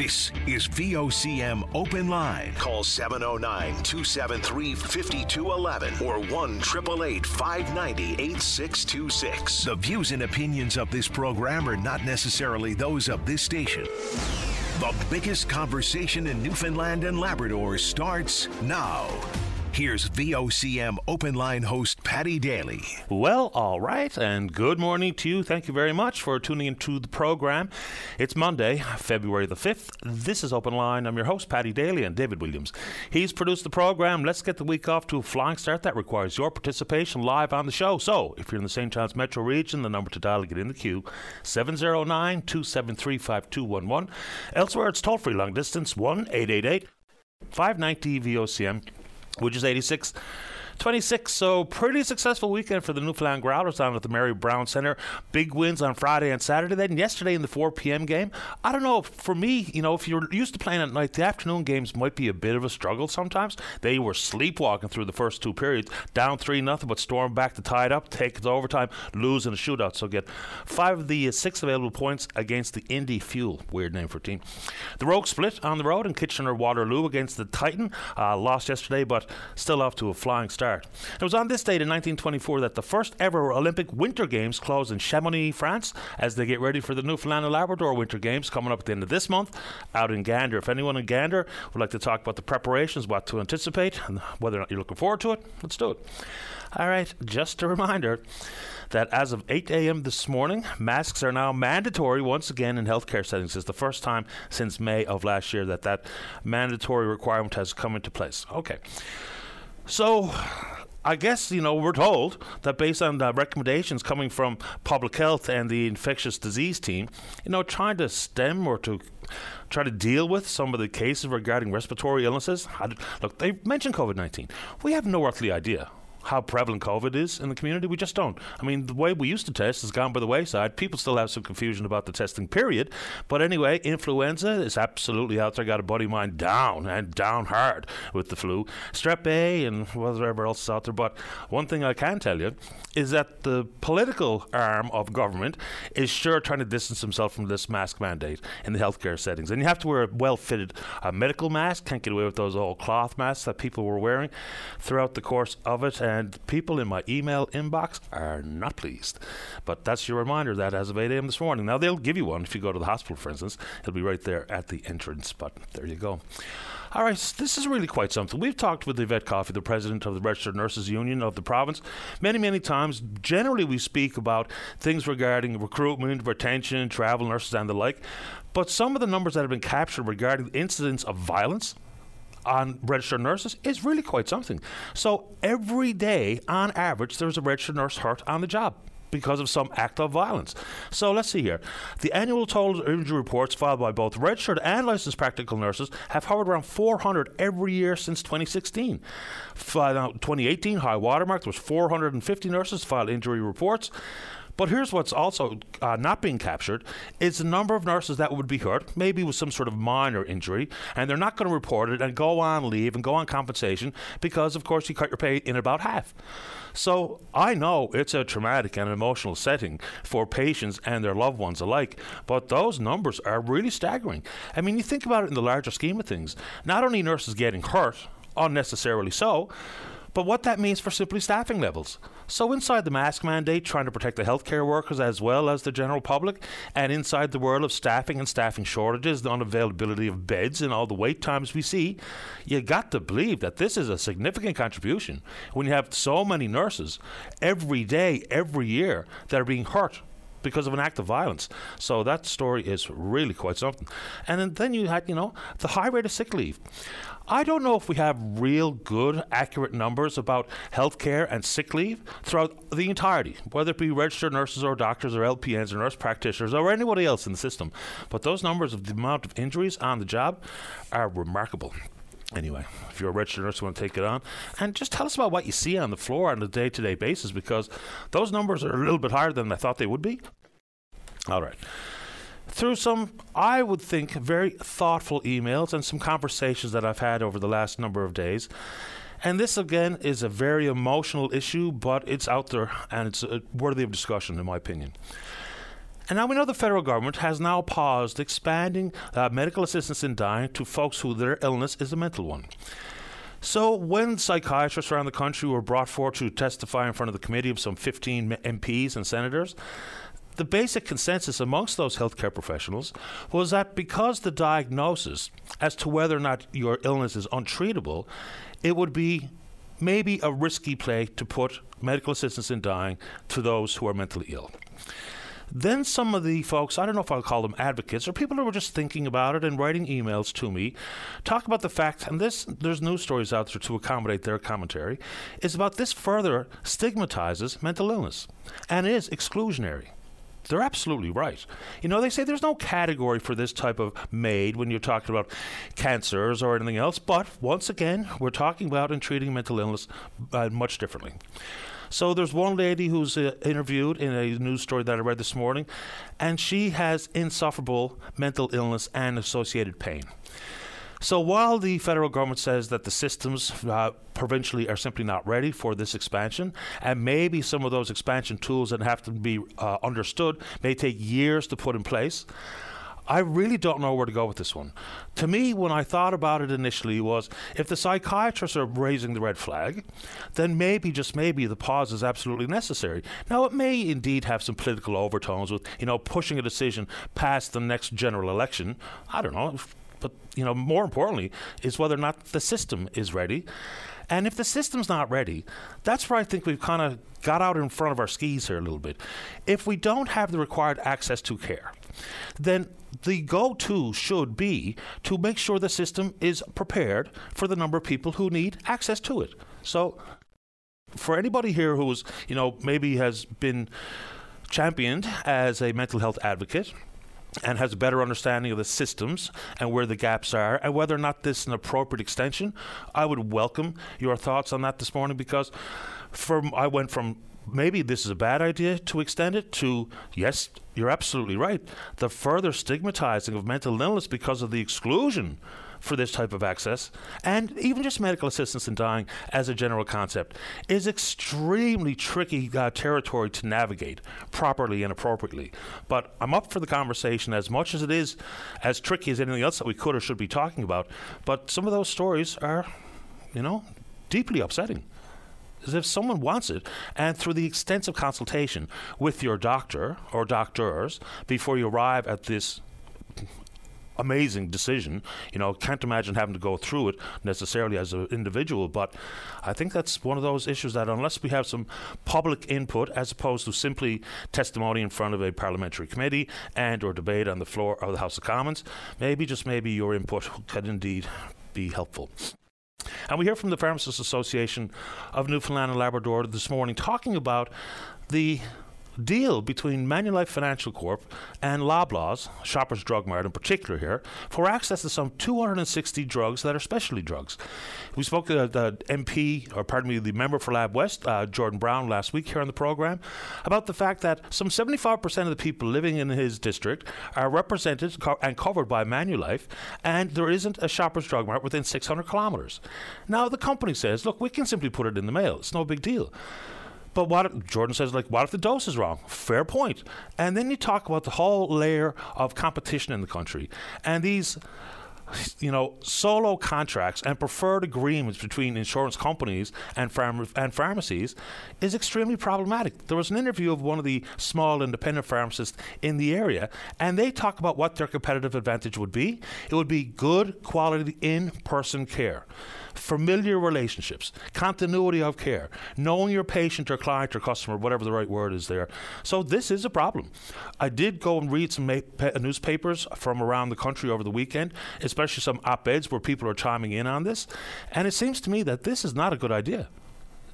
This is VOCM Open Line. Call 709 273 5211 or 1 888 590 8626. The views and opinions of this program are not necessarily those of this station. The biggest conversation in Newfoundland and Labrador starts now. Here's VOCM Open Line host Patty Daly. Well, all right, and good morning to you. Thank you very much for tuning into the program. It's Monday, February the 5th. This is Open Line. I'm your host, Patty Daly, and David Williams. He's produced the program. Let's get the week off to a flying start. That requires your participation live on the show. So, if you're in the St. John's metro region, the number to dial to get in the queue 709 273 5211. Elsewhere, it's toll free long distance 1 888 590 VOCM which is 86 26. So pretty successful weekend for the Newfoundland Growlers down at the Mary Brown Center. Big wins on Friday and Saturday. Then yesterday in the 4 p.m. game. I don't know. For me, you know, if you're used to playing at night, the afternoon games might be a bit of a struggle sometimes. They were sleepwalking through the first two periods, down three nothing, but storm back to tie it up, take it to overtime, lose in a shootout. So get five of the six available points against the Indy Fuel. Weird name for a team. The Rogue split on the road in Kitchener Waterloo against the Titan. Uh, lost yesterday, but still off to a flying start start. It was on this date in 1924 that the first ever Olympic Winter Games closed in Chamonix, France, as they get ready for the Newfoundland and Labrador Winter Games coming up at the end of this month out in Gander. If anyone in Gander would like to talk about the preparations, what to anticipate, and whether or not you're looking forward to it, let's do it. All right, just a reminder that as of 8 a.m. this morning, masks are now mandatory once again in healthcare settings. It's the first time since May of last year that that mandatory requirement has come into place. Okay. So, I guess, you know, we're told that based on the recommendations coming from public health and the infectious disease team, you know, trying to stem or to try to deal with some of the cases regarding respiratory illnesses. Look, they mentioned COVID 19. We have no earthly idea how prevalent COVID is in the community. We just don't. I mean, the way we used to test has gone by the wayside. People still have some confusion about the testing period. But anyway, influenza is absolutely out there. Got a buddy of mine down and down hard with the flu. Strep A and whatever else is out there. But one thing I can tell you is that the political arm of government is sure trying to distance himself from this mask mandate in the healthcare settings. And you have to wear a well fitted uh, medical mask. Can't get away with those old cloth masks that people were wearing throughout the course of it and people in my email inbox are not pleased. But that's your reminder that as of 8 a.m. this morning. Now, they'll give you one if you go to the hospital, for instance. It'll be right there at the entrance. But there you go. All right, this is really quite something. We've talked with Yvette Coffey, the president of the Registered Nurses Union of the province, many, many times. Generally, we speak about things regarding recruitment, retention, travel nurses, and the like. But some of the numbers that have been captured regarding incidents of violence, on registered nurses is really quite something. So every day, on average, there's a registered nurse hurt on the job because of some act of violence. So let's see here. The annual total injury reports filed by both registered and licensed practical nurses have hovered around 400 every year since 2016. 2018 high watermark was 450 nurses filed injury reports. But here's what's also uh, not being captured is the number of nurses that would be hurt, maybe with some sort of minor injury, and they're not going to report it and go on leave and go on compensation because, of course, you cut your pay in about half. So I know it's a traumatic and emotional setting for patients and their loved ones alike, but those numbers are really staggering. I mean, you think about it in the larger scheme of things. Not only nurses getting hurt, unnecessarily so, but what that means for simply staffing levels. So, inside the mask mandate, trying to protect the healthcare workers as well as the general public, and inside the world of staffing and staffing shortages, the unavailability of beds, and all the wait times we see, you got to believe that this is a significant contribution when you have so many nurses every day, every year that are being hurt because of an act of violence. So that story is really quite something. And then you had, you know, the high rate of sick leave. I don't know if we have real good, accurate numbers about healthcare and sick leave throughout the entirety, whether it be registered nurses or doctors or LPNs or nurse practitioners or anybody else in the system. But those numbers of the amount of injuries on the job are remarkable. Anyway, if you're a registered nurse, you want to take it on. And just tell us about what you see on the floor on a day to day basis because those numbers are a little bit higher than I thought they would be. All right through some, I would think, very thoughtful emails and some conversations that I've had over the last number of days. And this, again, is a very emotional issue, but it's out there and it's uh, worthy of discussion, in my opinion. And now we know the federal government has now paused expanding uh, medical assistance in dying to folks who their illness is a mental one. So, when psychiatrists around the country were brought forward to testify in front of the committee of some 15 MPs and senators, the basic consensus amongst those healthcare professionals was that because the diagnosis as to whether or not your illness is untreatable, it would be maybe a risky play to put medical assistance in dying to those who are mentally ill. Then some of the folks, I don't know if I'll call them advocates or people who were just thinking about it and writing emails to me, talk about the fact, and this there's news stories out there to accommodate their commentary, is about this further stigmatizes mental illness and is exclusionary. They're absolutely right. You know, they say there's no category for this type of MAID when you're talking about cancers or anything else, but once again, we're talking about and treating mental illness uh, much differently. So there's one lady who's uh, interviewed in a news story that I read this morning, and she has insufferable mental illness and associated pain. So while the federal government says that the systems uh, provincially are simply not ready for this expansion, and maybe some of those expansion tools that have to be uh, understood may take years to put in place. I really don't know where to go with this one. To me, when I thought about it initially, was if the psychiatrists are raising the red flag, then maybe, just maybe, the pause is absolutely necessary. Now, it may indeed have some political overtones with, you know, pushing a decision past the next general election. I don't know. But, you know, more importantly, is whether or not the system is ready. And if the system's not ready, that's where I think we've kind of got out in front of our skis here a little bit. If we don't have the required access to care, then the go to should be to make sure the system is prepared for the number of people who need access to it. So, for anybody here who's, you know, maybe has been championed as a mental health advocate, and has a better understanding of the systems and where the gaps are and whether or not this is an appropriate extension, I would welcome your thoughts on that this morning because from I went from maybe this is a bad idea to extend it to yes, you're absolutely right. The further stigmatizing of mental illness because of the exclusion for this type of access, and even just medical assistance in dying as a general concept, is extremely tricky uh, territory to navigate properly and appropriately. But I'm up for the conversation as much as it is as tricky as anything else that we could or should be talking about. But some of those stories are, you know, deeply upsetting is if someone wants it, and through the extensive consultation with your doctor or doctors before you arrive at this amazing decision. You know, can't imagine having to go through it necessarily as an individual, but I think that's one of those issues that unless we have some public input as opposed to simply testimony in front of a parliamentary committee and or debate on the floor of the House of Commons, maybe just maybe your input could indeed be helpful. And we hear from the Pharmacists Association of Newfoundland and Labrador this morning talking about the deal between Manulife Financial Corp and Loblaws, Shoppers Drug Mart in particular here, for access to some 260 drugs that are specialty drugs. We spoke to the MP, or pardon me, the member for Lab West, uh, Jordan Brown, last week here on the program, about the fact that some 75% of the people living in his district are represented co- and covered by Manulife, and there isn't a Shoppers Drug Mart within 600 kilometres. Now, the company says, look, we can simply put it in the mail. It's no big deal. But what Jordan says, like, what if the dose is wrong? Fair point. And then you talk about the whole layer of competition in the country and these you know, solo contracts and preferred agreements between insurance companies and, and pharmacies is extremely problematic. There was an interview of one of the small independent pharmacists in the area, and they talk about what their competitive advantage would be. It would be good quality in person care familiar relationships, continuity of care, knowing your patient or client or customer, whatever the right word is there. So this is a problem. I did go and read some ma- newspapers from around the country over the weekend, especially some op-eds where people are chiming in on this, and it seems to me that this is not a good idea.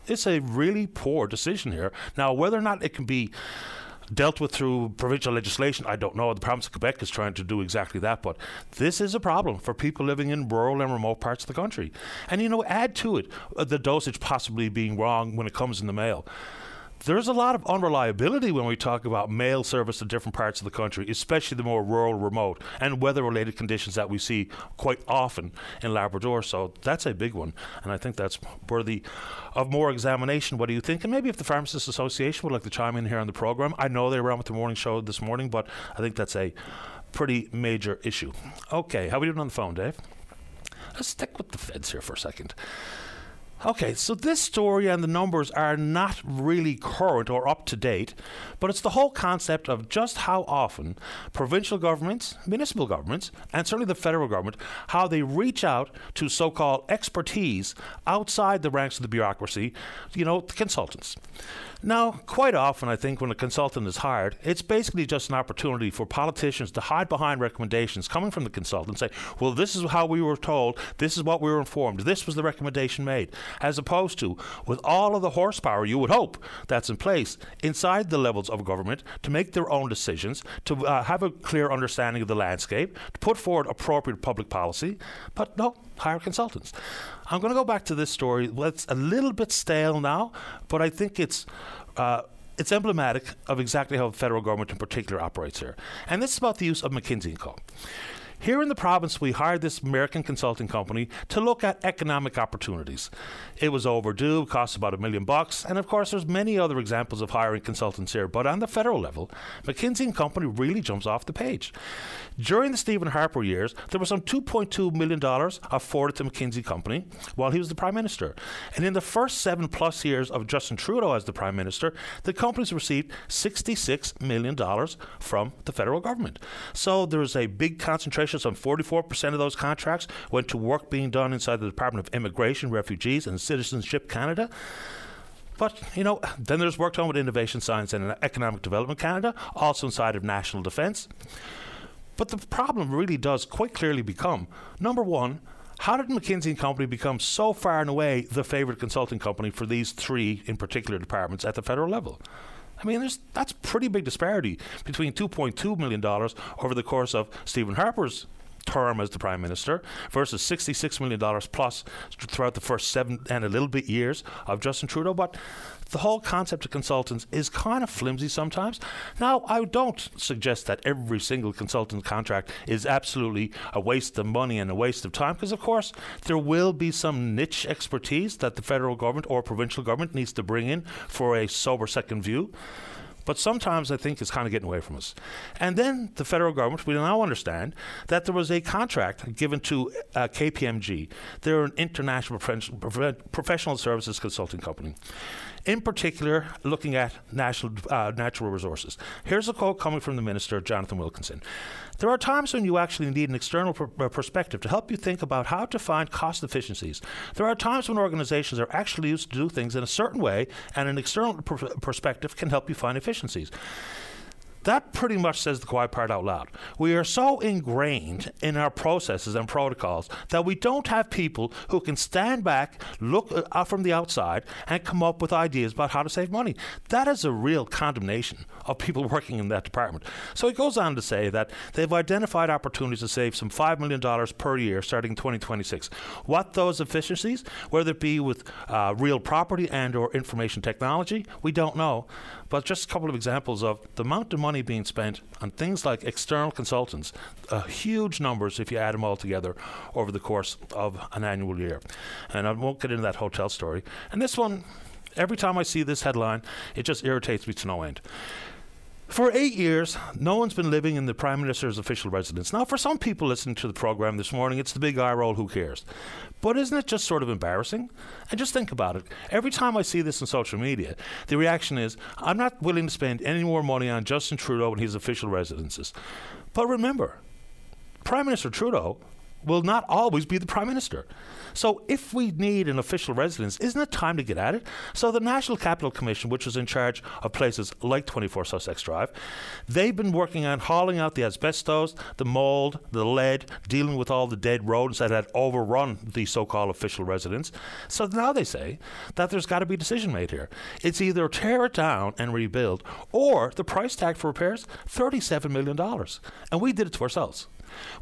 It's a really poor decision here. Now, whether or not it can be dealt with through provincial legislation. I don't know. The province of Quebec is trying to do exactly that, but this is a problem for people living in rural and remote parts of the country. And you know, add to it uh, the dosage possibly being wrong when it comes in the mail. There's a lot of unreliability when we talk about mail service to different parts of the country, especially the more rural, remote, and weather related conditions that we see quite often in Labrador. So that's a big one. And I think that's worthy of more examination. What do you think? And maybe if the Pharmacists Association would like to chime in here on the program. I know they were on with the morning show this morning, but I think that's a pretty major issue. Okay, how are we doing on the phone, Dave? Let's stick with the feds here for a second. Okay, so this story and the numbers are not really current or up to date, but it's the whole concept of just how often provincial governments, municipal governments, and certainly the federal government, how they reach out to so called expertise outside the ranks of the bureaucracy, you know, the consultants. Now, quite often, I think when a consultant is hired, it's basically just an opportunity for politicians to hide behind recommendations coming from the consultant and say, well, this is how we were told, this is what we were informed, this was the recommendation made, as opposed to with all of the horsepower you would hope that's in place inside the levels of government to make their own decisions, to uh, have a clear understanding of the landscape, to put forward appropriate public policy. But no, hire consultants. I'm going to go back to this story. It's a little bit stale now, but I think it's. Uh, it's emblematic of exactly how the federal government in particular operates here. And this is about the use of McKinsey & Co. Here in the province, we hired this American consulting company to look at economic opportunities. It was overdue, cost about a million bucks, and of course, there's many other examples of hiring consultants here. But on the federal level, McKinsey and Company really jumps off the page. During the Stephen Harper years, there was some 2.2 million dollars afforded to McKinsey Company while he was the prime minister, and in the first seven plus years of Justin Trudeau as the prime minister, the companies received 66 million dollars from the federal government. So there was a big concentration. Some 44% of those contracts went to work being done inside the Department of Immigration, Refugees, and Citizenship Canada. But, you know, then there's work done with Innovation Science and Economic Development Canada, also inside of National Defence. But the problem really does quite clearly become number one, how did McKinsey and Company become so far and away the favourite consulting company for these three in particular departments at the federal level? I mean, there's that's pretty big disparity between 2.2 million dollars over the course of Stephen Harper's term as the prime minister versus 66 million dollars plus throughout the first seven and a little bit years of Justin Trudeau. But the whole concept of consultants is kind of flimsy sometimes. Now, I don't suggest that every single consultant contract is absolutely a waste of money and a waste of time, because of course there will be some niche expertise that the federal government or provincial government needs to bring in for a sober second view. But sometimes I think it's kind of getting away from us. And then the federal government, we now understand that there was a contract given to uh, KPMG. They're an international professional services consulting company in particular looking at national uh, natural resources. Here's a quote coming from the Minister, Jonathan Wilkinson. There are times when you actually need an external pr- uh, perspective to help you think about how to find cost efficiencies. There are times when organizations are actually used to do things in a certain way, and an external pr- perspective can help you find efficiencies. That pretty much says the quiet part out loud. We are so ingrained in our processes and protocols that we don't have people who can stand back, look uh, from the outside, and come up with ideas about how to save money. That is a real condemnation of people working in that department. So he goes on to say that they've identified opportunities to save some $5 million per year starting in 2026. What those efficiencies, whether it be with uh, real property and or information technology, we don't know. But just a couple of examples of the amount of money being spent on things like external consultants, uh, huge numbers if you add them all together over the course of an annual year. And I won't get into that hotel story. And this one, every time I see this headline, it just irritates me to no end. For eight years, no one's been living in the Prime Minister's official residence. Now, for some people listening to the program this morning, it's the big eye roll, who cares? But isn't it just sort of embarrassing? And just think about it. Every time I see this on social media, the reaction is, I'm not willing to spend any more money on Justin Trudeau and his official residences. But remember, Prime Minister Trudeau will not always be the Prime Minister. So if we need an official residence, isn't it time to get at it? So the National Capital Commission, which is in charge of places like 24 Sussex Drive, they've been working on hauling out the asbestos, the mold, the lead, dealing with all the dead roads that had overrun the so-called official residence. So now they say that there's got to be a decision made here. It's either tear it down and rebuild, or the price tag for repairs, $37 million. And we did it to ourselves.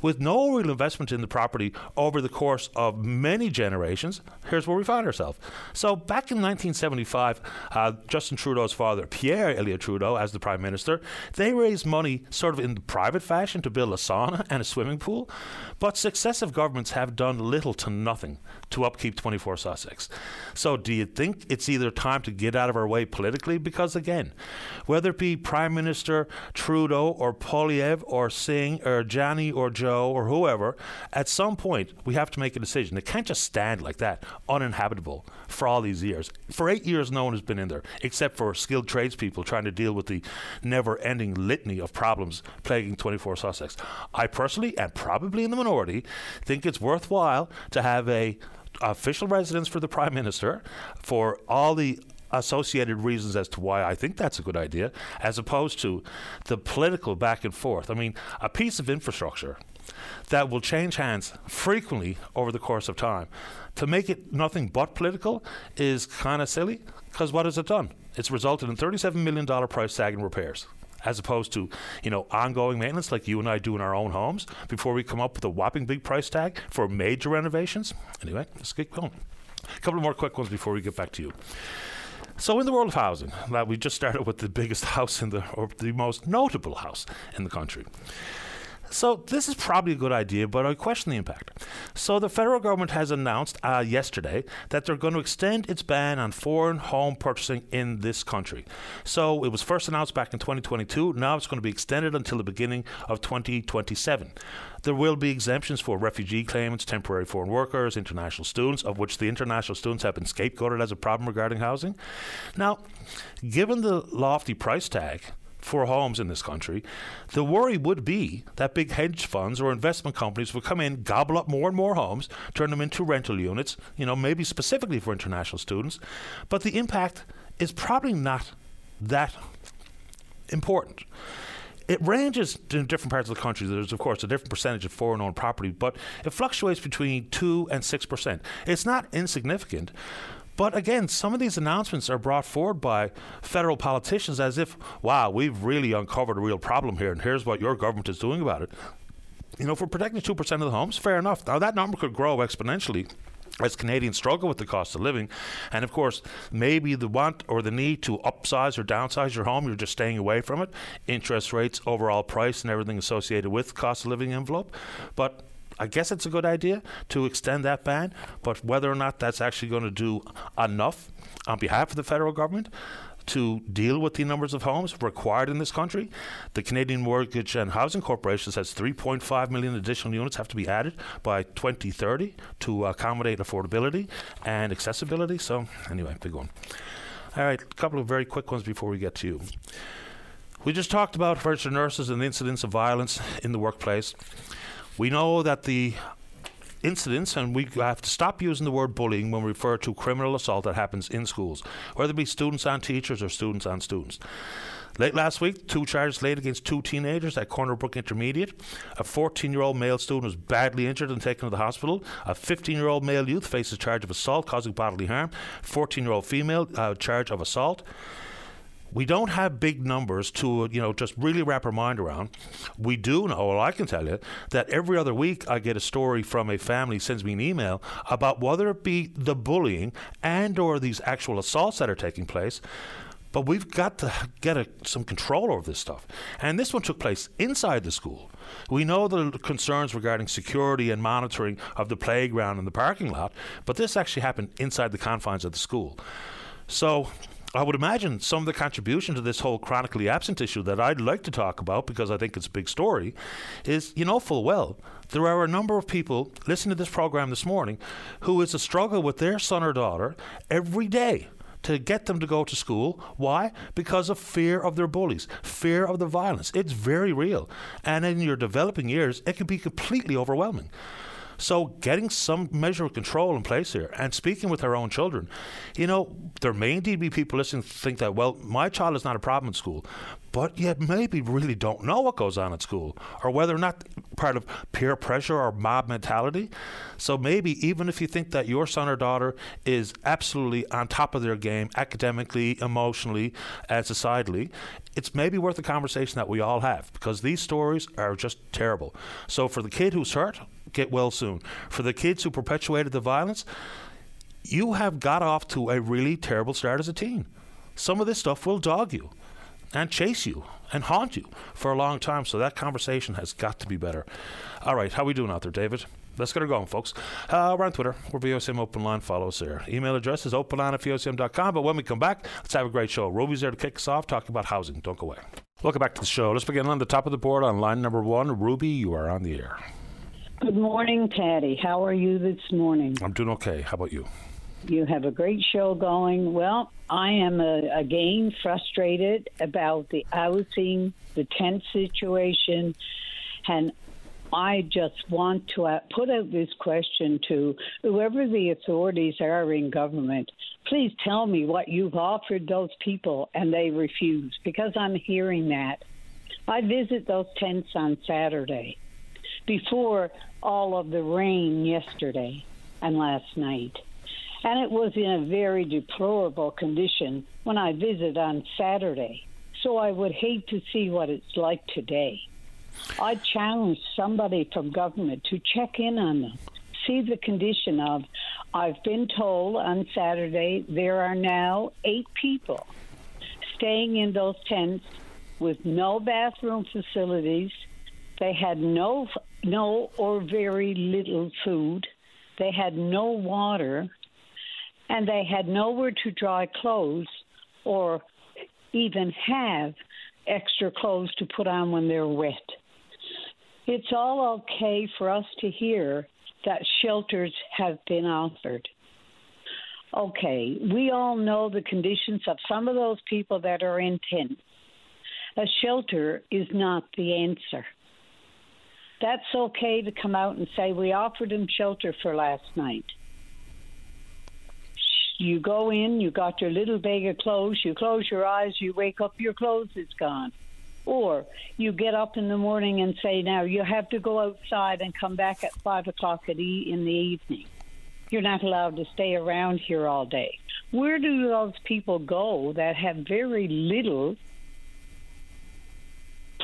With no real investment in the property over the course of many generations, here's where we find ourselves. So back in 1975, uh, Justin Trudeau's father, Pierre Elliott Trudeau, as the Prime Minister, they raised money sort of in the private fashion to build a sauna and a swimming pool, but successive governments have done little to nothing to upkeep 24 Sussex. So do you think it's either time to get out of our way politically? Because again, whether it be Prime Minister Trudeau or Poilievre or Singh or Jani or Joe or whoever, at some point we have to make a decision. It can't just stand like that, uninhabitable, for all these years. For eight years, no one has been in there, except for skilled tradespeople trying to deal with the never ending litany of problems plaguing 24 Sussex. I personally, and probably in the minority, think it's worthwhile to have a official residence for the Prime Minister for all the associated reasons as to why I think that's a good idea, as opposed to the political back and forth. I mean, a piece of infrastructure that will change hands frequently over the course of time. To make it nothing but political is kind of silly because what has it done? It's resulted in $37 million price tag in repairs as opposed to you know ongoing maintenance like you and I do in our own homes before we come up with a whopping big price tag for major renovations. Anyway, let's get going. A couple more quick ones before we get back to you. So, in the world of housing, that we just started with the biggest house in the, or the most notable house in the country. So this is probably a good idea, but I question the impact. So the federal government has announced uh, yesterday that they're going to extend its ban on foreign home purchasing in this country. So it was first announced back in 2022. Now it's going to be extended until the beginning of 2027. There will be exemptions for refugee claimants, temporary foreign workers, international students, of which the international students have been scapegoated as a problem regarding housing. Now, given the lofty price tag, for homes in this country, the worry would be that big hedge funds or investment companies would come in, gobble up more and more homes, turn them into rental units, you know, maybe specifically for international students. But the impact is probably not that important. It ranges in different parts of the country. There's, of course, a different percentage of foreign owned property, but it fluctuates between 2 and 6%. It's not insignificant, but again, some of these announcements are brought forward by federal politicians as if, wow, we've really uncovered a real problem here, and here's what your government is doing about it. You know, we're protecting 2% of the homes, fair enough. Now, that number could grow exponentially as Canadians struggle with the cost of living. And of course, maybe the want or the need to upsize or downsize your home, you're just staying away from it. Interest rates, overall price, and everything associated with cost of living envelope. But I guess it's a good idea to extend that ban, but whether or not that's actually going to do enough on behalf of the federal government to deal with the numbers of homes required in this country. The Canadian Mortgage and Housing Corporation says 3.5 million additional units have to be added by 2030 to accommodate affordability and accessibility. So, anyway, big one. All right, a couple of very quick ones before we get to you. We just talked about registered nurses and the incidents of violence in the workplace. We know that the incidents, and we have to stop using the word bullying when we refer to criminal assault that happens in schools, whether it be students and teachers or students and students. Late last week, two charges laid against two teenagers at Corner Brook Intermediate. A 14 year old male student was badly injured and taken to the hospital. A 15 year old male youth faces charge of assault causing bodily harm. 14 year old female uh, charge of assault we don't have big numbers to you know just really wrap our mind around. We do know, well, I can tell you that every other week I get a story from a family sends me an email about whether it be the bullying and or these actual assaults that are taking place. But we've got to get a, some control over this stuff. And this one took place inside the school. We know the concerns regarding security and monitoring of the playground and the parking lot, but this actually happened inside the confines of the school. So I would imagine some of the contribution to this whole chronically absent issue that I'd like to talk about because I think it's a big story is you know full well there are a number of people listening to this program this morning who is a struggle with their son or daughter every day to get them to go to school. Why? Because of fear of their bullies, fear of the violence. It's very real. And in your developing years, it can be completely overwhelming. So, getting some measure of control in place here and speaking with our own children, you know, there may indeed be people listening think that, well, my child is not a problem in school, but yet maybe really don't know what goes on at school or whether or not part of peer pressure or mob mentality. So maybe even if you think that your son or daughter is absolutely on top of their game academically, emotionally, and societally, it's maybe worth a conversation that we all have because these stories are just terrible. So for the kid who's hurt, get well soon. For the kids who perpetuated the violence, you have got off to a really terrible start as a teen. Some of this stuff will dog you and chase you and haunt you for a long time. So that conversation has got to be better. All right, how we doing out there, David? Let's get her going, folks. Uh, we're on Twitter. We're VOCM Open Line. Follow us there. Email address is openline at VOCM.com. But when we come back, let's have a great show. Ruby's there to kick us off, talking about housing. Don't go away. Welcome back to the show. Let's begin on the top of the board on line number one. Ruby, you are on the air. Good morning, Patty. How are you this morning? I'm doing okay. How about you? You have a great show going. Well, I am uh, again frustrated about the housing, the tent situation, and I just want to uh, put out this question to whoever the authorities are in government. Please tell me what you've offered those people and they refuse because I'm hearing that. I visit those tents on Saturday before all of the rain yesterday and last night and it was in a very deplorable condition when I visited on Saturday. So I would hate to see what it's like today. I challenge somebody from government to check in on them, see the condition of. I've been told on Saturday there are now eight people staying in those tents with no bathroom facilities. They had no no or very little food. They had no water and they had nowhere to dry clothes or even have extra clothes to put on when they're wet. It's all okay for us to hear that shelters have been offered. Okay, we all know the conditions of some of those people that are in tents. A shelter is not the answer. That's okay to come out and say, We offered them shelter for last night you go in, you got your little bag of clothes, you close your eyes, you wake up, your clothes is gone. Or you get up in the morning and say, now you have to go outside and come back at five o'clock in the evening. You're not allowed to stay around here all day. Where do those people go that have very little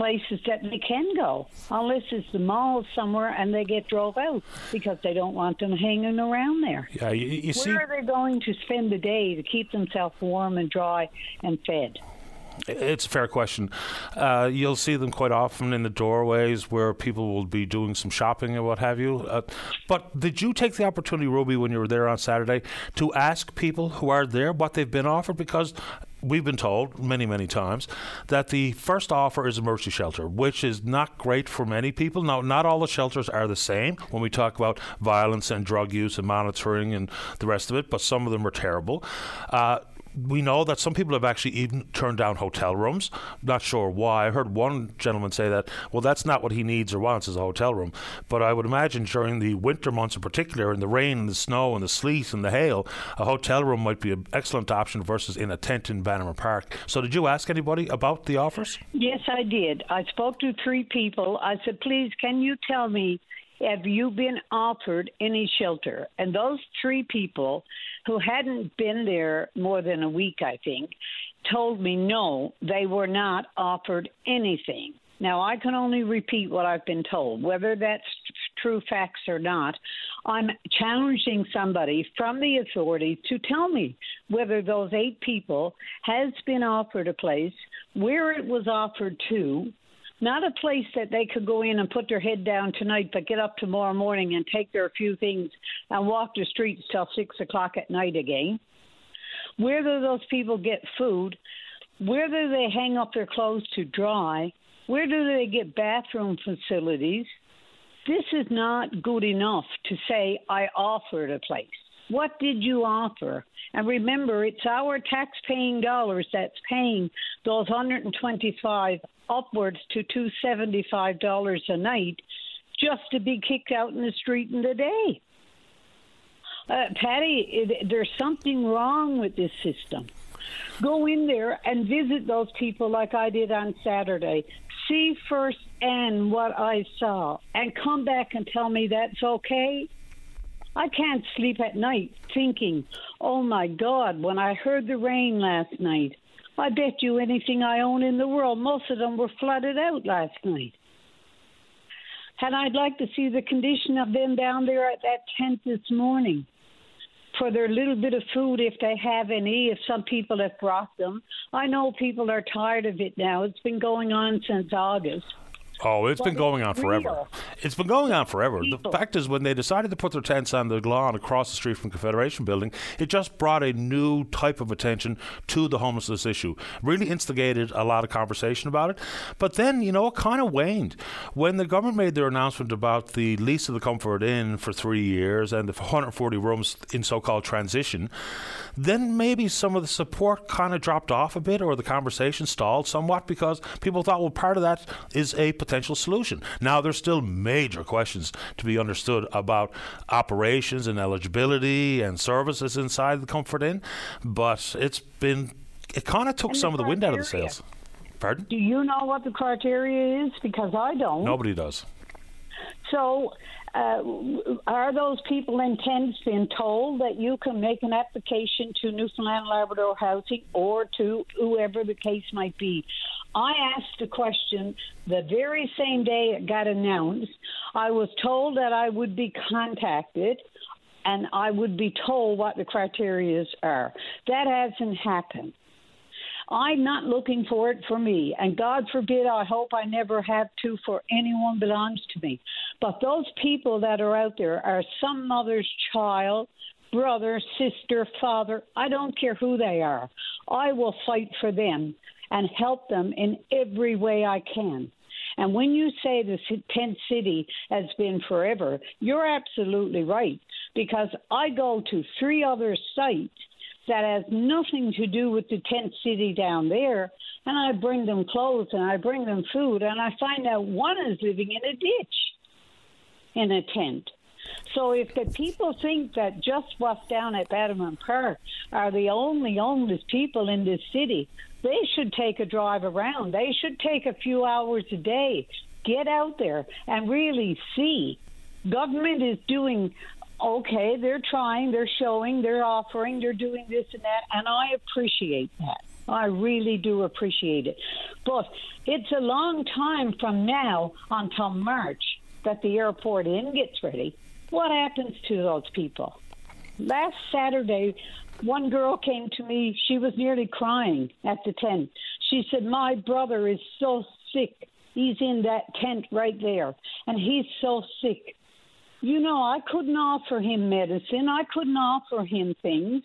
places that they can go, unless it's the mall somewhere and they get drove out because they don't want them hanging around there. Yeah, you, you Where see. are they going to spend the day to keep themselves warm and dry and fed? It's a fair question. Uh, you'll see them quite often in the doorways where people will be doing some shopping and what have you. Uh, but did you take the opportunity, Ruby, when you were there on Saturday, to ask people who are there what they've been offered? Because we've been told many, many times that the first offer is a mercy shelter, which is not great for many people. Now, not all the shelters are the same when we talk about violence and drug use and monitoring and the rest of it, but some of them are terrible. Uh, we know that some people have actually even turned down hotel rooms. Not sure why. I heard one gentleman say that, well, that's not what he needs or wants is a hotel room. But I would imagine during the winter months in particular, in the rain and the snow and the sleet and the hail, a hotel room might be an excellent option versus in a tent in Bannerman Park. So did you ask anybody about the offers? Yes, I did. I spoke to three people. I said, please, can you tell me have you been offered any shelter? And those three people who hadn't been there more than a week, I think, told me no, they were not offered anything. Now, I can only repeat what I've been told. Whether that's true facts or not, I'm challenging somebody from the authority to tell me whether those eight people has been offered a place, where it was offered to, not a place that they could go in and put their head down tonight, but get up tomorrow morning and take their few things and walk the streets till six o'clock at night again. Where do those people get food? Where do they hang up their clothes to dry? Where do they get bathroom facilities? This is not good enough to say, I offered a place. What did you offer? And remember, it's our tax paying dollars that's paying those 125 upwards to $275 a night just to be kicked out in the street in the day. Uh, Patty, it, there's something wrong with this system. Go in there and visit those people like I did on Saturday. See first and what I saw, and come back and tell me that's okay. I can't sleep at night thinking, oh my God, when I heard the rain last night, I bet you anything I own in the world, most of them were flooded out last night. And I'd like to see the condition of them down there at that tent this morning for their little bit of food if they have any, if some people have brought them. I know people are tired of it now. It's been going on since August. Oh, it's been going on forever. It's been going on forever. The fact is, when they decided to put their tents on the lawn across the street from Confederation Building, it just brought a new type of attention to the homelessness issue. Really instigated a lot of conversation about it. But then, you know, it kind of waned. When the government made their announcement about the lease of the Comfort Inn for three years and the 140 rooms in so called transition, then maybe some of the support kind of dropped off a bit or the conversation stalled somewhat because people thought, well, part of that is a potential solution. Now, there's still major questions to be understood about operations and eligibility and services inside the Comfort Inn, but it's been, it kind of took some of the wind out of the sails. Pardon? Do you know what the criteria is? Because I don't. Nobody does. So, uh, are those people in tents being told that you can make an application to Newfoundland Labrador Housing or to whoever the case might be? I asked a question the very same day it got announced. I was told that I would be contacted and I would be told what the criteria are. That hasn't happened. I'm not looking for it for me, and God forbid, I hope I never have to for anyone belongs to me. But those people that are out there are some mother's child, brother, sister, father. I don't care who they are. I will fight for them and help them in every way I can. And when you say the tent city has been forever, you're absolutely right because I go to three other sites that has nothing to do with the tent city down there, and I bring them clothes and I bring them food, and I find out one is living in a ditch in a tent. So if the people think that just what's down at Bannerman Park are the only homeless people in this city, they should take a drive around. They should take a few hours a day, get out there and really see. Government is doing okay, they're trying, they're showing, they're offering, they're doing this and that, and I appreciate that. I really do appreciate it. But it's a long time from now until March that the airport inn gets ready. What happens to those people? Last Saturday, one girl came to me. She was nearly crying at the tent. She said, My brother is so sick. He's in that tent right there, and he's so sick. You know, I couldn't offer him medicine, I couldn't offer him things,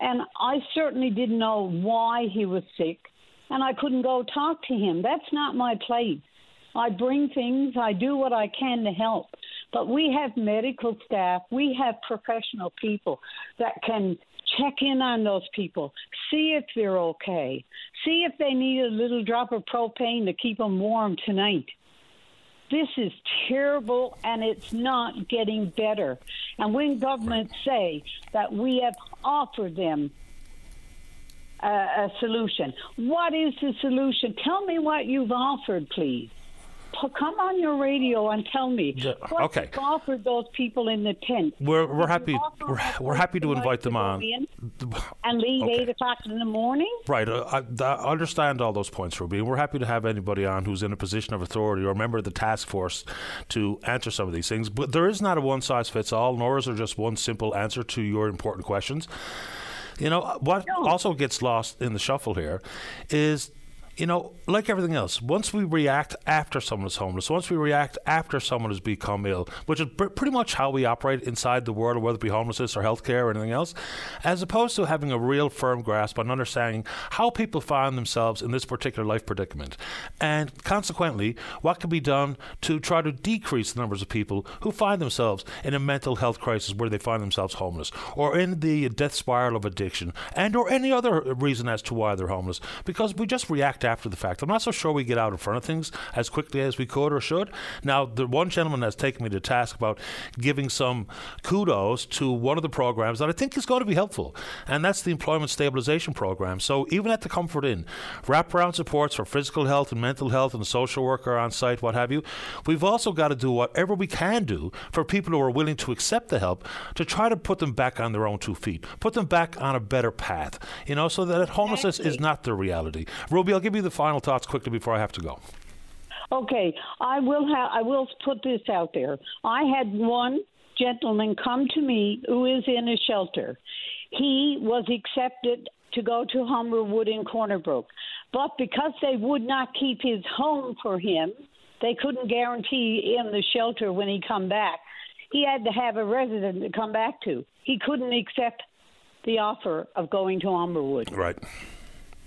and I certainly didn't know why he was sick, and I couldn't go talk to him. That's not my place. I bring things, I do what I can to help. But we have medical staff, we have professional people that can check in on those people, see if they're okay, see if they need a little drop of propane to keep them warm tonight. This is terrible and it's not getting better. And when governments say that we have offered them a, a solution, what is the solution? Tell me what you've offered, please come on your radio and tell me what okay. offered those people in the tent. We're we're happy we're, we're happy to invite them on and leave okay. eight o'clock in the morning. Right, uh, I, I, understand all those points, Ruby. We're happy to have anybody on who's in a position of authority or a member of the task force to answer some of these things. But there is not a one size fits all, nor is there just one simple answer to your important questions. You know what no. also gets lost in the shuffle here is you know, like everything else, once we react after someone is homeless, once we react after someone has become ill, which is pretty much how we operate inside the world, whether it be homelessness or healthcare or anything else, as opposed to having a real firm grasp on understanding how people find themselves in this particular life predicament, and consequently, what can be done to try to decrease the numbers of people who find themselves in a mental health crisis where they find themselves homeless, or in the death spiral of addiction, and or any other reason as to why they're homeless, because we just react after the fact. I'm not so sure we get out in front of things as quickly as we could or should. Now, the one gentleman has taken me to task about giving some kudos to one of the programs that I think is going to be helpful, and that's the Employment Stabilization Program. So even at the Comfort Inn, wraparound supports for physical health and mental health and social worker on site, what have you. We've also got to do whatever we can do for people who are willing to accept the help to try to put them back on their own two feet, put them back on a better path, you know, so that homelessness exactly. is not the reality. Ruby, I'll give you the final thoughts quickly before I have to go. Okay, I will have. I will put this out there. I had one gentleman come to me who is in a shelter. He was accepted to go to Humberwood in Corner Brook, but because they would not keep his home for him, they couldn't guarantee him the shelter when he come back. He had to have a resident to come back to. He couldn't accept the offer of going to Humberwood. Right.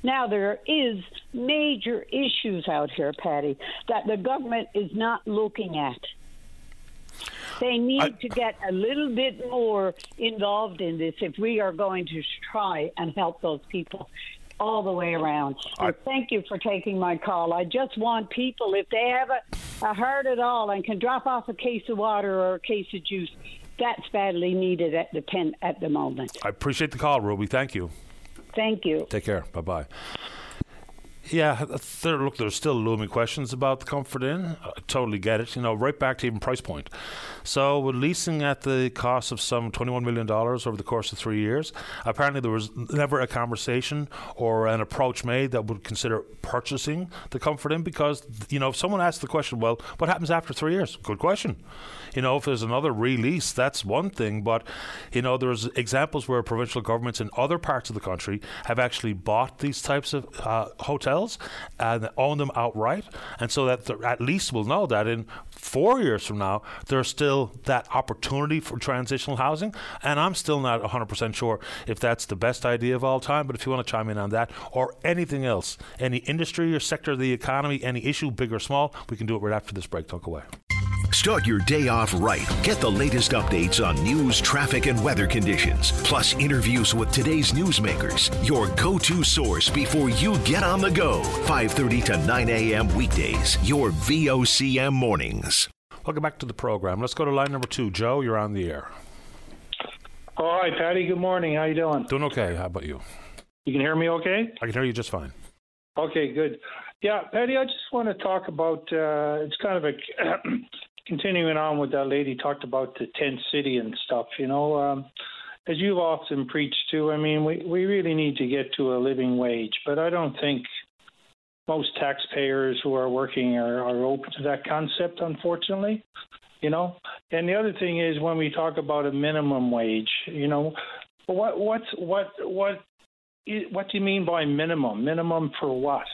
Now there is major issues out here, Patty, that the government is not looking at. They need I, to get a little bit more involved in this if we are going to try and help those people all the way around. I, thank you for taking my call. I just want people, if they have a, uh, a heart at all and can drop off a case of water or a case of juice, that's badly needed at the pen at the moment. I appreciate the call, Ruby. Thank you. Thank you. Take care. Bye bye. Yeah, there, look, there's still looming questions about the Comfort Inn. I totally get it. You know, right back to even price point. So, with leasing at the cost of some $21 million over the course of three years, apparently there was never a conversation or an approach made that would consider purchasing the Comfort Inn because, you know, if someone asked the question, well, what happens after three years? Good question. You know, if there's another release, that's one thing. But, you know, there's examples where provincial governments in other parts of the country have actually bought these types of uh, hotels and own them outright. And so that at least we'll know that in four years from now, there's still that opportunity for transitional housing. And I'm still not 100% sure if that's the best idea of all time. But if you want to chime in on that or anything else, any industry or sector of the economy, any issue, big or small, we can do it right after this break. Go away. Start your day off right. Get the latest updates on news, traffic, and weather conditions, plus interviews with today's newsmakers. Your go-to source before you get on the go. 5:30 to 9 a.m. weekdays. Your VOCM mornings. Welcome back to the program. Let's go to line number two. Joe, you're on the air. All right, Paddy. Good morning. How you doing? Doing okay. How about you? You can hear me okay? I can hear you just fine. Okay, good. Yeah, Paddy, I just want to talk about. Uh, it's kind of a continuing on with that lady talked about the tent city and stuff, you know, um, as you've often preached too, I mean, we, we really need to get to a living wage, but I don't think most taxpayers who are working are, are open to that concept, unfortunately. You know, and the other thing is when we talk about a minimum wage, you know, what what's what what what do you mean by minimum? Minimum for what?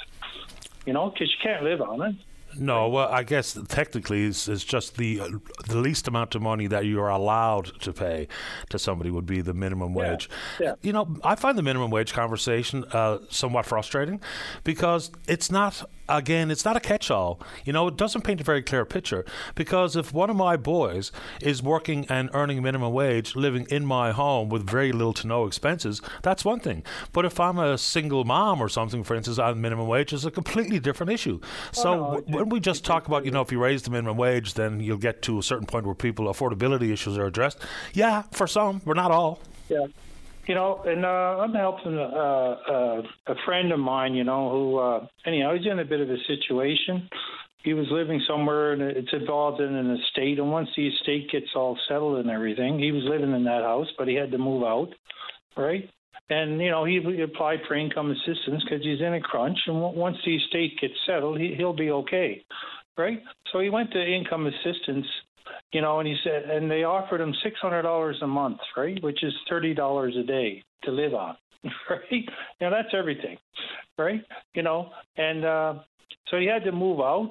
You know, because you can't live on it. No, well, I guess technically it's, it's just the uh, the least amount of money that you are allowed to pay to somebody would be the minimum wage. Yeah. yeah. You know, I find the minimum wage conversation uh, somewhat frustrating because it's not again, it's not a catch all. You know, it doesn't paint a very clear picture because if one of my boys is working and earning minimum wage, living in my home with very little to no expenses, that's one thing. But if I'm a single mom or something, for instance, on minimum wage, is a completely different issue. Oh, so oh, no, when we just talk about, you know, if you raise the minimum wage, then you'll get to a certain point where people affordability issues are addressed. Yeah, for some, but not all. Yeah. You know, and uh, I'm helping uh, uh, a friend of mine. You know, who uh, anyhow, he's in a bit of a situation. He was living somewhere, and it's involved in an estate. And once the estate gets all settled and everything, he was living in that house, but he had to move out, right? And you know, he applied for income assistance because he's in a crunch. And once the estate gets settled, he, he'll be okay, right? So he went to income assistance you know, and he said, and they offered him six hundred dollars a month, right, which is thirty dollars a day to live on, right? Now that's everything, right? You know, and uh, so he had to move out,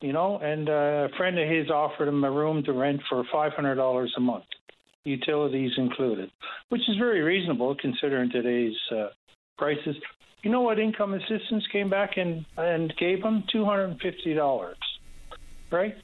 you know, and uh, a friend of his offered him a room to rent for five hundred dollars a month, utilities included, which is very reasonable considering today's uh, prices. You know what income assistance came back and and gave him two hundred and fifty dollars, right?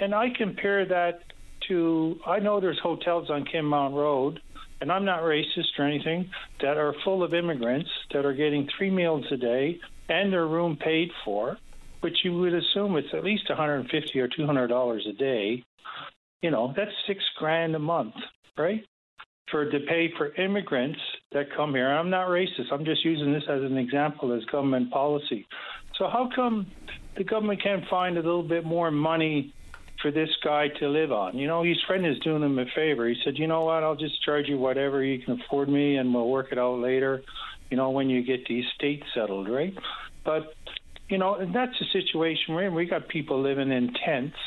And I compare that to I know there's hotels on Kim Kenmount Road, and I'm not racist or anything, that are full of immigrants that are getting three meals a day and their room paid for, which you would assume it's at least 150 or 200 dollars a day. You know, that's six grand a month, right? For to pay for immigrants that come here. I'm not racist. I'm just using this as an example as government policy. So how come the government can't find a little bit more money for this guy to live on. You know, his friend is doing him a favor. He said, "You know what? I'll just charge you whatever you can afford me, and we'll work it out later. You know, when you get the estate settled, right?" But you know, and that's the situation we're in. We got people living in tents.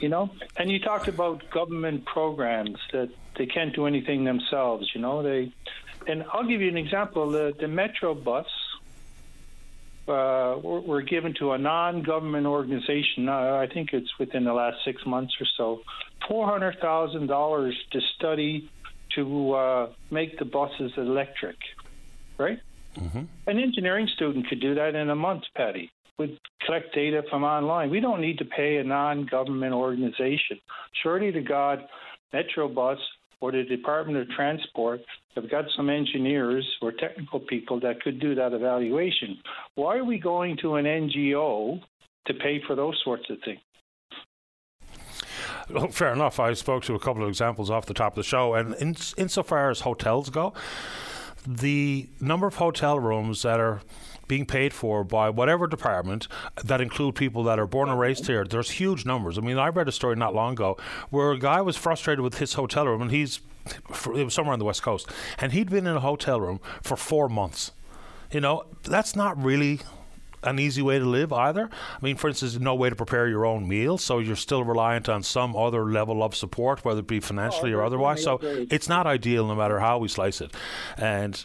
You know, and you talked about government programs that they can't do anything themselves. You know, they, and I'll give you an example. The the Metro bus uh, were given to a non-government organization. Uh, I think it's within the last six months or so. Four hundred thousand dollars to study to uh, make the buses electric, right? Mm-hmm. An engineering student could do that in a month, Paddy. Would collect data from online. We don't need to pay a non-government organization. Surely to God, Metrobus or the Department of Transport have got some engineers or technical people that could do that evaluation. Why are we going to an NGO to pay for those sorts of things? Well, fair enough. I spoke to a couple of examples off the top of the show, and in, insofar as hotels go, the number of hotel rooms that are being paid for by whatever department that include people that are born and raised here. There's huge numbers. I mean, I read a story not long ago where a guy was frustrated with his hotel room, and he's it was somewhere on the west coast, and he'd been in a hotel room for four months. You know, that's not really an easy way to live either. I mean, for instance, no way to prepare your own meal, so you're still reliant on some other level of support, whether it be financially oh, or otherwise. So it's not ideal, no matter how we slice it. And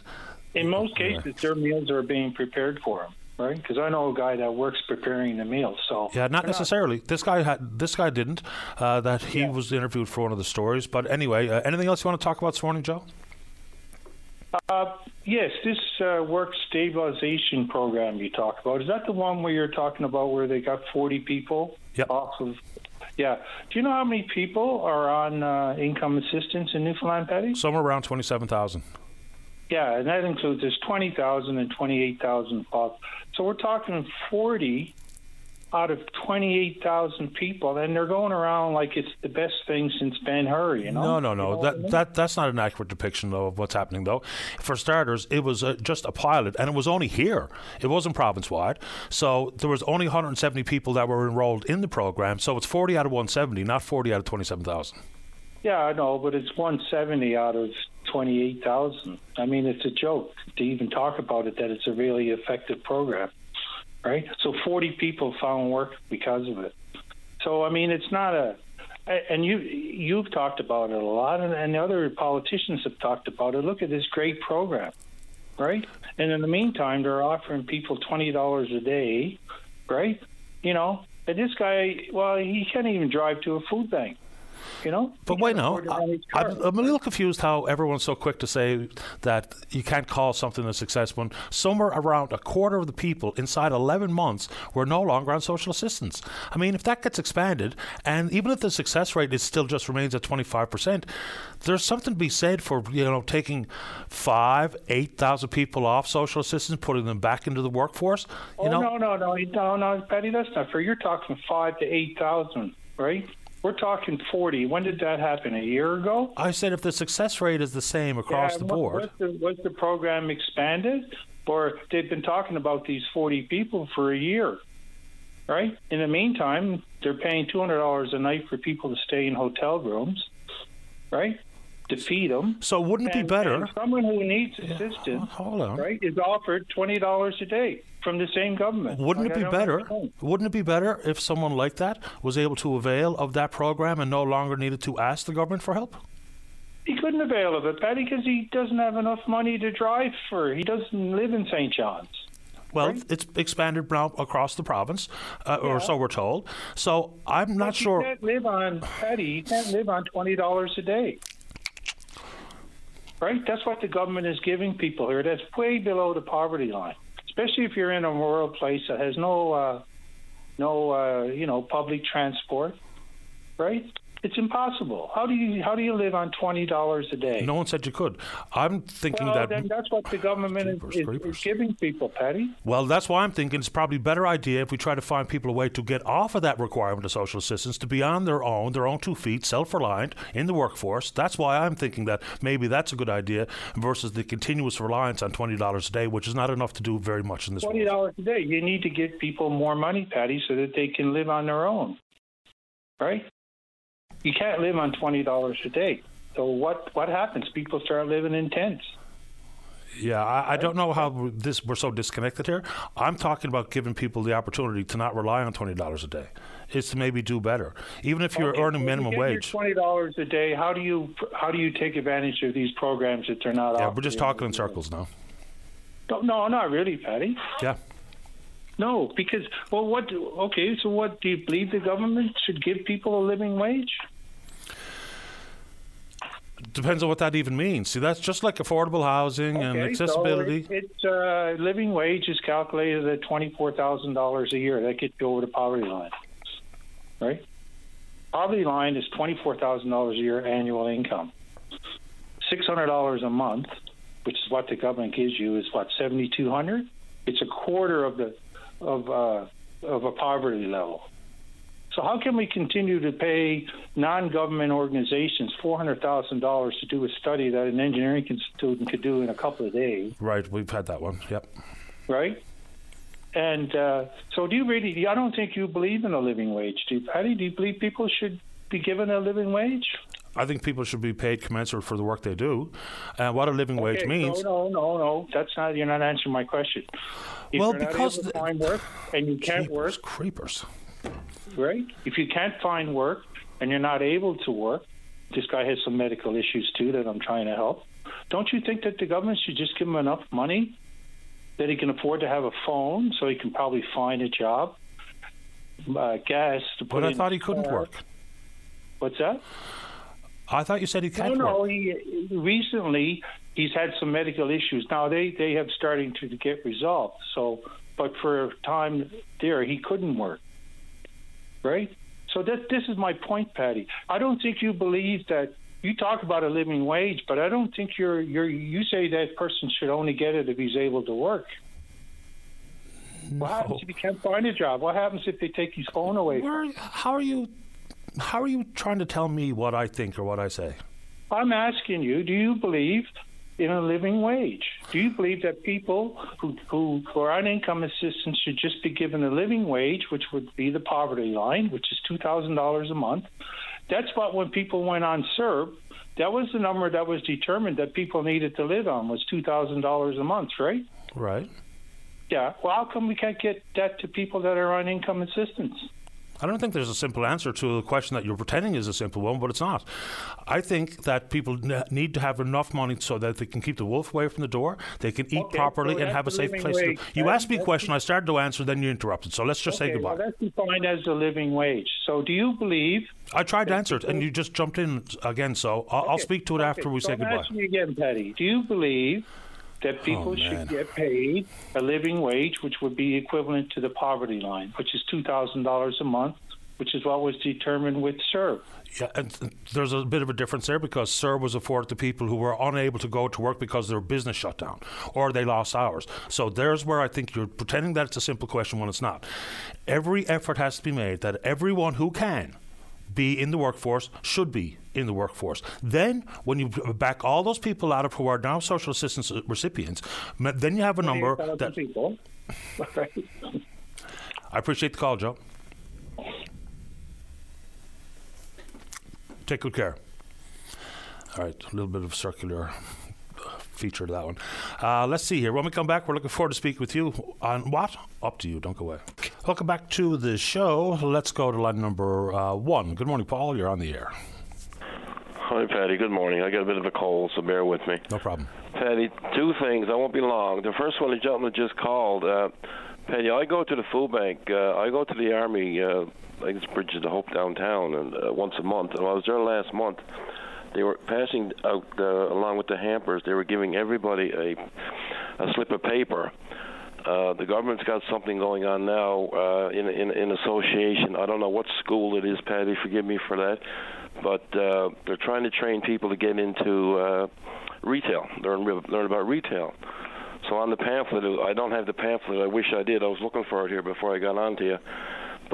in most cases, their meals are being prepared for them right? Because I know a guy that works preparing the meals. So yeah, not necessarily. This guy had this guy didn't. Uh, that he yeah. was interviewed for one of the stories. But anyway, uh, anything else you want to talk about this morning, Joe? Uh, yes, this uh, work stabilization program you talked about is that the one where you're talking about where they got 40 people yep. off of? Yeah. Do you know how many people are on uh, income assistance in Newfoundland, Paddy? Somewhere around 27,000. Yeah, and that includes there's 20,000 and 28,000 So we're talking 40 out of 28,000 people, and they're going around like it's the best thing since Ben Hur. You know? No, no, no. You know that I mean? that that's not an accurate depiction though, of what's happening, though. For starters, it was uh, just a pilot, and it was only here. It wasn't province wide, so there was only 170 people that were enrolled in the program. So it's 40 out of 170, not 40 out of 27,000. Yeah, I know, but it's 170 out of 28,000. I mean, it's a joke to even talk about it that it's a really effective program, right? So 40 people found work because of it. So I mean, it's not a and you you've talked about it a lot, and, and other politicians have talked about it. Look at this great program, right? And in the meantime, they're offering people twenty dollars a day, right? You know, and this guy, well, he can't even drive to a food bank you know. But wait now, I, am a little confused how everyone's so quick to say that you can't call something a success when somewhere around a quarter of the people inside 11 months were no longer on social assistance. I mean, if that gets expanded, and even if the success rate is still just remains at 25%, there's something to be said for you know taking five, eight thousand people off social assistance, putting them back into the workforce. You oh know? no, no, no, no, no, Paddy, that's not fair. You're talking five to eight thousand, right? We're talking 40. When did that happen? A year ago? I said if the success rate is the same across yeah, the board. Was the, was the program expanded? Or they've been talking about these 40 people for a year, right? In the meantime, they're paying $200 a night for people to stay in hotel rooms, right? To feed them. So wouldn't it and, be better? someone who needs assistance, yeah, hold on. right, is offered $20 a day from the same government. Wouldn't like, it be better? Wouldn't it be better if someone like that was able to avail of that program and no longer needed to ask the government for help? He couldn't avail of it, Paddy, because he doesn't have enough money to drive for. He doesn't live in St. John's. Well, right? it's expanded now across the province, uh, yeah. or so we're told. So I'm not but sure. Can't live on Paddy. You can't live on twenty dollars a day. Right? That's what the government is giving people here. That's way below the poverty line especially if you're in a rural place that has no, uh, no, uh, you know, public transport, right? It's impossible. How do you how do you live on twenty dollars a day? No one said you could. I'm thinking well, that. Then that's what the government creepers, is, creepers. is, giving people, Paddy. Well, that's why I'm thinking it's probably a better idea if we try to find people a way to get off of that requirement of social assistance to be on their own, their own two feet, self-reliant in the workforce. That's why I'm thinking that maybe that's a good idea versus the continuous reliance on twenty dollars a day, which is not enough to do very much in this. Twenty dollars a day. You need to give people more money, Paddy, so that they can live on their own. Right? You can't live on twenty dollars a day. So what what happens? People start living in tents. Yeah, I, I, don't know how this we're so disconnected here. I'm talking about giving people the opportunity to not rely on twenty dollars a day. Is to maybe do better, even if you're okay, earning minimum you wage. Twenty dollars a day. How do you how do you take advantage of these programs that they're not? Yeah, we're just talking in circles now. No no, not really, Paddy. Yeah. No, because well, what? Okay, so what do you believe the government should give people a living wage? Depends on what that even means. See, that's just like affordable housing okay, and accessibility. So it, it's uh, living wage is calculated at twenty four thousand dollars a year. That gets you over the poverty line, right? Poverty line is twenty four thousand dollars a year annual income. Six hundred dollars a month, which is what the government gives you, is what seventy two hundred. It's a quarter of the of uh, of a poverty level. So how can we continue to pay non-government organizations four hundred thousand dollars to do a study that an engineering student could do in a couple of days? Right, we've had that one. Yep. Right. And uh, so, do you really? I don't think you believe in a living wage, do you, Paddy? Do you believe people should be given a living wage? I think people should be paid commensurate for the work they do. And what a living okay, wage means. No, no, no, no. That's not. You're not answering my question. If well, because the, find work and you can't work, creepers right? If you can't find work and you're not able to work, this guy has some medical issues too that I'm trying to help. Don't you think that the government should just give him enough money that he can afford to have a phone so he can probably find a job, uh, gas to put But I thought he couldn't work. What's that? I thought you said he can't no, work. No, he recently he's had some medical issues. Now they they have starting to get resolved. So, but for a time there he couldn't work right? So that this is my point, Paddy. I don't think you believe that you talk about a living wage, but I don't think you're you're you say that person should only get it if he's able to work. No. What happens if he can't find a job? What happens if they take his phone away? Where, how are you? How are you trying to tell me what I think or what I say? I'm asking you. Do you believe in a living wage. Do you believe that people who, who, are on income assistance should just be given a living wage, which would be the poverty line, which is $2,000 a month? That's what when people went on CERB, that was the number that was determined that people needed to live on was $2,000 a month, right? Right. Yeah. Well, how come we can't get that to people that are on income assistance? I don't think there's a simple answer to a question that you're pretending is a simple one, but it's not. I think that people need to have enough money so that they can keep the wolf away from the door, they can eat okay, properly, so and have a safe place wage. to. You asked me a question, I started to answer, then you interrupted. So let's just okay, say goodbye. Well, that's defined as a living wage. So do you believe? I tried to answer it, and you just jumped in again. So I'll, okay, I'll speak to it after we so say goodbye. Asking you again, Paddy. Do you believe? That oh, people oh, should get paid a living wage, which would be equivalent to the poverty line, which is two thousand dollars a month, which is what was determined with CERB. Yeah, and there's a bit of a difference there because CERB was afforded to people who were unable to go to work because their business shut down or they lost hours. So there's where I think you're pretending that it's a simple question when it's not. Every effort has to be made that everyone who can be in the workforce should be in the workforce. Then, when you back all those people out of who are now social assistance recipients, then you have a number that. People. I appreciate the call, Joe. Take good care. All right, a little bit of circular feature to that one. Uh, let's see here. When we come back, we're looking forward to speaking with you on what? Up to you. Don't go away. Welcome back to the show. Let's go to line number uh, one. Good morning, Paul. You're on the air. Hi, Paddy. Good morning. I got a bit of a cold, so bear with me. No problem. Paddy, two things. I won't be long. The first one, the gentleman just called. Uh, Paddy, I go to the food bank. Uh, I go to the army. Uh, I think it's Bridges to Hope downtown, and uh, once a month. And I was there last month. They were passing out uh, along with the hampers. They were giving everybody a a slip of paper. Uh, the government's got something going on now uh, in, in in association. I don't know what school it is, Paddy. Forgive me for that, but uh, they're trying to train people to get into uh, retail, learn learn about retail. So on the pamphlet, I don't have the pamphlet. I wish I did. I was looking for it here before I got on to you.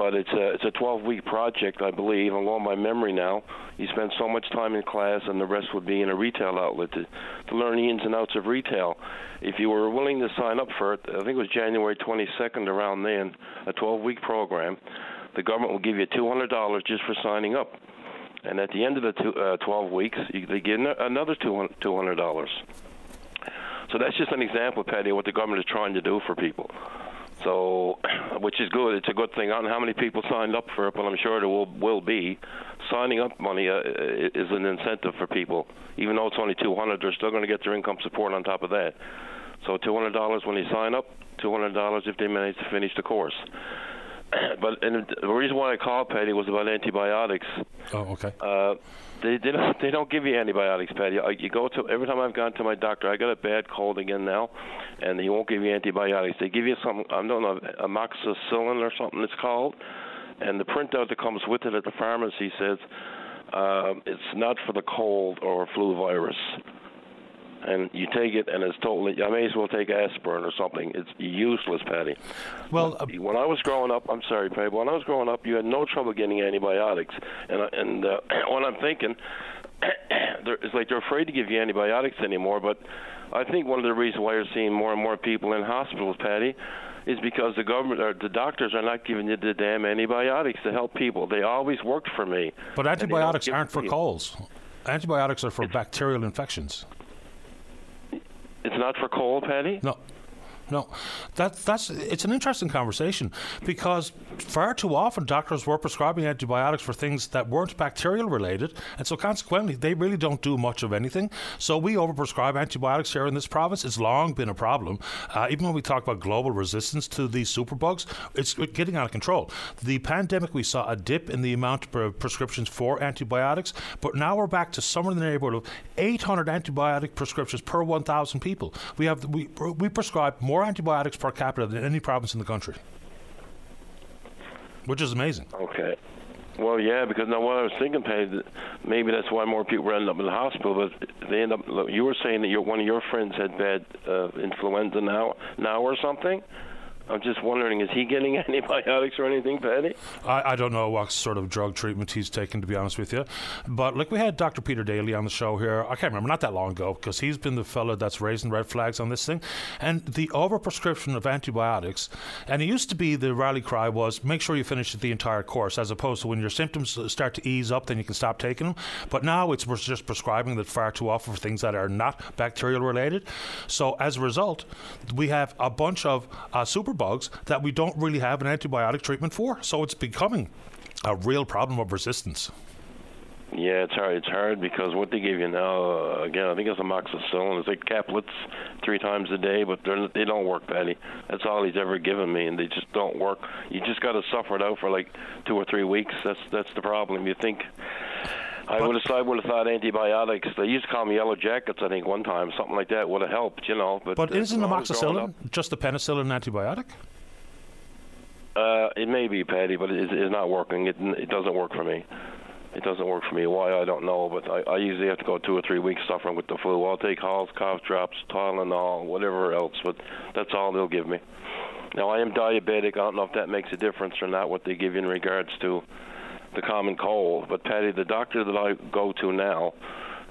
But it's a it's a 12 week project, I believe. Going by memory now. You spend so much time in class, and the rest would be in a retail outlet to, to learn the ins and outs of retail. If you were willing to sign up for it, I think it was January 22nd around then, a 12 week program. The government will give you $200 just for signing up. And at the end of the two, uh, 12 weeks, you, they give another $200. So that's just an example, Paddy, of what the government is trying to do for people. So, which is good. It's a good thing. I don't know how many people signed up for it, but I'm sure there will will be. Signing up money uh, is an incentive for people. Even though it's only 200, they're still going to get their income support on top of that. So $200 when they sign up, $200 if they manage to finish the course. but and the reason why I called Paddy was about antibiotics. Oh, okay. Uh, they they don't they don't give you antibiotics, Paddy. You go to every time I've gone to my doctor, I got a bad cold again now, and he won't give you antibiotics. They give you some I don't know amoxicillin or something it's called, and the printout that comes with it at the pharmacy says uh, it's not for the cold or flu virus and you take it and it's totally. I may as well take aspirin or something. It's useless, Paddy. Well, uh, when I was growing up, I'm sorry, Paddy. When I was growing up, you had no trouble getting antibiotics, and and uh, what I'm thinking, it's like they're afraid to give you antibiotics anymore. But I think one of the reasons why you're seeing more and more people in hospitals, Paddy, is because the government or the doctors are not giving you the damn antibiotics to help people. They always worked for me. But antibiotics aren't for colds. Antibiotics are for bacterial infections. It's not for coal, Paddy? No. No, that that's it's an interesting conversation because far too often doctors were prescribing antibiotics for things that weren't bacterial related, and so consequently they really don't do much of anything. So we overprescribe antibiotics here in this province. It's long been a problem. Uh, even when we talk about global resistance to these superbugs, it's getting out of control. The pandemic, we saw a dip in the amount of prescriptions for antibiotics, but now we're back to somewhere in the neighborhood of 800 antibiotic prescriptions per 1,000 people. We have we we prescribe more more antibiotics per capita than any province in the country, which is amazing. Okay. Well, yeah, because now what I was thinking, maybe that's why more people end up in the hospital. But they end up. You were saying that your one of your friends had bad uh, influenza now, now or something. I'm just wondering, is he getting antibiotics or anything, Paddy? I, I don't know what sort of drug treatment he's taken, to be honest with you. But like we had Dr. Peter Daley on the show here, I can't remember, not that long ago, because he's been the fellow that's raising red flags on this thing. And the overprescription of antibiotics, and it used to be the rally cry was make sure you finish the entire course, as opposed to when your symptoms start to ease up, then you can stop taking them. But now it's just prescribing that far too often for things that are not bacterial related. So as a result, we have a bunch of uh, super bugs that we don't really have an antibiotic treatment for. So it's becoming a real problem of resistance. Yeah, it's hard. It's hard because what they give you now, uh, again, I think it's amoxicillin. It's like caplets three times a day, but they're, they don't work, Paddy. That's all he's ever given me, and they just don't work. You just got to suffer it out for like two or three weeks. That's that's the problem. You think I would have I would have thought antibiotics. They used to call them yellow jackets. I think one time something like that would have helped. You know, but but isn't amoxicillin just the penicillin antibiotic? Uh, it may be, Paddy, but it is not working. It it doesn't work for me. It doesn't work for me. Why I don't know, but I, I usually have to go two or three weeks suffering with the flu. I'll take Hall's cough drops, Tylenol, whatever else, but that's all they'll give me. Now I am diabetic. I don't know if that makes a difference or not. What they give you in regards to the common cold. But Paddy, the doctor that I go to now,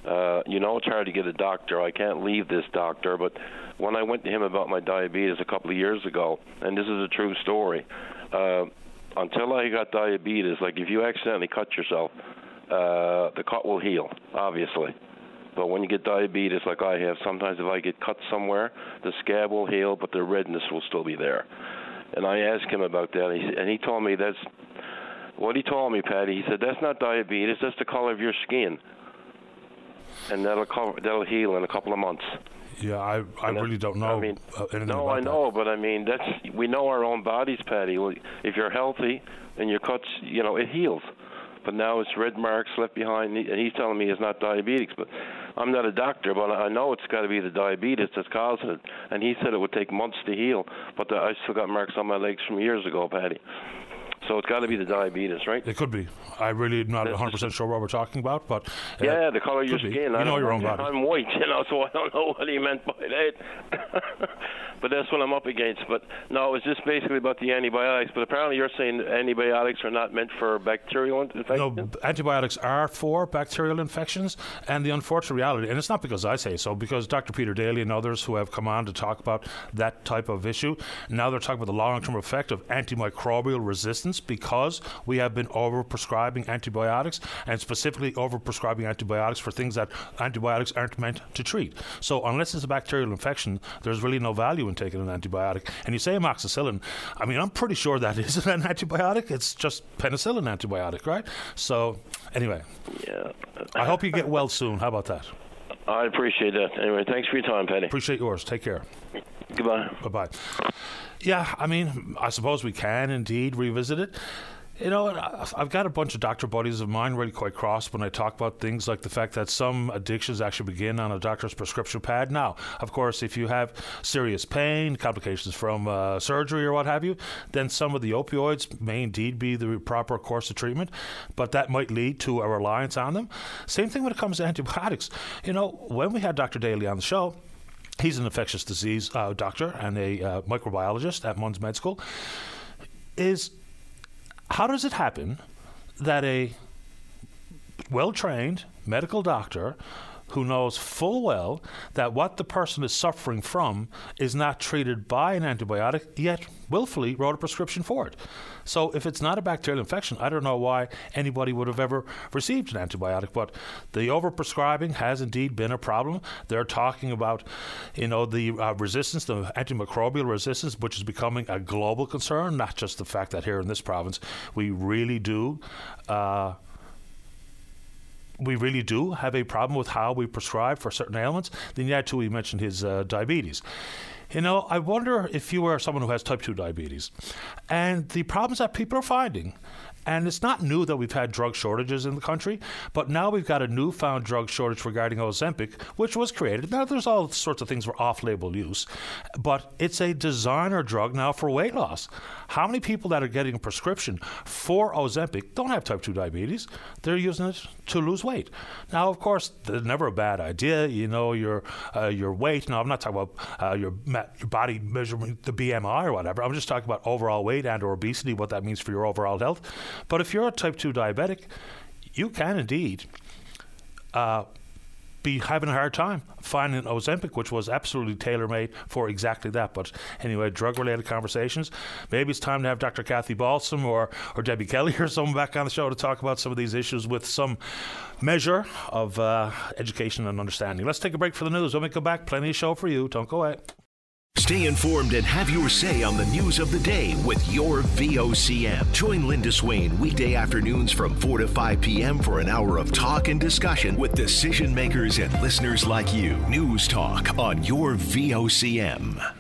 uh, you know, it's hard to get a doctor. I can't leave this doctor, but when I went to him about my diabetes a couple of years ago, and this is a true story. Uh, until I got diabetes, like if you accidentally cut yourself, uh, the cut will heal, obviously. But when you get diabetes, like I have, sometimes if I get cut somewhere, the scab will heal, but the redness will still be there. And I asked him about that, and he, and he told me that's what he told me, Paddy. He said that's not diabetes. That's the color of your skin, and that'll cover, that'll heal in a couple of months. Yeah, I I really don't know. I mean, uh, no, I know, that. but I mean that's we know our own bodies, Paddy. If you're healthy and your cuts, you know, it heals. But now it's red marks left behind, and he's telling me it's not diabetes. But I'm not a doctor, but I know it's got to be the diabetes that's causing it. And he said it would take months to heal, but the, I still got marks on my legs from years ago, Paddy. So it's got to be the diabetes, right? It could be. I really am not 100 percent sure what we're talking about, but uh, yeah, the color of your skin. You know your own body. I'm white, you know, so I don't know what he meant by that. but that's what I'm up against. But no, it was just basically about the antibiotics. But apparently, you're saying antibiotics are not meant for bacterial infections. No, antibiotics are for bacterial infections, and the unfortunate reality, and it's not because I say so, because Dr. Peter Daley and others who have come on to talk about that type of issue, now they're talking about the long-term effect of antimicrobial resistance because we have been over-prescribing antibiotics and specifically over-prescribing antibiotics for things that antibiotics aren't meant to treat. So unless it's a bacterial infection, there's really no value in taking an antibiotic. And you say amoxicillin, I mean, I'm pretty sure that isn't an antibiotic. It's just penicillin antibiotic, right? So anyway, yeah. I hope you get well soon. How about that? I appreciate that. Anyway, thanks for your time, Penny. Appreciate yours. Take care. Goodbye. Bye bye. Yeah, I mean, I suppose we can indeed revisit it. You know, I've got a bunch of doctor buddies of mine really quite cross when I talk about things like the fact that some addictions actually begin on a doctor's prescription pad. Now, of course, if you have serious pain, complications from uh, surgery or what have you, then some of the opioids may indeed be the proper course of treatment, but that might lead to a reliance on them. Same thing when it comes to antibiotics. You know, when we had Dr. Daley on the show, he's an infectious disease uh, doctor and a uh, microbiologist at MUN's Med School. Is how does it happen that a well trained medical doctor who knows full well that what the person is suffering from is not treated by an antibiotic, yet willfully wrote a prescription for it. So if it's not a bacterial infection, I don't know why anybody would have ever received an antibiotic. But the overprescribing has indeed been a problem. They're talking about, you know, the uh, resistance, the antimicrobial resistance, which is becoming a global concern. Not just the fact that here in this province we really do. Uh, we really do have a problem with how we prescribe for certain ailments. Then yet, too, we mentioned his uh, diabetes. You know, I wonder if you are someone who has type 2 diabetes and the problems that people are finding and it's not new that we've had drug shortages in the country, but now we've got a newfound drug shortage regarding Ozempic, which was created. Now, there's all sorts of things for off label use, but it's a designer drug now for weight loss. How many people that are getting a prescription for Ozempic don't have type 2 diabetes? They're using it to lose weight. Now, of course, it's never a bad idea. You know, your, uh, your weight. Now, I'm not talking about uh, your, your body measurement, the BMI or whatever. I'm just talking about overall weight and or obesity, what that means for your overall health. But if you're a type 2 diabetic, you can indeed uh, be having a hard time finding Ozempic, which was absolutely tailor made for exactly that. But anyway, drug related conversations. Maybe it's time to have Dr. Kathy Balsam or, or Debbie Kelly or someone back on the show to talk about some of these issues with some measure of uh, education and understanding. Let's take a break for the news. When we come back, plenty of show for you. Don't go away. Stay informed and have your say on the news of the day with your VOCM. Join Linda Swain weekday afternoons from 4 to 5 p.m. for an hour of talk and discussion with decision makers and listeners like you. News Talk on your VOCM.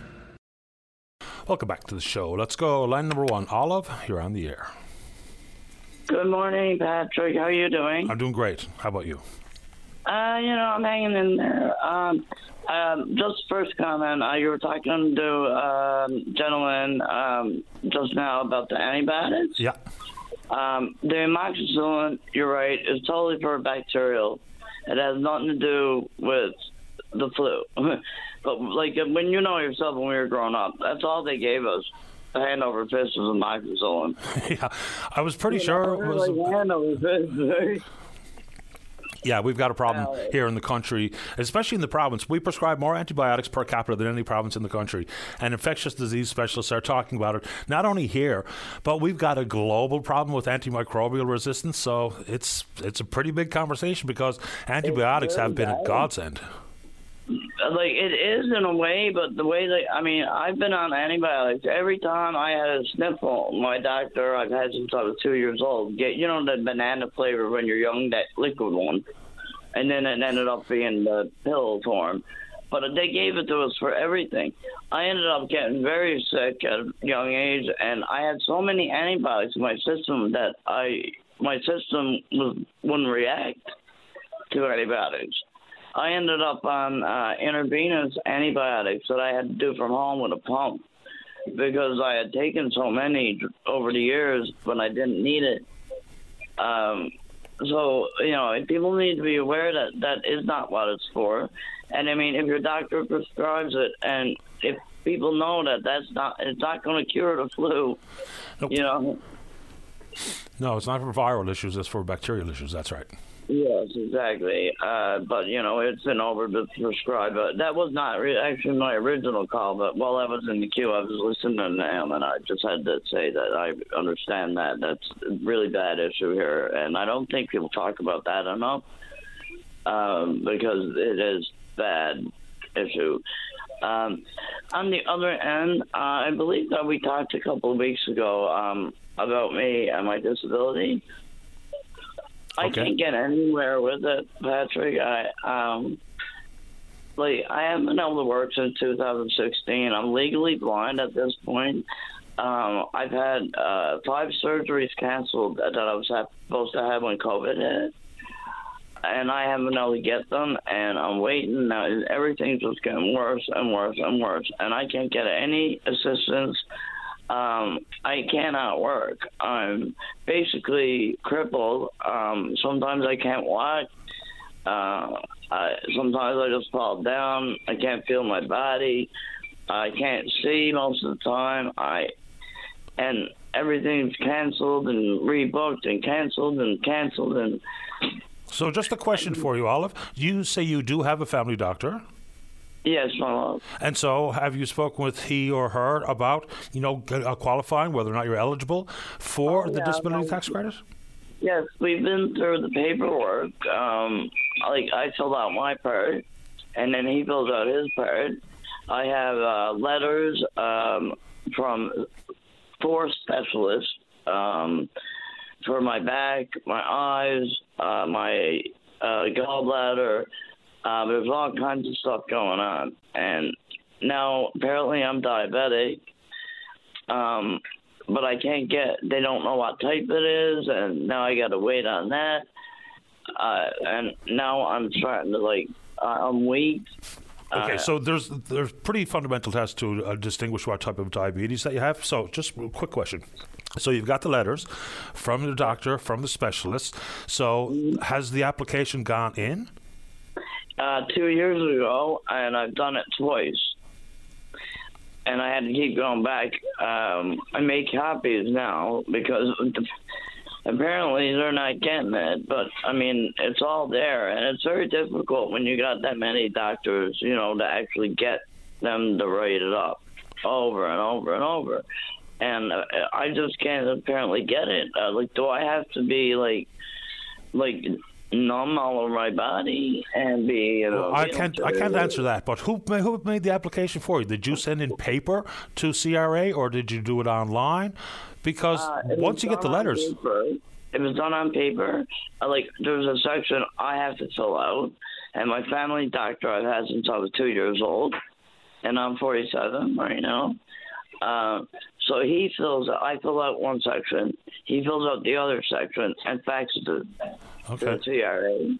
Welcome back to the show. Let's go. Line number one. Olive, you're on the air. Good morning, Patrick. How are you doing? I'm doing great. How about you? Uh, you know, I'm hanging in there. Um, um, just first comment, uh, you were talking to a um, gentleman um, just now about the antibiotics. Yeah. Um, the amoxicillin, you're right, is totally for bacterial. It has nothing to do with the flu. but like when you know yourself, when we were growing up, that's all they gave us. Hand over fist was amoxicillin. yeah, I was pretty you sure know, it was. Like hand over fist. Yeah, we've got a problem here in the country, especially in the province. We prescribe more antibiotics per capita than any province in the country. And infectious disease specialists are talking about it, not only here, but we've got a global problem with antimicrobial resistance. So it's it's a pretty big conversation because antibiotics have been a godsend like it is in a way, but the way that I mean, I've been on antibiotics every time I had a sniffle. My doctor, I've had since I was two years old. Get you know the banana flavor when you're young, that liquid one, and then it ended up being the pill form. But they gave it to us for everything. I ended up getting very sick at a young age, and I had so many antibiotics in my system that I my system was wouldn't react to antibiotics. I ended up on uh, intravenous antibiotics that I had to do from home with a pump. because I had taken so many over the years, but I didn't need it. Um, so you know, people need to be aware that that is not what it's for. And I mean, if your doctor prescribes it, and if people know that that's not, it's not going to cure the flu. Nope. You know. No, it's not for viral issues. It's for bacterial issues. That's right. Yes, exactly. Uh, but you know, it's been overprescribed. But that was not re- actually my original call. But while I was in the queue, I was listening to him, and I just had to say that I understand that that's a really bad issue here, and I don't think people talk about that enough um, because it is bad issue. Um, on the other end, uh, I believe that we talked a couple of weeks ago um, about me and my disability. I okay. can't get anywhere with it, Patrick. I um, like I haven't been able to work since 2016. I'm legally blind at this point. Um, I've had uh, five surgeries canceled that I was supposed to have when COVID hit, and I haven't been able to get them. And I'm waiting now. Everything's just getting worse and worse and worse, and I can't get any assistance um, I cannot work. I'm basically crippled. Um, sometimes I can't walk. Uh, I, sometimes I just fall down. I can't feel my body. I can't see most of the time. I and everything's canceled and rebooked and canceled and canceled and. So, just a question for you, Olive. You say you do have a family doctor. Yes, my love. And so, have you spoken with he or her about, you know, uh, qualifying, whether or not you're eligible for oh, the yeah, disability tax credit? Yes, we've been through the paperwork. Um, like I filled out my part, and then he filled out his part. I have uh, letters um, from four specialists um, for my back, my eyes, uh, my uh, gallbladder uh, there's all kinds of stuff going on, and now apparently I'm diabetic. Um, but I can't get. They don't know what type it is, and now I got to wait on that. Uh, and now I'm starting to like. Uh, I'm weak. Okay, uh, so there's there's pretty fundamental tests to uh, distinguish what type of diabetes that you have. So, just a quick question. So you've got the letters from the doctor, from the specialist. So mm-hmm. has the application gone in? Uh, two years ago, and I've done it twice. And I had to keep going back. Um, I make copies now because apparently they're not getting it. But I mean, it's all there, and it's very difficult when you got that many doctors, you know, to actually get them to write it up over and over and over. And uh, I just can't apparently get it. Uh, like, do I have to be like, like numb all over my body and be. You know, well, I can't. I can't answer that. But who who made the application for you? Did you send in paper to CRA or did you do it online? Because uh, once you get the letters. Paper, it was done on paper. Like there's a section I have to fill out, and my family doctor I've had since I was two years old, and I'm 47 right now. Uh, so he fills. I fill out one section. He fills out the other section and faxes it okay. the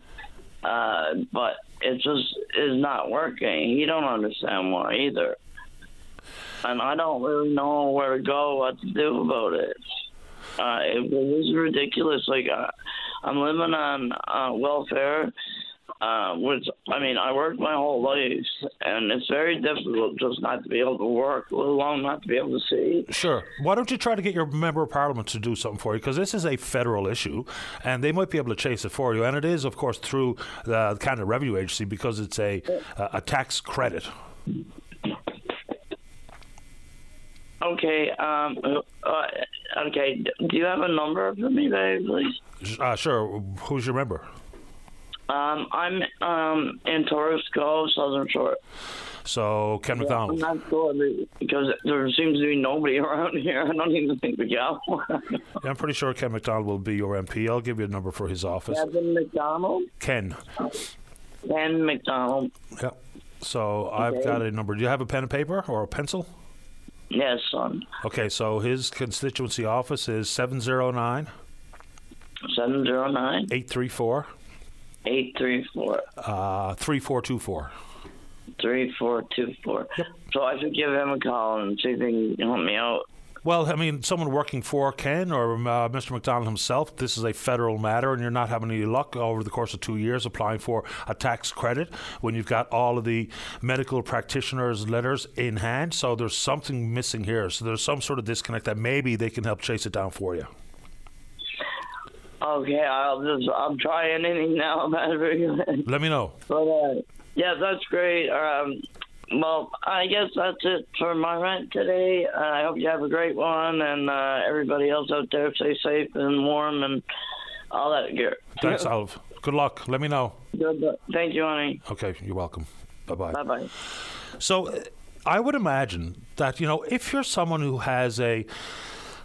CRA. Uh, but it just is not working. He don't understand why either, and I don't really know where to go, what to do about it. Uh, it, it was ridiculous. Like uh, I'm living on uh, welfare uh, which I mean, I worked my whole life, and it's very difficult just not to be able to work, let alone not to be able to see. Sure. Why don't you try to get your member of parliament to do something for you? Because this is a federal issue, and they might be able to chase it for you. And it is, of course, through the Canada Revenue Agency because it's a a tax credit. Okay. Um. Uh, okay. Do you have a number for me, babe, please? Uh, sure. Who's your member? Um, I'm um, in Tors Cove, Southern Shore. So Ken yeah, McDonald. I'm not sure because there seems to be nobody around here. I don't even think we got one. yeah, I'm pretty sure Ken McDonald will be your MP. I'll give you a number for his office. Kevin McDonald. Ken. Ken McDonald. Yeah. So okay. I've got a number. Do you have a pen and paper or a pencil? Yes, son. Okay, so his constituency office is 709 709 834 Eight three four. Uh, three four two four. three four two four. Yep. So I should give him a call and see if he can help me out. Well, I mean, someone working for Ken or uh, Mr. McDonald himself, this is a federal matter, and you're not having any luck over the course of two years applying for a tax credit when you've got all of the medical practitioners' letters in hand. So there's something missing here. So there's some sort of disconnect that maybe they can help chase it down for you. Okay, I'll just I'll try anything now. Let me know. But uh, yeah, that's great. Um, well, I guess that's it for my rant today. Uh, I hope you have a great one, and uh, everybody else out there stay safe and warm and all that gear. Thanks, Alv. Good luck. Let me know. Good. luck. Thank you, honey. Okay, you're welcome. Bye bye. Bye bye. So uh, I would imagine that, you know, if you're someone who has a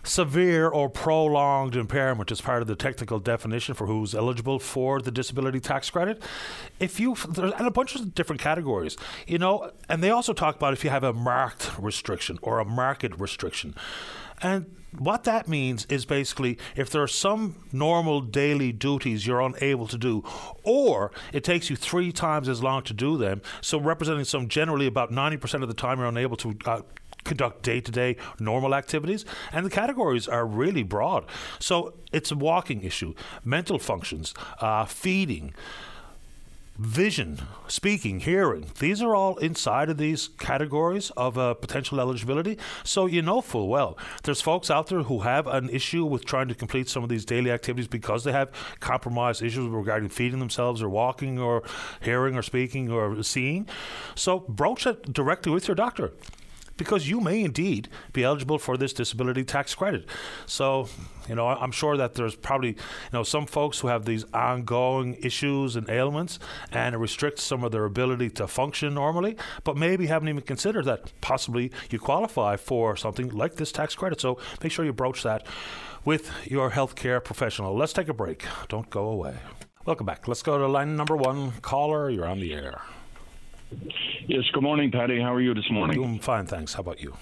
severe or prolonged impairment is part of the technical definition for who's eligible for the disability tax credit. If you and a bunch of different categories, you know, and they also talk about if you have a marked restriction or a market restriction. And what that means is basically if there are some normal daily duties you're unable to do, or it takes you three times as long to do them, so representing some generally about 90% of the time you're unable to uh, conduct day to day normal activities. And the categories are really broad. So it's a walking issue, mental functions, uh, feeding vision, speaking, hearing, these are all inside of these categories of uh, potential eligibility. So you know full well there's folks out there who have an issue with trying to complete some of these daily activities because they have compromised issues regarding feeding themselves or walking or hearing or speaking or seeing. So broach it directly with your doctor because you may indeed be eligible for this disability tax credit. So, you know, I'm sure that there's probably, you know, some folks who have these ongoing issues and ailments and it restricts some of their ability to function normally, but maybe haven't even considered that possibly you qualify for something like this tax credit. So make sure you broach that with your healthcare professional. Let's take a break. Don't go away. Welcome back. Let's go to line number one. Caller, you're on the air. Yes, good morning, Paddy. How are you this morning? Doing fine, thanks. How about you?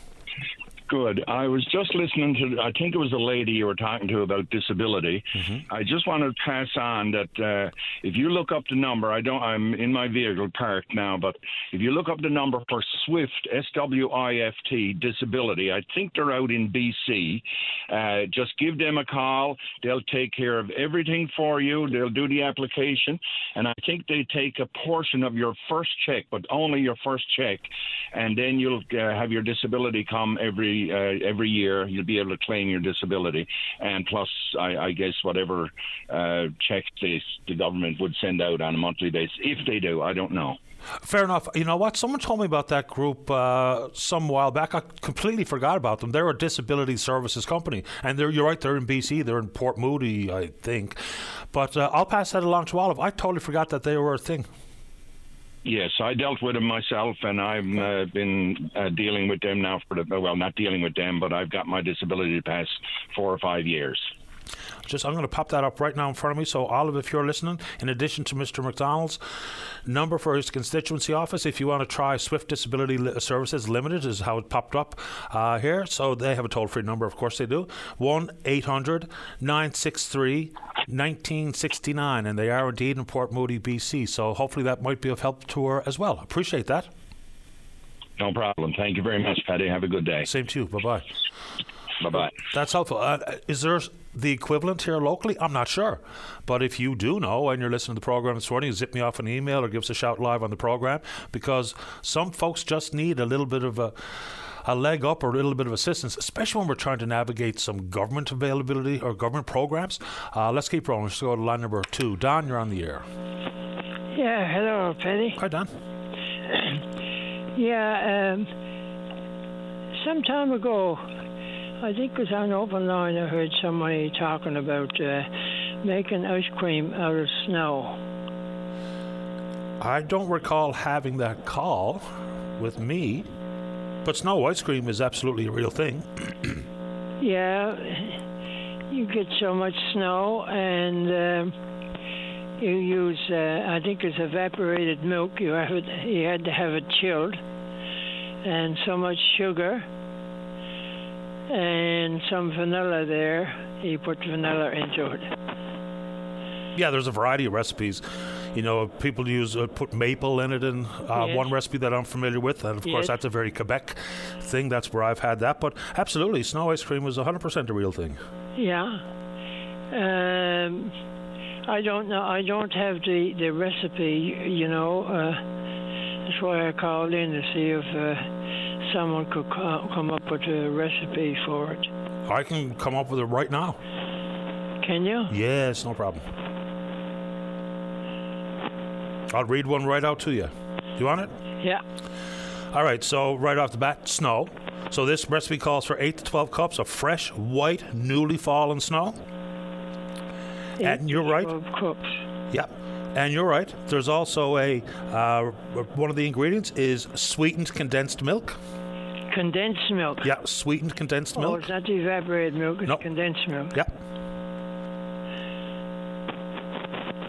Good. I was just listening to, I think it was a lady you were talking to about disability. Mm-hmm. I just want to pass on that uh, if you look up the number, I don't, I'm in my vehicle parked now, but if you look up the number for SWIFT, S W I F T, disability, I think they're out in BC. Uh, just give them a call. They'll take care of everything for you. They'll do the application. And I think they take a portion of your first check, but only your first check. And then you'll uh, have your disability come every uh, every year you'll be able to claim your disability, and plus I, I guess whatever uh, checks the government would send out on a monthly basis. If they do, I don't know. Fair enough. You know what? Someone told me about that group uh, some while back. I completely forgot about them. They're a disability services company, and they're you're right. They're in BC. They're in Port Moody, I think. But uh, I'll pass that along to Olive. I totally forgot that they were a thing. Yes, I dealt with them myself, and I've uh, been uh, dealing with them now for the well, not dealing with them, but I've got my disability pass four or five years. Just I'm going to pop that up right now in front of me. So Olive, if you're listening, in addition to Mr. McDonald's number for his constituency office, if you want to try Swift Disability Services Limited, is how it popped up uh, here. So they have a toll free number, of course they do. One 800 963 1969, and they are indeed in Port Moody, BC. So hopefully that might be of help to her as well. Appreciate that. No problem. Thank you very much, Paddy. Have a good day. Same to you. Bye bye. Bye bye. That's helpful. Uh, is there the equivalent here locally? I'm not sure. But if you do know and you're listening to the program this morning, zip me off an email or give us a shout live on the program because some folks just need a little bit of a a leg up or a little bit of assistance, especially when we're trying to navigate some government availability or government programs. Uh, let's keep rolling. Let's go to line number two. Don, you're on the air. Yeah, hello, Penny. Hi, Don. yeah, um, some time ago, I think it was on open line. I heard somebody talking about uh, making ice cream out of snow. I don't recall having that call with me, but snow ice cream is absolutely a real thing. yeah, you get so much snow, and uh, you use. Uh, I think it's evaporated milk. You have it. You had to have it chilled, and so much sugar and some vanilla there. He put vanilla into it. Yeah, there's a variety of recipes. You know, people use uh, put maple in it and uh, Yes. one recipe that I'm familiar with, and of course Yes. that's a very Quebec thing. That's where I've had that. But absolutely, snow ice cream is 100% a real thing. Yeah. Um, I don't know. I don't have the the recipe. You know. Uh, that's why I called in to see if uh, someone could come up with a recipe for it. I can come up with it right now. Can you? Yes, no problem. I'll read one right out to you. You want it? Yeah. All right, so right off the bat, snow. So this recipe calls for 8 to 12 cups of fresh, white, newly fallen snow. And you're right. Cups. Yep. And you're right. There's also a uh, one of the ingredients is sweetened condensed milk. Condensed milk. Yeah, sweetened condensed Oh, milk. it's not evaporated milk. It's Nope. condensed milk. Yep.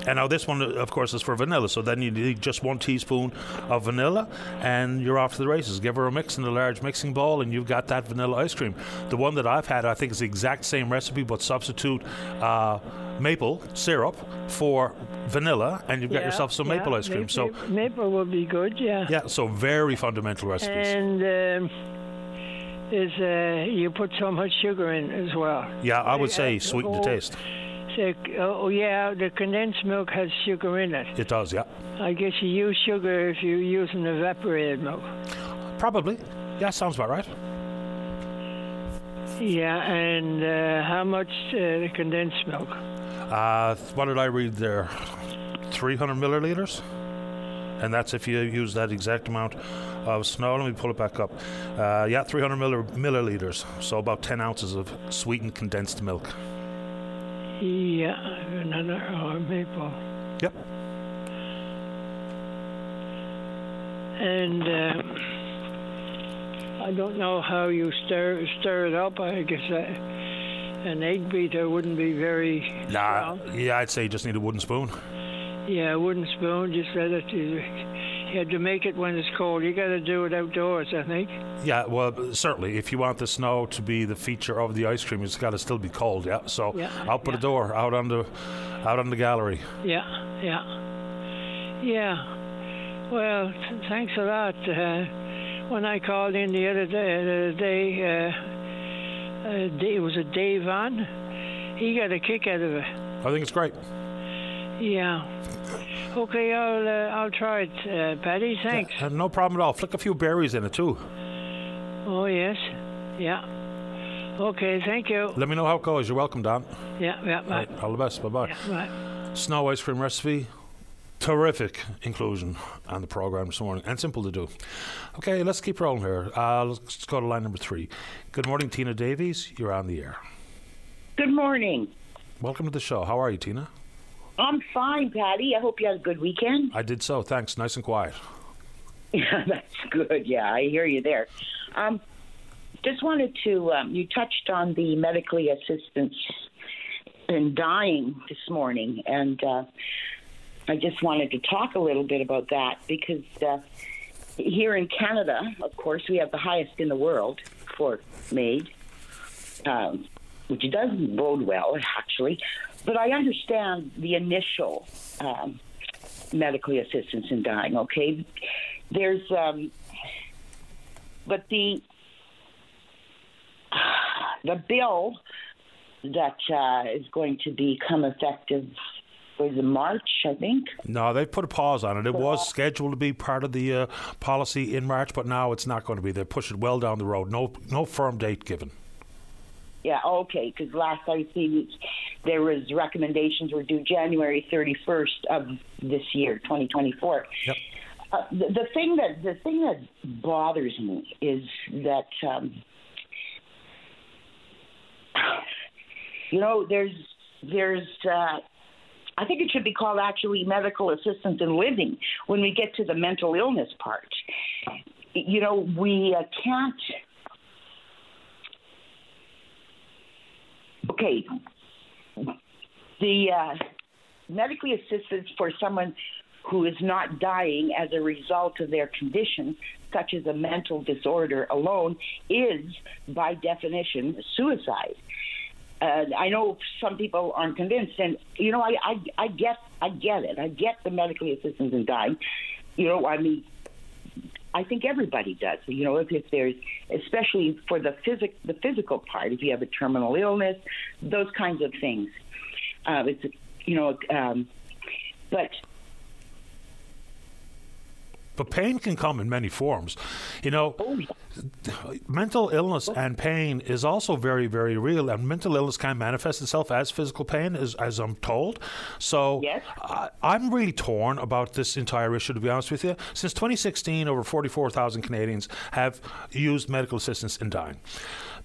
And now this one, of course, is for vanilla. So then you need just one teaspoon of vanilla, and you're off to the races. Give her a mix in a large mixing bowl, and you've got that vanilla ice cream. The one that I've had, I think, is the exact same recipe, but substitute uh, maple syrup for vanilla, and you've got Yeah, yourself some yeah, maple ice cream. Maple, So maple will be good. Yeah. yeah, so very fundamental recipes. And um, is uh, you put so much sugar in as well. yeah, I would say uh, sweeten the oh, taste. So, oh yeah, the condensed milk has sugar in it. It does, yeah. I guess you use sugar if you're using evaporated milk. Probably. Yeah, sounds about right. Yeah, and uh, how much uh, the condensed milk? Uh, what did I read there? 300 milliliters? And that's if you use that exact amount of snow. Let me pull it back up. Uh, yeah, 300 milli- milliliters. So about 10 ounces of sweetened condensed milk. Yeah, another or maple. Yep. And uh, I don't know how you stir stir it up. I guess uh, an egg beater wouldn't be very Nah, strong. yeah, I'd say you just need a wooden spoon. Yeah, a wooden spoon. Just let it. You have to make it when it's cold. You got to do it outdoors, I think. Yeah, well, certainly, if you want the snow to be the feature of the ice cream, it's got to still be cold. Yeah, so Yeah, out by the yeah. door, out on the, out on the gallery. Yeah, yeah, yeah. Well, th- thanks a lot. Uh, when I called in the other day, the other day, uh, uh, it was a Dave on. He got a kick out of it. I think it's great. Yeah. Okay, I'll uh, I'll try it, uh, Paddy. Thanks. Uh, no problem at all. Flick a few berries in it too. Oh yes, yeah. Okay, thank you. Let me know how it goes. You're welcome, Don. Yeah, yeah, All, bye. right, all the best. Bye bye. Yeah, bye. Snow ice cream recipe. Terrific inclusion on the program this morning and simple to do. Okay, let's keep rolling here. Uh, let's go to line number three. Good morning, Tina Davies. You're on the air. Good morning. Welcome to the show. How are you, Tina? I'm fine, Paddy. I hope you had a good weekend. I did so. Thanks. Nice and quiet. Yeah, that's good. Yeah, I hear you there. Um, just wanted to, um, you touched on the medically assistance in dying this morning, and uh, I just wanted to talk a little bit about that because uh, here in Canada, of course, we have the highest in the world for MAID, um, which doesn't bode well, actually. But I understand the initial um, medically assistance in dying. Okay, there's, um, but the the bill that uh, is going to become effective was in March, I think. No, they put a pause on it. It was scheduled to be part of the uh, policy in March, but now it's not going to be. They push it well down the road. No, no firm date given. Yeah, okay, because last I see there was recommendations were due January 31st of this year, 2024. Yep. Uh, the, the thing that the thing that bothers me is that um, you know there's there's uh, I think it should be called actually medical assistance in living when we get to the mental illness part. You know we uh, can't. Okay, the uh, medically assistance for someone who is not dying as a result of their condition, such as a mental disorder alone, is by definition suicide. Uh, I know some people aren't convinced, and you know, I, I I get I get it. I get the medically assistance in dying. You know, I mean, I think everybody does. You know, if, if there's, especially for the physic, the physical part, if you have a terminal illness, those kinds of things. Uh, it's, you know, um, but but pain can come in many forms. You know, oh, mental illness and pain is also very, very real. And mental illness can manifest itself as physical pain, as, as I'm told. So yes. I, I'm really torn about this entire issue, to be honest with you. Since 2016, over 44,000 Canadians have used medical assistance in dying.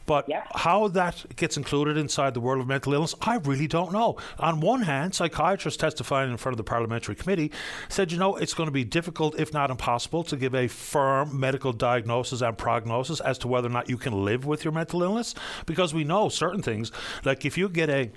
But how that gets included inside the world of mental illness, I really don't know. On one hand, psychiatrists testifying in front of the parliamentary committee said, you know, it's going to be difficult, if not impossible, to give a firm medical diagnosis and prognosis as to whether or not you can live with your mental illness because we know certain things, like if you get a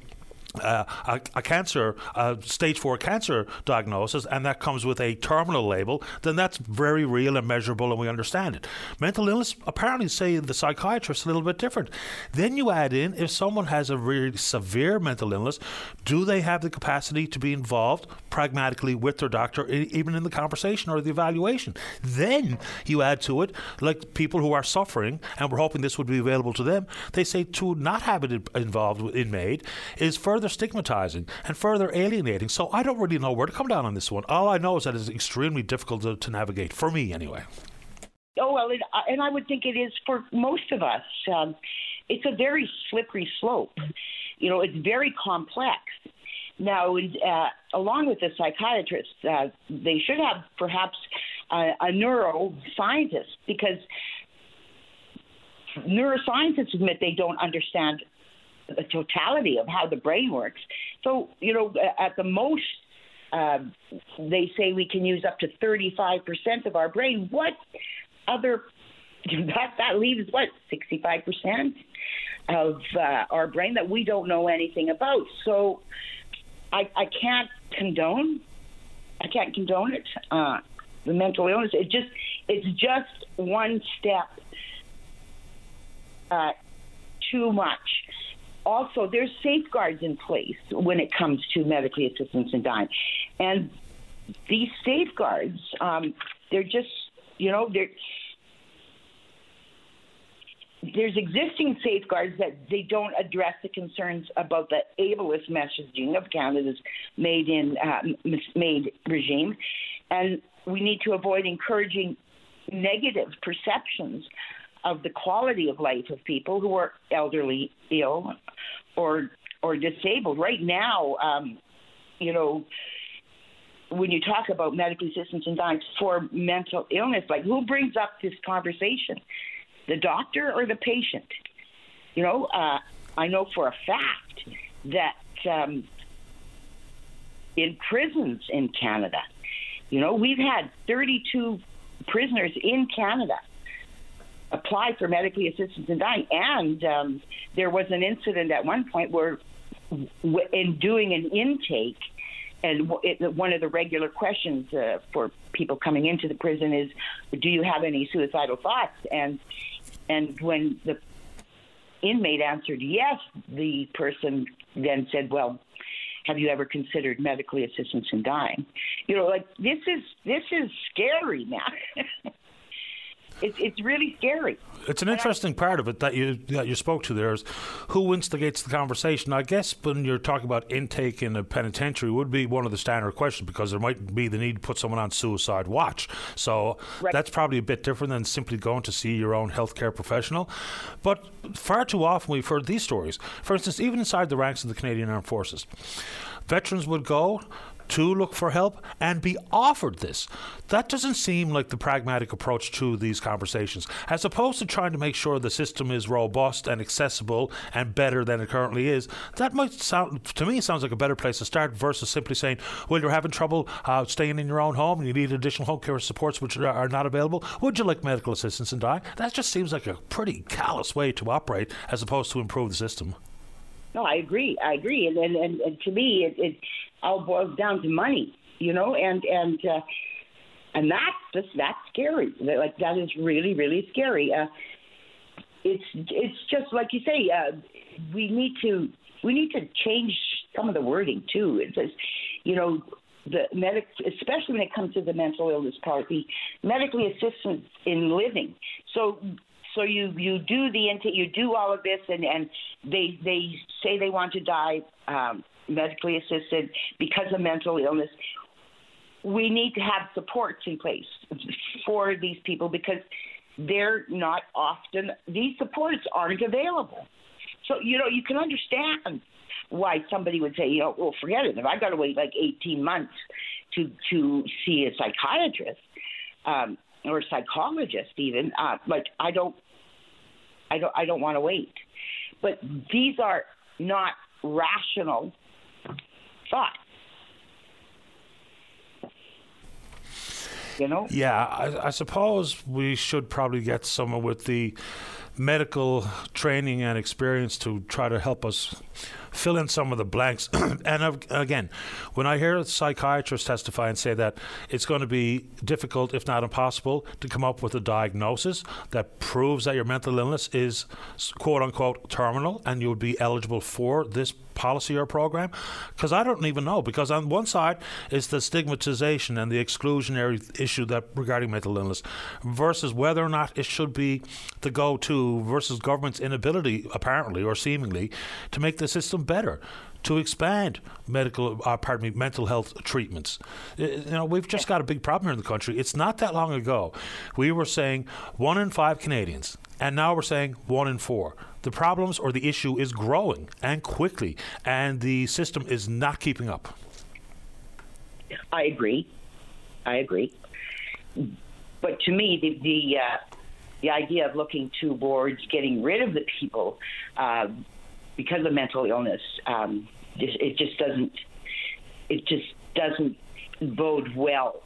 uh, a, a, cancer, a stage four cancer diagnosis, and that comes with a terminal label, then that's very real and measurable, and we understand it. Mental illness, apparently, say the psychiatrist, a little bit different. Then you add in if someone has a really severe mental illness, do they have the capacity to be involved pragmatically with their doctor, even in the conversation or the evaluation? Then you add to it, like people who are suffering, and we're hoping this would be available to them. They say to not have it involved in MAID is further further stigmatizing and further alienating. So I don't really know where to come down on this one. All I know is that it's extremely difficult to, to navigate, for me anyway. Oh, well, it, and I would think it is for most of us. Um, it's a very slippery slope. You know, it's very complex. Now, uh, along with the psychiatrists, uh, they should have perhaps a, a neuroscientist because neuroscientists admit they don't understand the totality of how the brain works. So, you know, at the most, uh, they say we can use up to 35% of our brain. What other, that, that leaves what, 65% of uh, our brain that we don't know anything about. So I, I can't condone, I can't condone it. Uh, the mental illness, it just, it's just one step uh, too much also there's safeguards in place when it comes to medically assistance in dying, and these safeguards, um, they're just you know they're there's existing safeguards that they don't address the concerns about the ableist messaging of Canada's made in uh, MAID regime, and we need to avoid encouraging negative perceptions of the quality of life of people who are elderly, ill, or or disabled. Right now, um, you know, when you talk about medical assistance in dying for mental illness, like who brings up this conversation, the doctor or the patient? You know, uh, I know for a fact that um, in prisons in Canada, you know, we've had 32 prisoners in Canada apply for medically assistance in dying. And um, there was an incident at one point where, in doing an intake, and it, one of the regular questions uh, for people coming into the prison is, "Do you have any suicidal thoughts?" And and when the inmate answered yes, the person then said, "Well, have you ever considered medically assistance in dying?" You know, like this is this is scary now. it's it's really scary. It's an interesting part of it that you that you spoke to there is who instigates the conversation. I guess when you're talking about intake in a penitentiary would be one of the standard questions because there might be the need to put someone on suicide watch. So right. that's probably a bit different than simply going to see your own healthcare professional. But far too often we've heard these stories. For instance, even inside the ranks of the Canadian Armed Forces, veterans would go to look for help and be offered this. That doesn't seem like the pragmatic approach to these conversations, as opposed to trying to make sure the system is robust and accessible and better than it currently is. That might sound, to me, sounds like a better place to start versus simply saying, well, you're having trouble uh, staying in your own home and you need additional home care supports which are not available. Would you like medical assistance in dying? That just seems like a pretty callous way to operate as opposed to improve the system. No, I agree. I agree, and and, and, and to me, it, it all boils down to money, you know, and and uh, and that's just that's scary. Like that is really really scary. Uh, it's it's just like you say. Uh, we need to we need to change some of the wording too. It says, you know, the medic, especially when it comes to the mental illness part, the medically assistance in living. So, so you you do the intake, you do all of this, and and they they say they want to die um, medically assisted because of mental illness. We need to have supports in place for these people because they're not often these supports aren't available. So you know you can understand why somebody would say, you know, well, forget it. If I got to wait like 18 months to to see a psychiatrist um, or a psychologist, even uh, like I don't, I don't, I don't want to wait. But these are not rational thoughts. You know? Yeah, I, I suppose we should probably get someone with the medical training and experience to try to help us fill in some of the blanks. and again, when I hear psychiatrists testify and say that it's going to be difficult, if not impossible, to come up with a diagnosis that proves that your mental illness is quote unquote terminal and you would be eligible for this policy or program? Because I don't even know. Because on one side is the stigmatization and the exclusionary issue that regarding mental illness, versus whether or not it should be the go-to, versus government's inability, apparently or seemingly, to make the system better to expand medical, uh, pardon me, mental health treatments. Uh, you know, we've just got a big problem here in the country. It's not that long ago we were saying one in five Canadians, and now we're saying one in four. The problems or the issue is growing and quickly, and the system is not keeping up. I agree. I agree. But to me, the the, uh, the idea of looking towards getting rid of the people uh, because of mental illness, um, it just doesn't. It just doesn't bode well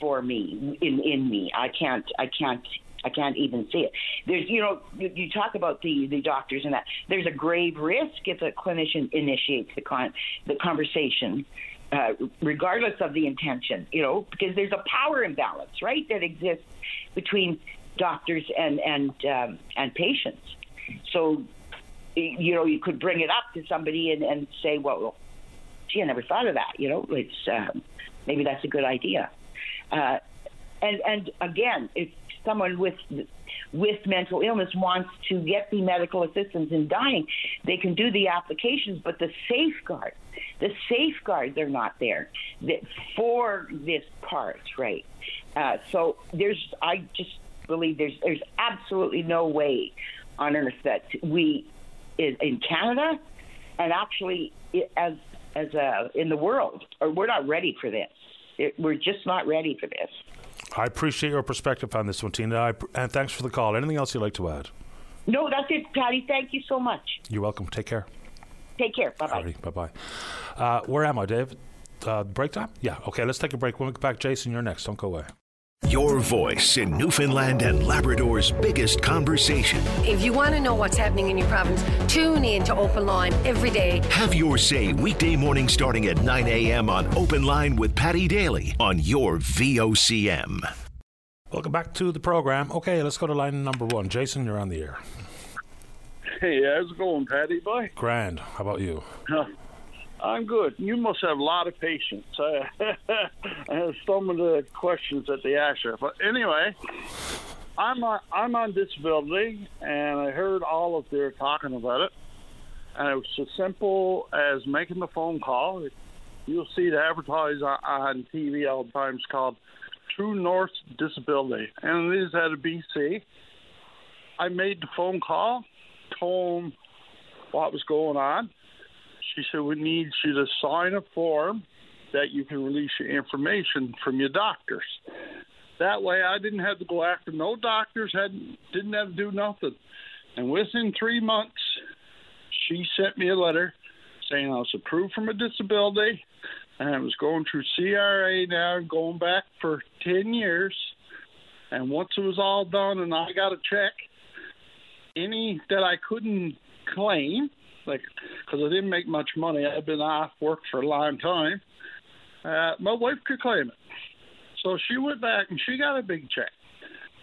for me in in me. I can't. I can't. I can't even see it. There's, you know, you, you talk about the the doctors and that. There's a grave risk if a clinician initiates the con- the conversation, uh, regardless of the intention. You know, because there's a power imbalance, right, that exists between doctors and and um, and patients. So you know, you could bring it up to somebody and, and say, well, gee, I never thought of that. You know, it's um, maybe that's a good idea. Uh, and and again, if someone with with mental illness wants to get the medical assistance in dying, they can do the applications, but the safeguards, the safeguards are not there for this part, right? Uh, so there's, I just believe there's there's absolutely no way on earth that we in, in Canada and actually as as a, in the world, or we're not ready for this. It, we're just not ready for this. I appreciate your perspective on this one, Tina, I, and thanks for the call. Anything else you'd like to add? No, that's it, Paddy. Thank you so much. You're welcome. Take care. Take care. Bye bye. Bye bye. Uh, where am I, Dave? Uh, break time? Yeah. Okay, let's take a break. When we get back, Jason, you're next. Don't go away. Your voice in Newfoundland and Labrador's biggest conversation. If you want to know what's happening in your province, tune in to Open Line every day. Have your say weekday morning starting at 9 a.m. on Open Line with Paddy Daly on your VOCM. Welcome back to the program. Okay, let's go to line number one. Jason, you're on the air. Hey, how's it going, Paddy? boy? Grand. How about you? I'm good. You must have a lot of patience. Uh, some of the questions that they ask you. But anyway, I'm on, I'm on disability, and I heard all of their talking about it. And it was as simple as making the phone call. You'll see it advertised on, on TV all the time. It's called True North Disability, and it is out of BC. I made the phone call, told them what was going on she said, We need you to sign a form that you can release your information from your doctors. That way, I didn't have to go after no doctors, had didn't have to do nothing. And within three months, she sent me a letter saying I was approved from a disability and I was going through CRA now, going back for 10 years. And once it was all done and I got a check, any that I couldn't claim, like because I didn't make much money. I've been off work for a long time. Uh, my wife could claim it, so she went back and she got a big check,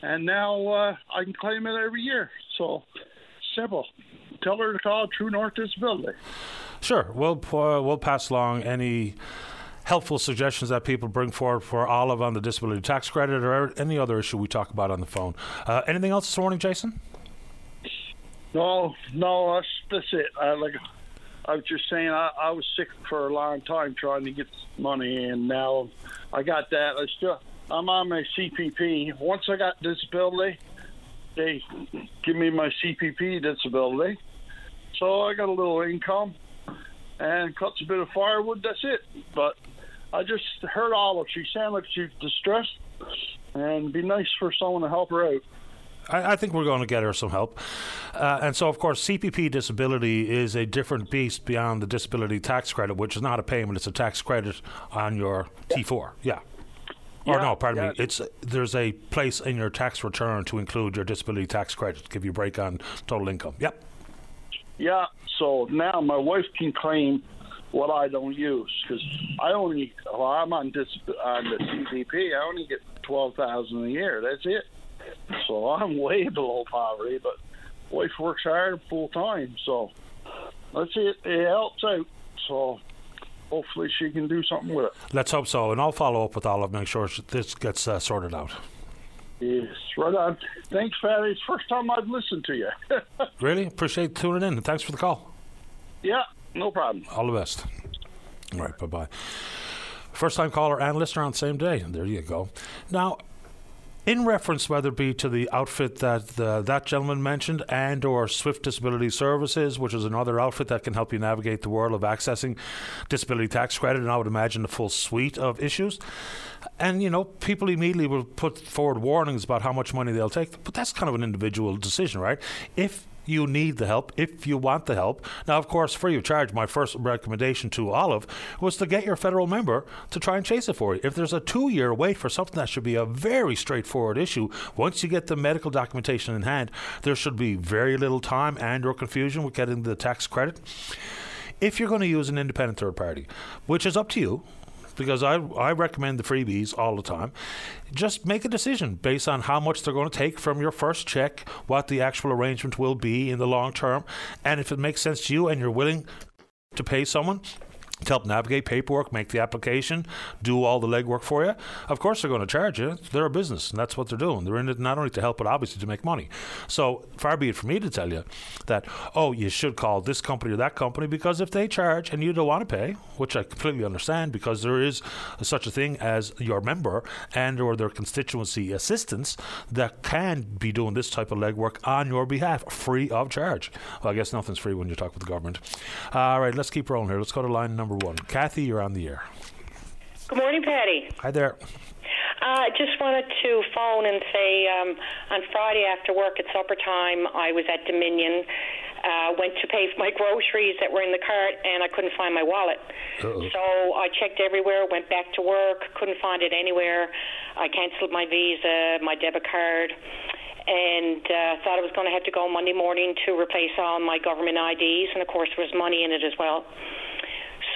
and now uh, I can claim it every year. So simple. tell her to call True North Disability. Sure, we'll uh, we'll pass along any helpful suggestions that people bring forward for Olive on the disability tax credit or any other issue we talk about on the phone. Uh, anything else this morning, Jason? No, no, that's that's it. I, like I was just saying, I, I was sick for a long time trying to get money, and now I got that. I still I'm on my CPP. Once I got disability, they give me my CPP disability, so I got a little income and cuts a bit of firewood. That's it. But I just heard all of She sounded like she's distressed, and be nice for someone to help her out. I, I think we're going to get her some help. Uh, and so, of course, CPP disability is a different beast beyond the disability tax credit, which is not a payment; it's a tax credit on your T4. Yeah. Or Yeah, no, pardon yeah. me. It's there's a place in your tax return to include your disability tax credit, to give you a break on total income. Yep. Yeah, so now my wife can claim what I don't use because I only well I'm on this on the CPP. I only get twelve thousand a year. That's it. So I'm way below poverty, but wife works hard full time. So that's it. It helps out. So hopefully she can do something with it. Let's hope so, and I'll follow up with Olive, make sure this gets uh, sorted out. Yes, right on. Thanks, Fatty. It's the first time I've listened to you. Really appreciate tuning in, and thanks for the call. yeah, no problem. All the best. All right, bye bye. First time caller and listener on the same day. There you go. Now, in reference whether it be to the outfit that the, that gentleman mentioned and or Swift Disability Services, which is another outfit that can help you navigate the world of accessing disability tax credit, and I would imagine the full suite of issues. And you know, people immediately will put forward warnings about how much money they'll take, but that's kind of an individual decision, right? If you need the help, if you want the help. Now, of course, free of charge, my first recommendation to Olive was to get your federal member to try and chase it for you. If there's a two year wait for something that should be a very straightforward issue, once you get the medical documentation in hand, there should be very little time and or confusion with getting the tax credit. If you're going to use an independent third party, which is up to you, because I, I recommend the freebies all the time. Just make a decision based on how much they're going to take from your first check, what the actual arrangement will be in the long term, and if it makes sense to you and you're willing to pay someone to help navigate paperwork, make the application, do all the legwork for you. Of course, they're going to charge you. They're a business, and that's what they're doing. They're in it not only to help, but obviously to make money. So, far be it for me to tell you that, oh, you should call this company or that company because if they charge and you don't want to pay, which I completely understand because there is such a thing as your member and or their constituency assistants that can be doing this type of legwork on your behalf free of charge. Well, I guess nothing's free when you talk with the government. All right, let's keep rolling here. Let's go to line number one. Kathy, you're on the air. Good morning, Paddy. Hi there. I just wanted to phone and say um, on Friday after work at supper time, I was at Dominion, uh, went to pay for my groceries that were in the cart, and I couldn't find my wallet. Uh-oh. So I checked everywhere, went back to work, couldn't find it anywhere. I canceled my Visa, my debit card. And uh, thought I was going to have to go Monday morning to replace all my government IDs, and of course there was money in it as well.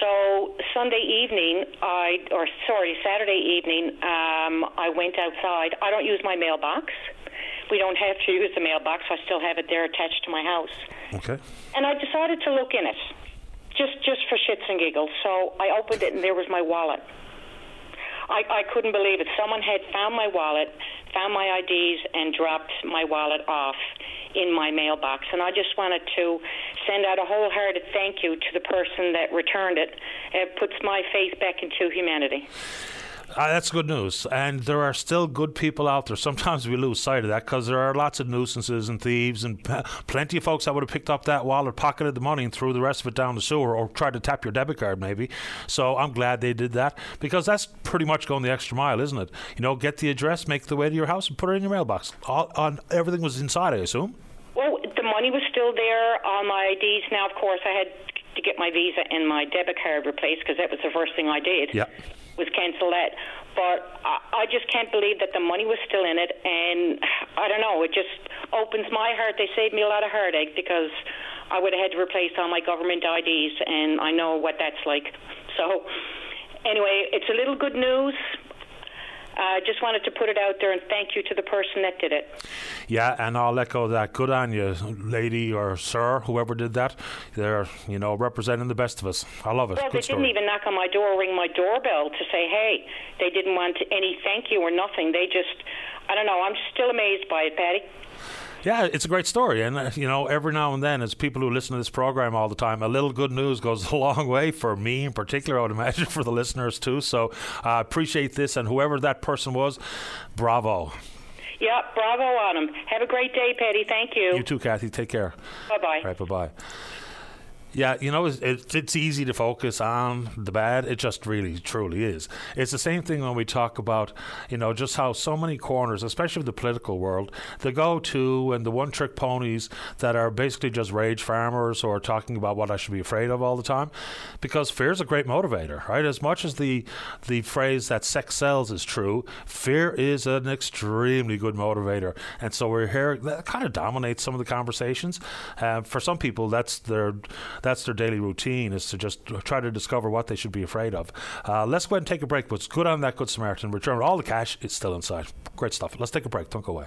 So Sunday evening, I or sorry Saturday evening, um, I went outside. I don't use my mailbox. We don't have to use the mailbox. I still have it there attached to my house. Okay. And I decided to look in it, just just for shits and giggles. So I opened it, and there was my wallet. I, I couldn't believe it. Someone had found my wallet, found my IDs, and dropped my wallet off in my mailbox. And I just wanted to send out a wholehearted thank you to the person that returned it. It puts my faith back into humanity. Uh, that's good news. And there are still good people out there. Sometimes we lose sight of that because there are lots of nuisances and thieves and p- plenty of folks that would have picked up that wallet, pocketed the money, and threw the rest of it down the sewer or tried to tap your debit card, maybe. So I'm glad they did that because that's pretty much going the extra mile, isn't it? You know, get the address, make the way to your house, and put it in your mailbox. All, on everything was inside, I assume. Well, the money was still there on my IDs. Now, of course, I had to get my Visa and my debit card replaced because that was the first thing I did. Yeah. Was cancel that. But I, I just can't believe that the money was still in it, and I don't know. It just opens my heart. They saved me a lot of heartache because I would have had to replace all my government IDs, and I know what that's like. So, anyway, it's a little good news. Uh, just wanted to put it out there and thank you to the person that did it. Yeah, and I'll echo that. Good on you, lady or sir, whoever did that. They're, you know, representing the best of us. I love it. Well, Good they story. didn't even knock on my door, or ring my doorbell to say, hey, they didn't want any thank you or nothing. They just, I don't know, I'm still amazed by it, Paddy. Yeah, it's a great story, and uh, you know, every now and then, as people who listen to this program all the time, a little good news goes a long way for me in particular. I would imagine for the listeners too. So I uh, appreciate this, and whoever that person was, bravo. Yep, bravo on him. Have a great day, Paddy. Thank you. You too, Kathy. Take care. Bye bye. Right, bye bye. Yeah, you know, it's, it's, easy to focus on the bad. It just really, truly is. It's the same thing when we talk about, you know, just how so many corners, especially the political world, the go to and the one trick ponies that are basically just rage farmers or talking about what I should be afraid of all the time. Because fear is a great motivator, right? As much as the, the phrase that sex sells is true, fear is an extremely good motivator. And so we're here, that kind of dominates some of the conversations. Uh, for some people, that's their that's their daily routine is to just try to discover what they should be afraid of. Uh, let's go ahead and take a break. It's good on that Good Samaritan. Return all the cash. It's still inside. Great stuff. Let's take a break. Don't go away.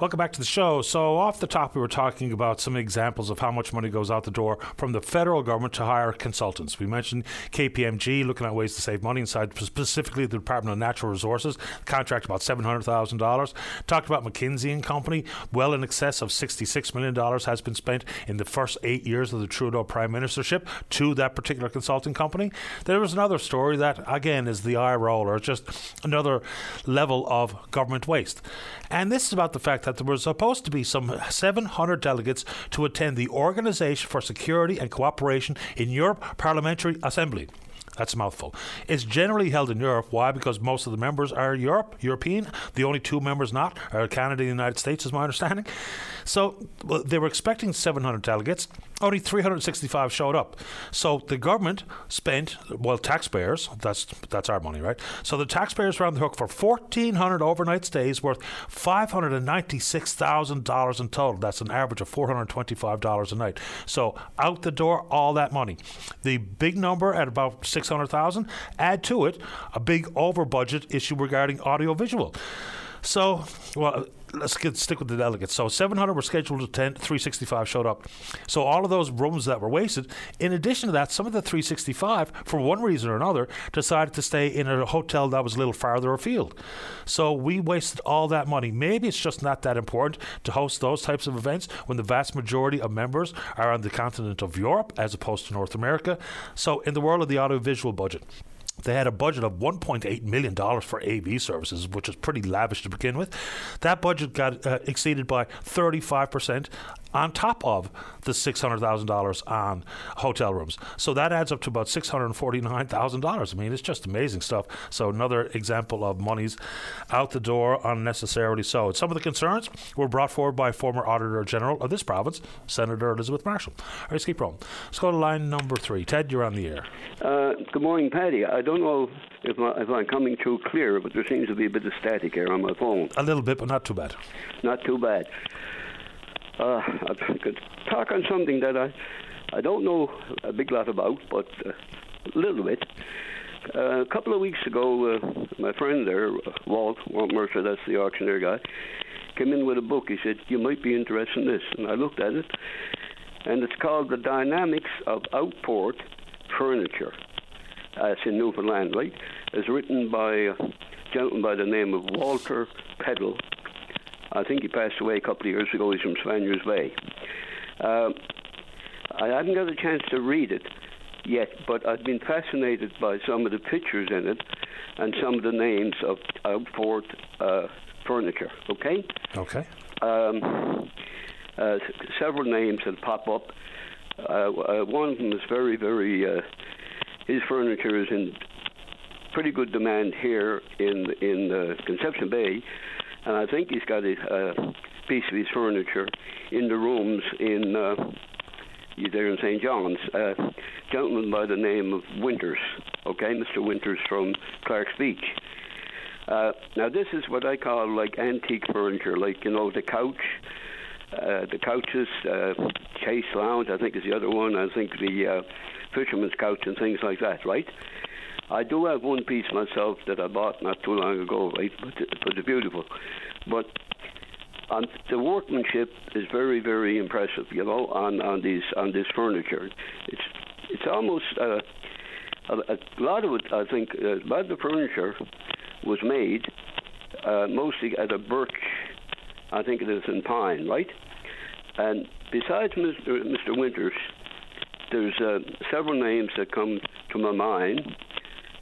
Welcome back to the show. So, off the top, we were talking about some examples of how much money goes out the door from the federal government to hire consultants. We mentioned KPMG looking at ways to save money inside specifically the Department of Natural Resources, contract about $700,000. Talked about McKinsey and Company, well in excess of $66 million has been spent in the first eight years of the Trudeau prime ministership to that particular consulting company. There was another story that, again, is the eye roller, just another level of government waste. And this is about the fact that there were supposed to be some 700 delegates to attend the Organization for Security and Cooperation in Europe Parliamentary Assembly. That's a mouthful. It's generally held in Europe. Why? Because most of the members are Europe, European. The only two members not are Canada and the United States, is my understanding. So well, they were expecting 700 delegates. Only 365 showed up. So the government spent, well, taxpayers, that's that's our money, right? So the taxpayers were on the hook for 1,400 overnight stays worth $596,000 in total. That's an average of $425 a night. So out the door, all that money. The big number at about 600,000, add to it a big over budget issue regarding audiovisual. So, well, let's get stick with the delegates. So 700 were scheduled to attend, 365 showed up. So all of those rooms that were wasted. In addition to that, some of the 365, for one reason or another, decided to stay in a hotel that was a little farther afield. So we wasted all that money. Maybe it's just not that important to host those types of events when the vast majority of members are on the continent of Europe as opposed to North America. So in the world of the audiovisual budget. They had a budget of $1.8 million for AV services, which was pretty lavish to begin with. That budget got uh, exceeded by 35% on top of the $600,000 on hotel rooms. So that adds up to about $649,000. I mean, it's just amazing stuff. So another example of monies out the door unnecessarily so. And some of the concerns were brought forward by former Auditor General of this province, Senator Elizabeth Marshall. All right, let's keep rolling. Let's go to line number three. Ted, you're on the air. Uh, good morning, Paddy. I don't know if, my, if I'm coming through clear, but there seems to be a bit of static here on my phone. A little bit, but not too bad. Not too bad. Uh, I could talk on something that I I don't know a big lot about, but uh, a little bit. Uh, a couple of weeks ago, uh, my friend there, Walt, Walt Mercer, that's the auctioneer guy, came in with a book. He said, You might be interested in this. And I looked at it, and it's called The Dynamics of Outport Furniture. Uh, in Newfoundland, right? It's written by a gentleman by the name of Walter Peddle. I think he passed away a couple of years ago. He's from Spaniards Bay. Uh, I haven't got a chance to read it yet, but I've been fascinated by some of the pictures in it and some of the names of outport uh, furniture. Okay. Okay. Um, uh, several names that pop up. Uh, uh, one of them is very, very. Uh, his furniture is in pretty good demand here in in uh, Conception Bay, and I think he's got a uh, piece of his furniture in the rooms in uh, there in St. John's. A gentleman by the name of Winters, okay, Mr. Winters from Clark's Beach. Uh, now this is what I call like antique furniture, like you know the couch, uh, the couches, uh, Chaise Lounge, I think is the other one. I think the uh, fisherman's couch and things like that, right? I do have one piece myself that I bought not too long ago, right? But but it's beautiful. But um, the workmanship is very, very impressive. You know, on on these on this furniture, it's it's almost uh, a, a lot of it. I think uh, a lot of the furniture was made uh, mostly out of birch. I think it is in pine, right? And besides Mr. Mr. Winters, there's uh, several names that come to my mind.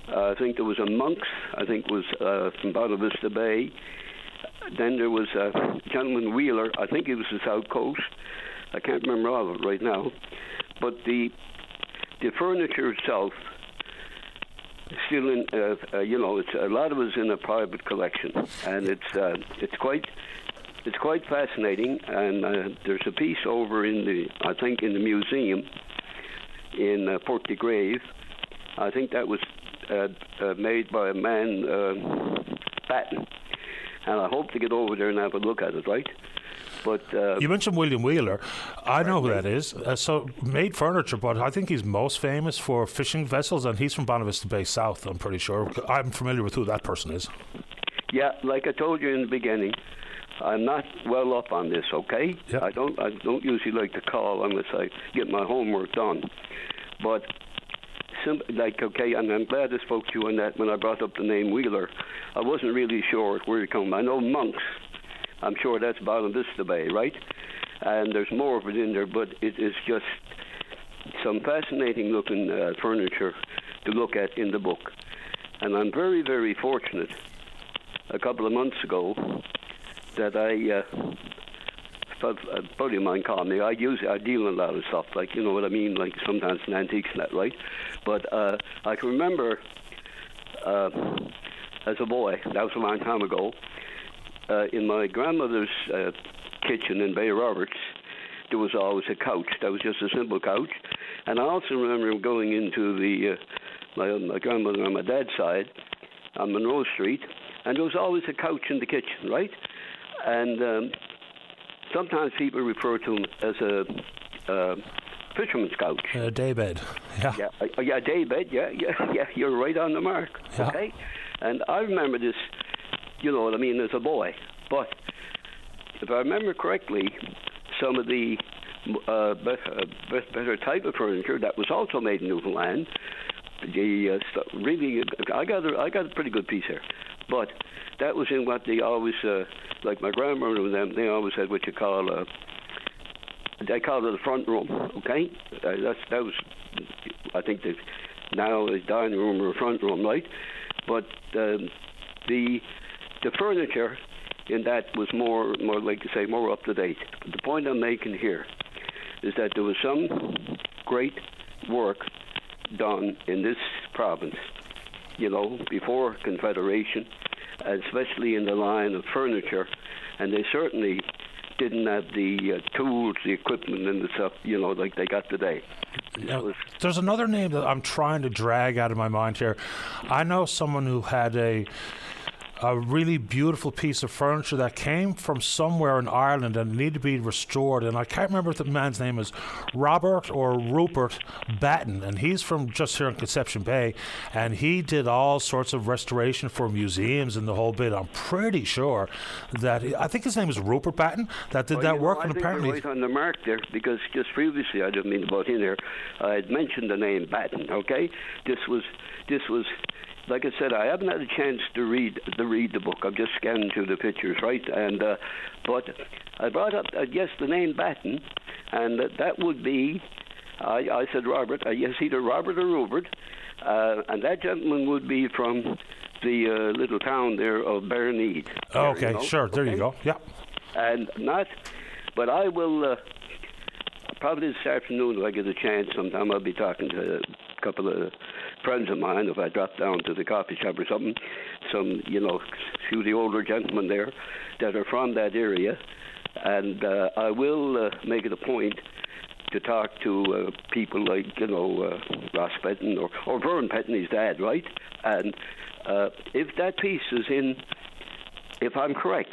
Uh, I think there was a Monks. I think was uh, from Bonavista Bay. Then there was a gentleman Wheeler. I think he was the South Coast. I can't remember all of it right now. But the the furniture itself still in uh, uh, you know it's a lot of it's in a private collection and it's uh, it's quite it's quite fascinating and uh, there's a piece over in the I think in the museum in uh, Port de Grave I think that was made by a man uh, Batten and I hope to get over there and have a look at it right but uh, you mentioned William Wheeler. I know who that is. Uh, so made furniture, but I think he's most famous for fishing vessels, and he's from Bonavista Bay South. I'm pretty sure. I'm familiar with who that person is. Yeah, like I told you in the beginning, I'm not well up on this. Okay, yep. I don't. I don't usually like to call unless I get my homework done. But like okay, and I'm glad I spoke to you on that when I brought up the name Wheeler. I wasn't really sure where he come. I know monks I'm sure that's Bonavista Bay, right? And there's more of it in there, but it is just some fascinating looking uh, furniture to look at in the book. And I'm very, very fortunate a couple of months ago that I. Uh, a buddy of mine called me. I use I deal in a lot of stuff, like you know what I mean, like sometimes in antiques and that, right? But uh, I can remember uh, as a boy, that was a long time ago uh, in my grandmother's uh, kitchen in Bay Roberts, there was always a couch. That was just a simple couch. And I also remember going into the uh, my, my grandmother on my dad's side on Monroe Street, and there was always a couch in the kitchen, right? And um, sometimes people refer to them as a uh, fisherman's couch. A daybed. Yeah. Yeah, uh, yeah, daybed. Yeah, yeah, yeah. You're right on the mark. Yeah. Okay. And I remember this you know what I mean, as a boy. But if I remember correctly, some of the uh, better, better type of furniture that was also made in Newfoundland. The uh, really, I got a, I got a pretty good piece here, but that was in what they always uh, like my grandmother and them. They always had what you call a. They called it a front room. Okay, uh, that's that was. I think that now a dining room or front room, right? But um, the the furniture in that was more, more like to say, more up to date. The point I'm making here is that there was some great work done in this province, you know, before Confederation, especially in the line of furniture, and they certainly didn't have the uh, tools, the equipment, and the stuff, you know, like they got today. Now, there's another name that I'm trying to drag out of my mind here. I know someone who had a a really beautiful piece of furniture that came from somewhere in Ireland and needed to be restored. And I can't remember if the man's name is Robert or Rupert Batten, and he's from just here in Conception Bay, and he did all sorts of restoration for museums and the whole bit. I'm pretty sure that I think his name is Rupert Batten that did well, that work. I and apparently, right on the mark there because just previously I didn't mean to butt in there. I had mentioned the name Batten. Okay, this was this was like I said, I haven't had a chance to read to read the book. I'm just scanning through the pictures, right? And uh, but I brought up, I guess, the name Batten, and uh, that would be. I, I said Robert. Uh, yes, either Robert or Rupert, uh, and that gentleman would be from the uh, little town there of Bareneed. Oh, okay, you know? sure. There okay? you go. Yeah. And not, but I will. Uh, probably this afternoon, if I get a chance, sometime I'll be talking to a couple of friends of mine, if I drop down to the coffee shop or something, some, you know, few of the older gentlemen there that are from that area. And uh, I will uh, make it a point to talk to uh, people like, you know, uh, Ross Petton or, or Vern his dad, right? And uh, if that piece is in, if I'm correct,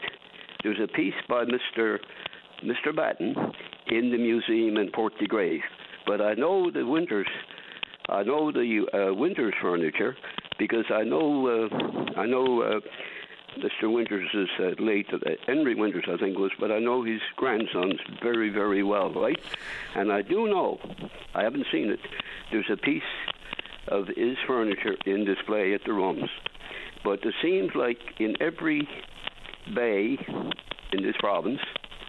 there's a piece by Mr. Mr. Batten in the museum in Port de Grave. But I know the Winters I know the uh, Winters furniture because I know uh, I know uh, Mr. Winters is uh, late. Uh, Henry Winters, I think was, but I know his grandson's very very well, right? And I do know, I haven't seen it. There's a piece of his furniture in display at the rooms, but it seems like in every bay in this province,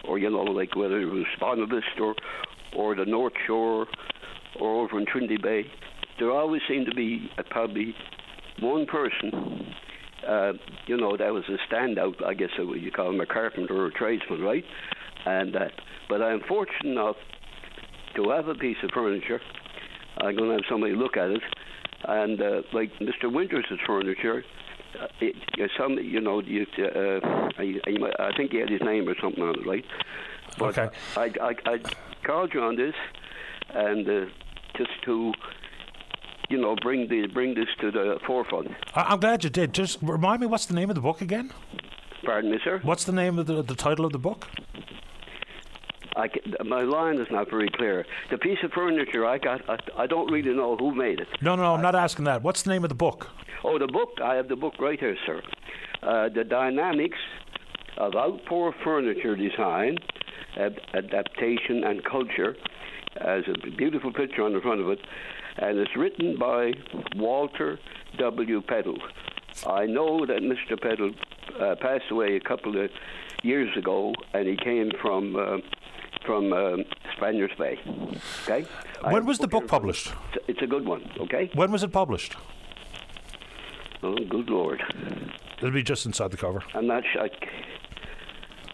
or you know, like whether it was Bonavist or or the North Shore or over in Trinity Bay, there always seemed to be uh, probably one person, uh, you know, that was a standout. I guess uh, you call him a carpenter or a tradesman, right? And uh, but I'm fortunate enough to have a piece of furniture. I'm going to have somebody look at it, and uh, like Mr. Winters' furniture. Uh, it, some, you know, you, uh, I, I, I think he had his name or something on it, right? But okay. I, I, I called you on this, and uh, just to you know bring the bring this to the forefront. I, am glad you did. Just remind me, what's the name of the book again? Pardon me, sir. What's the name of the the title of the book? I, my line is not very clear. The piece of furniture I got, I, I don't really know who made it. No, no, no I'm not asking that. What's the name of the book? Oh, the book. I have the book right here, sir. Uh, the dynamics of outport furniture design, ad- adaptation, and culture. As a beautiful picture on the front of it, and it's written by Walter W. Peddle. I know that Mr. Peddle uh, passed away a couple of years ago, and he came from uh, from uh, Spaniards Bay. Okay. When was the book published? It's a good one. Okay. When was it published? Oh, good lord! It'll be just inside the cover. I'm not sure.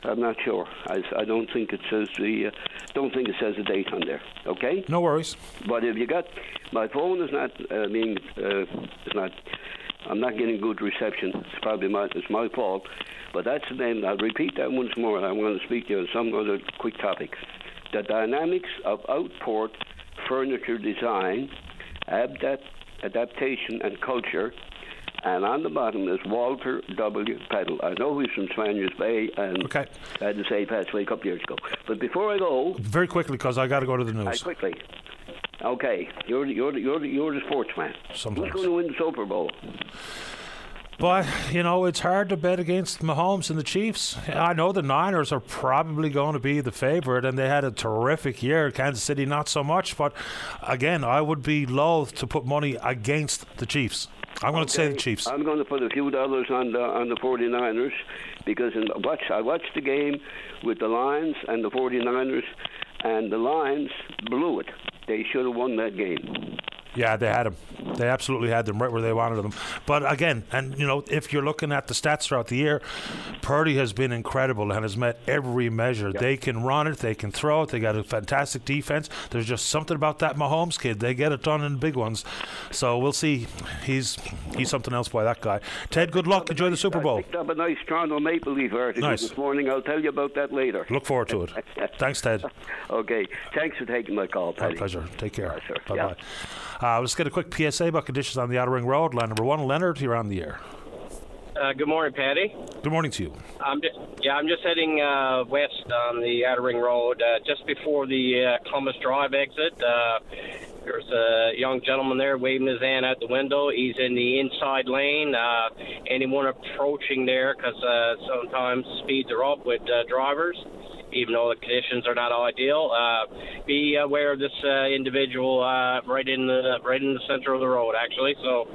I'm not sure. I, I don't think it says the. Uh, don't think it says a date on there. Okay. No worries. But if you got my phone is not uh, being uh, it's not. I'm not getting good reception. It's probably my it's my fault. But that's the name. I'll repeat that once more. I want to speak to you on some other quick topic. The dynamics of outport furniture design, adapt, adaptation, and culture and on the bottom is Walter W. Peddle. I know he's from Spaniards Bay, and okay. I had to say he passed away a couple years ago. But before I go, very quickly because I got to go to the news. Right, quickly. Okay, you're the, you're the, you're the, you're the sportsman. Sometimes. Who's going to win the Super Bowl? But, you know, it's hard to bet against Mahomes and the Chiefs. I know the Niners are probably going to be the favorite, and they had a terrific year. Kansas City, not so much. But, again, I would be loath to put money against the Chiefs. I'm going okay. to say the Chiefs. I'm going to put a few dollars on the on the 49ers because in watch I watched the game with the Lions and the 49ers, and the Lions blew it. They should have won that game. Yeah, they had them. They absolutely had them right where they wanted them. But again, and you know, if you're looking at the stats throughout the year, Purdy has been incredible and has met every measure. Yep. They can run it, they can throw it, they got a fantastic defense. There's just something about that Mahomes kid. They get it done in big ones. So we'll see. He's he's something else by that guy. Ted, good luck. Enjoy the Super Bowl. I picked up a nice Toronto Maple Leaf article nice. this morning. I'll tell you about that later. Look forward to it. Thanks, Ted. Okay. Thanks for taking my call, Paddy. My pleasure. Take care. Right, bye yeah. Uh, let's get a quick PSA about conditions on the Outer Ring Road. Line number one, Leonard, you're on the air. Uh, good morning, Paddy. Good morning to you. I'm just, yeah, I'm just heading uh, west on the Outer Ring Road, uh, just before the uh, Columbus Drive exit. Uh, there's a young gentleman there waving his hand out the window. He's in the inside lane. Uh, anyone approaching there, because uh, sometimes speeds are up with uh, drivers even though the conditions are not all ideal. Uh, be aware of this uh, individual uh, right in the right in the center of the road, actually. So,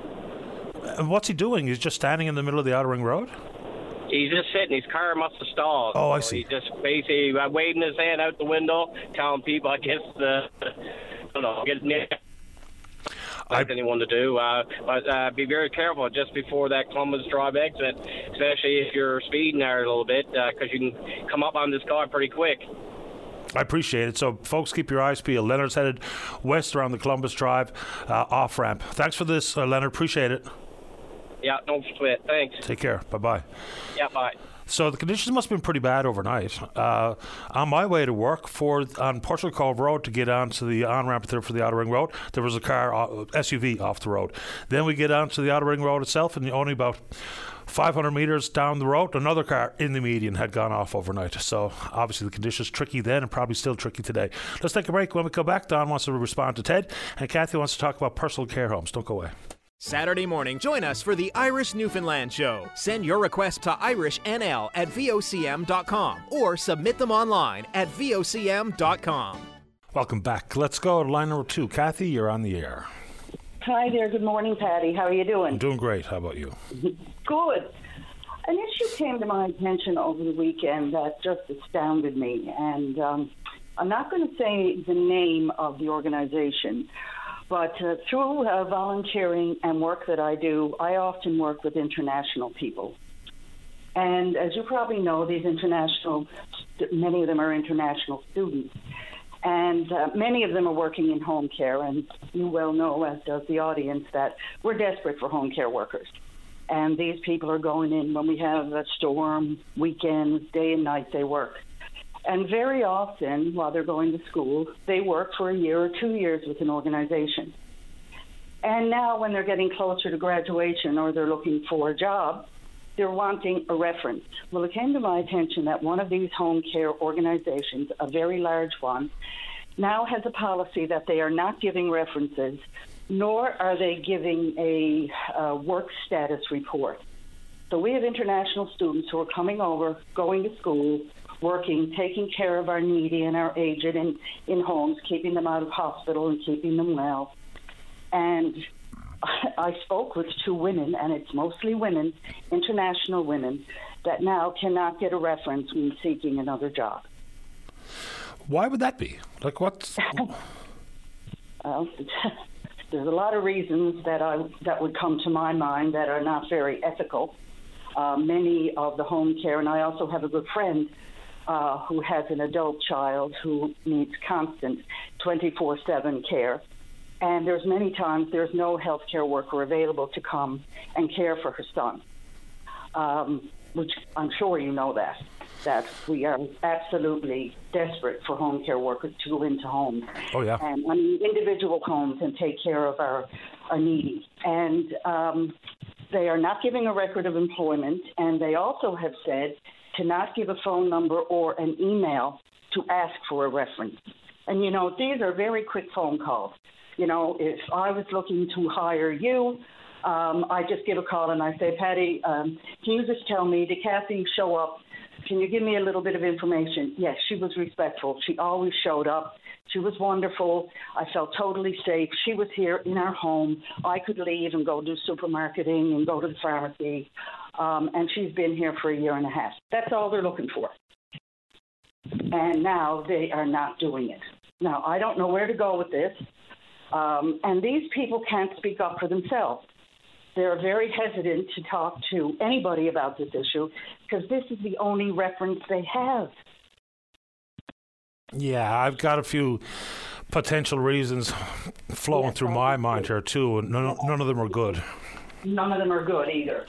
and what's he doing? He's just standing in the middle of the outer ring road. He's just sitting. His car must have stalled. Oh, I see. He's just basically uh, waving his hand out the window, telling people, I guess, uh, I don't know, get near like anyone to do. Uh, but uh, be very careful just before that Columbus Drive exit, especially if you're speeding there a little bit, because uh, you can come up on this car pretty quick. I appreciate it. So, folks, keep your eyes peeled. Leonard's headed west around the Columbus Drive uh, off ramp. Thanks for this, uh, Leonard. Appreciate it. Yeah, no sweat. Thanks. Take care. Bye bye. Yeah, bye. So the conditions must have been pretty bad overnight. Uh, on my way to work for on Portugal Cove Road to get onto the on ramp there for the Outer Ring Road, there was a car uh, SUV off the road. Then we get onto the Outer Ring Road itself, and only about 500 meters down the road, another car in the median had gone off overnight. So obviously the conditions tricky then, and probably still tricky today. Let's take a break. When we come back, Don wants to respond to Ted, and Kathy wants to talk about personal care homes. Don't go away. Saturday morning, join us for the Irish Newfoundland Show. Send your request to irishnl at vocm.com or submit them online at vocm.com. Welcome back. Let's go to line number two. Kathy, you're on the air. Hi there. Good morning, Paddy. How are you doing? I'm doing great. How about you? Good. An issue came to my attention over the weekend that just astounded me, and um, I'm not going to say the name of the organization, but uh, through uh, volunteering and work that I do, I often work with international people. And as you probably know, these international, many of them are international students. And uh, many of them are working in home care. And you well know, as does the audience, that we're desperate for home care workers. And these people are going in when we have a storm, weekends, day and night, they work. And very often, while they're going to school, they work for a year or two years with an organization. And now, when they're getting closer to graduation or they're looking for a job, they're wanting a reference. Well, it came to my attention that one of these home care organizations, a very large one, now has a policy that they are not giving references, nor are they giving a uh, work status report. So we have international students who are coming over, going to school, working, taking care of our needy and our aged in, in homes, keeping them out of hospital and keeping them well. And I spoke with two women, and it's mostly women, international women, that now cannot get a reference when seeking another job. Why would that be? Like what? well, there's a lot of reasons that I that would come to my mind that are not very ethical. Uh, many of the home care, and I also have a good friend uh, who has an adult child who needs constant 24/7 care and there's many times there's no healthcare worker available to come and care for her son, um, which I'm sure you know that that we are absolutely desperate for home care workers to go into homes. Oh yeah, and I mean individual homes and take care of our our needy. And um, they are not giving a record of employment, and they also have said to not give a phone number or an email to ask for a reference. And you know, these are very quick phone calls. You know, if I was looking to hire you, um, I just give a call and I say, Paddy, um, can you just tell me, did Kathy show up? Can you give me a little bit of information? Yes, she was respectful. She always showed up. She was wonderful. I felt totally safe. She was here in our home. I could leave and go do supermarketing and go to the pharmacy. Um, and she's been here for a year and a half. That's all they're looking for. And now they are not doing it. Now, I don't know where to go with this. Um, and these people can't speak up for themselves. They're very hesitant to talk to anybody about this issue because this is the only reference they have. Yeah, I've got a few potential reasons flowing through my mind here too, and none, none of them are good. None of them are good either.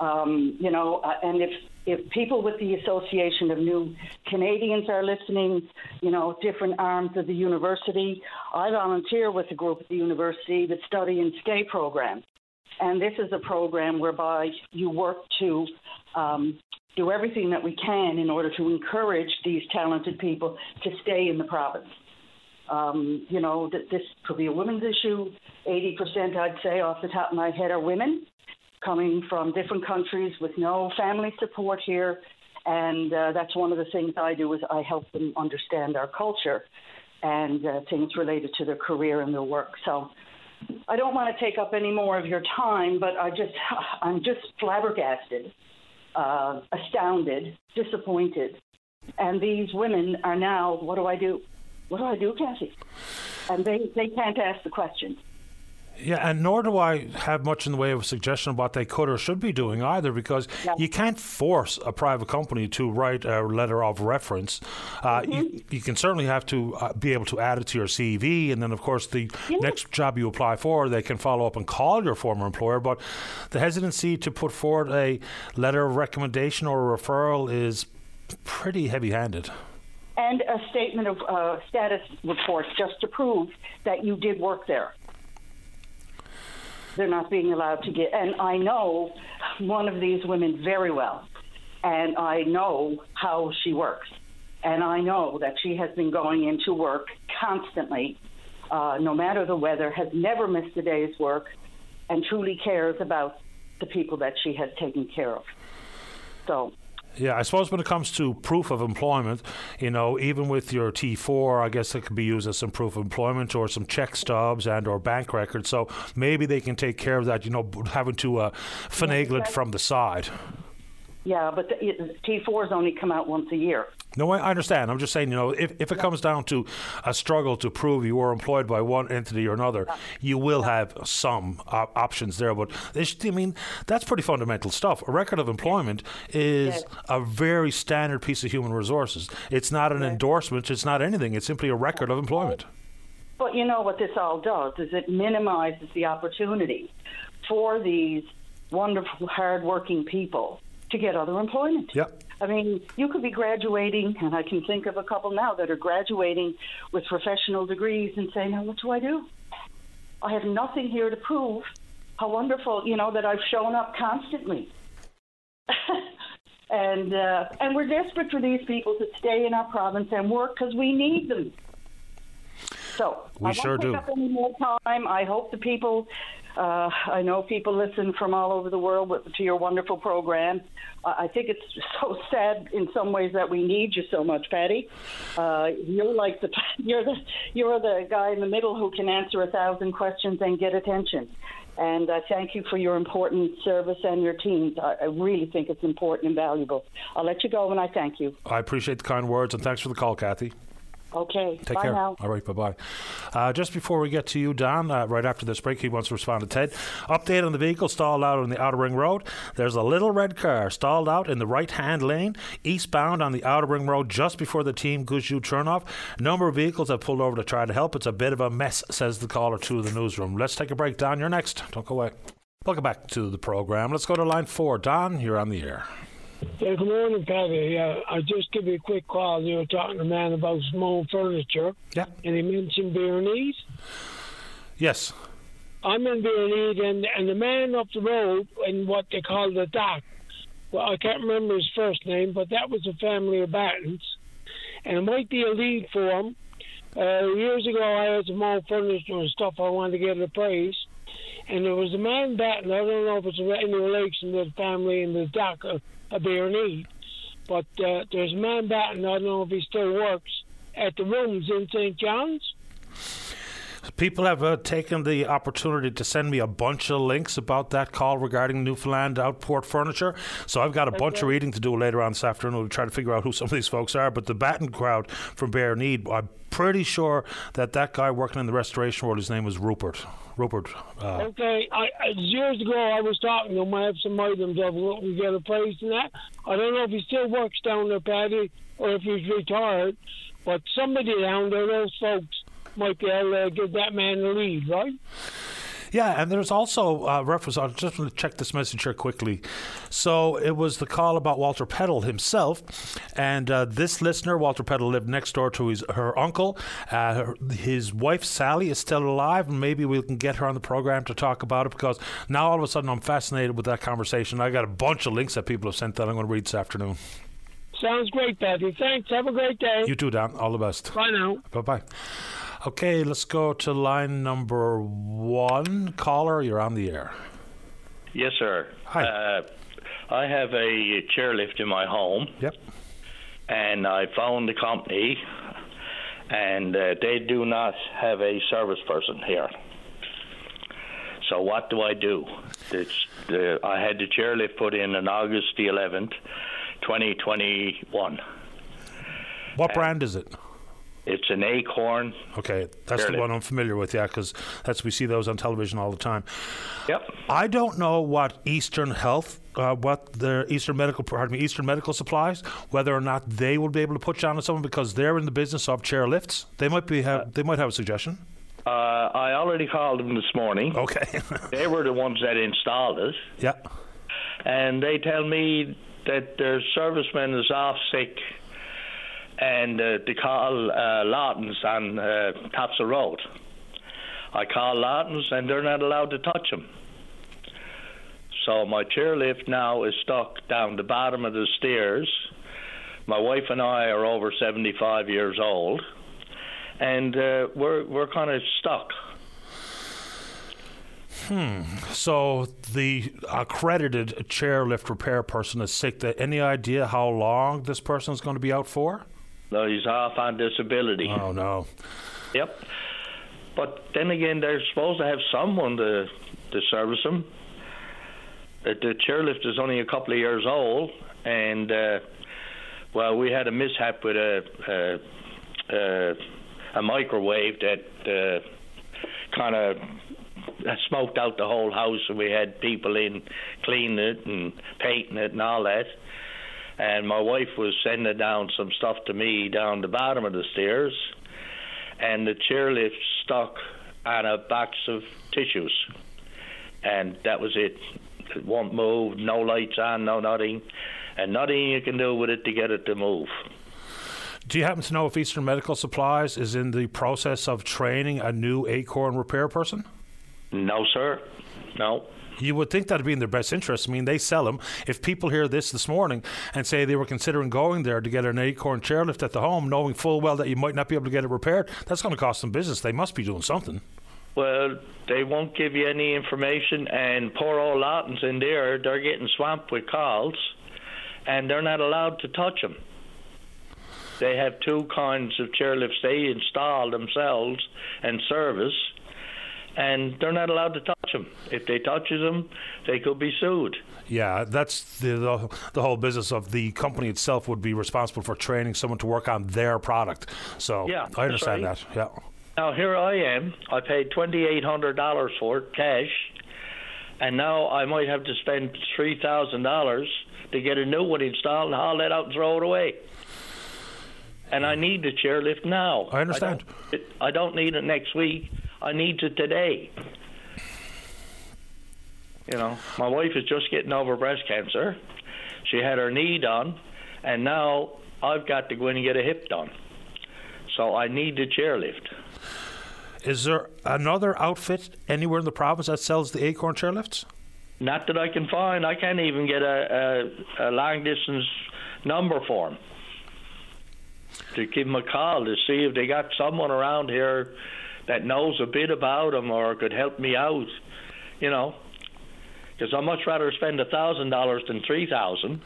Um, you know, uh, and if if people with the Association of New Canadians are listening, you know, different arms of the university, I volunteer with a group at the university that study and stay program. And this is a program whereby you work to um, do everything that we can in order to encourage these talented people to stay in the province. Um, you know, this could be a women's issue. 80%, I'd say, off the top of my head, are women coming from different countries with no family support here. And uh, that's one of the things I do is I help them understand our culture and uh, things related to their career and their work. So I don't want to take up any more of your time, but I just I'm just flabbergasted, uh, astounded, disappointed. And these women are now, what do I do? What do I do, Kathy? And they, they can't ask the question. Yeah, and nor do I have much in the way of a suggestion of what they could or should be doing either, because yeah. you can't force a private company to write a letter of reference. Uh, mm-hmm. you, you, can certainly have to uh, be able to add it to your CV, and then, of course, the yeah. next job you apply for, they can follow up and call your former employer. But the hesitancy to put forward a letter of recommendation or a referral is pretty heavy handed and a statement of uh, status report just to prove that you did work there they're not being allowed to get. And I know one of these women very well, and I know how she works. And I know that she has been going into work constantly, uh, no matter the weather, has never missed a day's work. and truly cares about the people that she has taken care of. So yeah, I suppose when it comes to proof of employment, you know, even with your T4, I guess it could be used as some proof of employment or some check stubs and or bank records. So maybe they can take care of that, you know, having to uh, finagle it from the side. Yeah, but the, T4s only come out once a year. No, I understand. I'm just saying, you know, if, if it comes down to a struggle to prove you were employed by one entity or another, you will have some op- options there. But I mean, that's pretty fundamental stuff. A record of employment is yes. a very standard piece of human resources. It's not an yes. endorsement. It's not anything. It's simply a record of employment. But you know what this all does is it minimizes the opportunity for these wonderful, hardworking people to get other employment. Yep. I mean, you could be graduating, and I can think of a couple now that are graduating with professional degrees and saying, now what do I do? I have nothing here to prove how wonderful, you know, that I've shown up constantly. and uh, and we're desperate for these people to stay in our province and work because we need them. So we I sure won't take do. up any more time. I hope the people uh, I know people listen from all over the world to your wonderful program. I think it's so sad in some ways that we need you so much, Paddy. Uh, you're like the you're the you're the guy in the middle who can answer a thousand questions and get attention. And I thank you for your important service and your teams. I, I really think it's important and valuable. I'll let you go, and I thank you. I appreciate the kind words, and thanks for the call, Kathy. Okay. Take bye care. Now. All right. Bye bye. Uh, just before we get to you, Don, uh, right after this break, he wants to respond to Ted. Update on the vehicle stalled out on the Outer Ring Road. There's a little red car stalled out in the right hand lane, eastbound on the Outer Ring Road, just before the team Gushue turnoff. A number of vehicles have pulled over to try to help. It's a bit of a mess, says the caller to the newsroom. Let's take a break, Don. You're next. Don't go away. Welcome back to the program. Let's go to line four. Don, you're on the air. Yeah, good morning, Paddy. Uh, I just give you a quick call. You were talking to a man about small furniture. Yeah. And he mentioned Bareneed. Yes. I'm in Bareneed, and and the man up the road in what they call the dock. Well, I can't remember his first name, but that was a family of Battens, and it might be a lead for him. Uh, years ago, I had some old furniture and stuff I wanted to get appraised, and there was a man Batten. I don't know if it's any relation to the family in the dock of, of Bareneed, but uh, there's a man Batten. I don't know if he still works at the rooms in St. John's. People have uh, taken the opportunity to send me a bunch of links about that call regarding Newfoundland Outport Furniture. So I've got a okay. bunch of reading to do later on this afternoon to try to figure out who some of these folks are. But the Batten crowd from Bareneed, I'm pretty sure that that guy working in the restoration world, his name was Rupert. Rupert. Uh, okay, I, years ago I was talking to him. I have some items of what we get a praise in that. I don't know if he still works down there, Paddy, or if he's retired. But somebody down there, those folks, might be able to give that man the lead, right? Yeah, and there's also uh, reference. I'll just want to check this message here quickly. So it was the call about Walter Peddle himself, and uh, this listener, Walter Peddle, lived next door to his her uncle. Uh, her, his wife Sally is still alive, and maybe we can get her on the program to talk about it because now all of a sudden I'm fascinated with that conversation. I got a bunch of links that people have sent that I'm going to read this afternoon. Sounds great, Paddy. Thanks. Have a great day. You too, Dan. All the best. Bye now. Bye bye. Okay, let's go to line number one. Caller, you're on the air. Yes, sir. Hi. Uh, I have a chairlift in my home. Yep. And I found the company, and uh, they do not have a service person here. So what do I do? It's the, I had the chairlift put in on August the 11th, 2021. What and brand is it? It's an acorn. Okay, that's the one I'm familiar with. Yeah, because that's we see those on television all the time. Yep. I don't know what Eastern Health, uh, what the Eastern Medical, pardon me, Eastern Medical Supplies, whether or not they will be able to put you on to someone because they're in the business of chair lifts. They might be have, uh, they might have a suggestion. Uh, I already called them this morning. Okay. they were the ones that installed it. Yeah. And they tell me that their serviceman is off sick and uh, they call uh, Lawton's on uh, Road. I call Lawton's and they're not allowed to touch them. So my chairlift now is stuck down the bottom of the stairs. My wife and I are over 75 years old, and uh, we're we're kind of stuck. Hmm. So the accredited chairlift repair person is sick. Any idea how long this person is going to be out for? No, he's off on disability. Oh no. Yep. But then again, they're supposed to have someone to to service him. The, the chairlift is only a couple of years old, and uh, well, we had a mishap with a a, a, a microwave that uh, kind of smoked out the whole house, and we had people in cleaning it and painting it and all that. And my wife was sending down some stuff to me down the bottom of the stairs, and the chairlift stuck on a box of tissues, and that was it. It won't move, no lights on, no nothing, and nothing you can do with it to get it to move. Do you happen to know if Eastern Medical Supplies is in the process of training a new Acorn repair person? No, sir. No. You would think that'd be in their best interest. I mean, they sell them. If people hear this this morning and say they were considering going there to get an acorn chairlift at the home, knowing full well that you might not be able to get it repaired, that's going to cost them business. They must be doing something. Well, they won't give you any information, and poor old Lawton's in there, they're getting swamped with calls, and they're not allowed to touch them. They have two kinds of chairlifts they install themselves and service and they're not allowed to touch them. If they touches them, they could be sued. Yeah, that's the, the, the whole business of the company itself would be responsible for training someone to work on their product. So yeah, I understand right. that. Yeah. Now here I am. I paid twenty eight hundred dollars for it cash, and now I might have to spend three thousand dollars to get a new one installed and haul that out and throw it away. And I need the chairlift now. I understand. I don't, I don't need it next week. I need it today. You know, my wife is just getting over breast cancer. She had her knee done, and now I've got to go in and get a hip done. So I need the chairlift. Is there another outfit anywhere in the province that sells the Acorn chairlifts? Not that I can find. I can't even get a, a, a long distance number for them to give them a call to see if they got someone around here that knows a bit about them or could help me out, you know. Because I'd much rather spend a thousand dollars than three thousand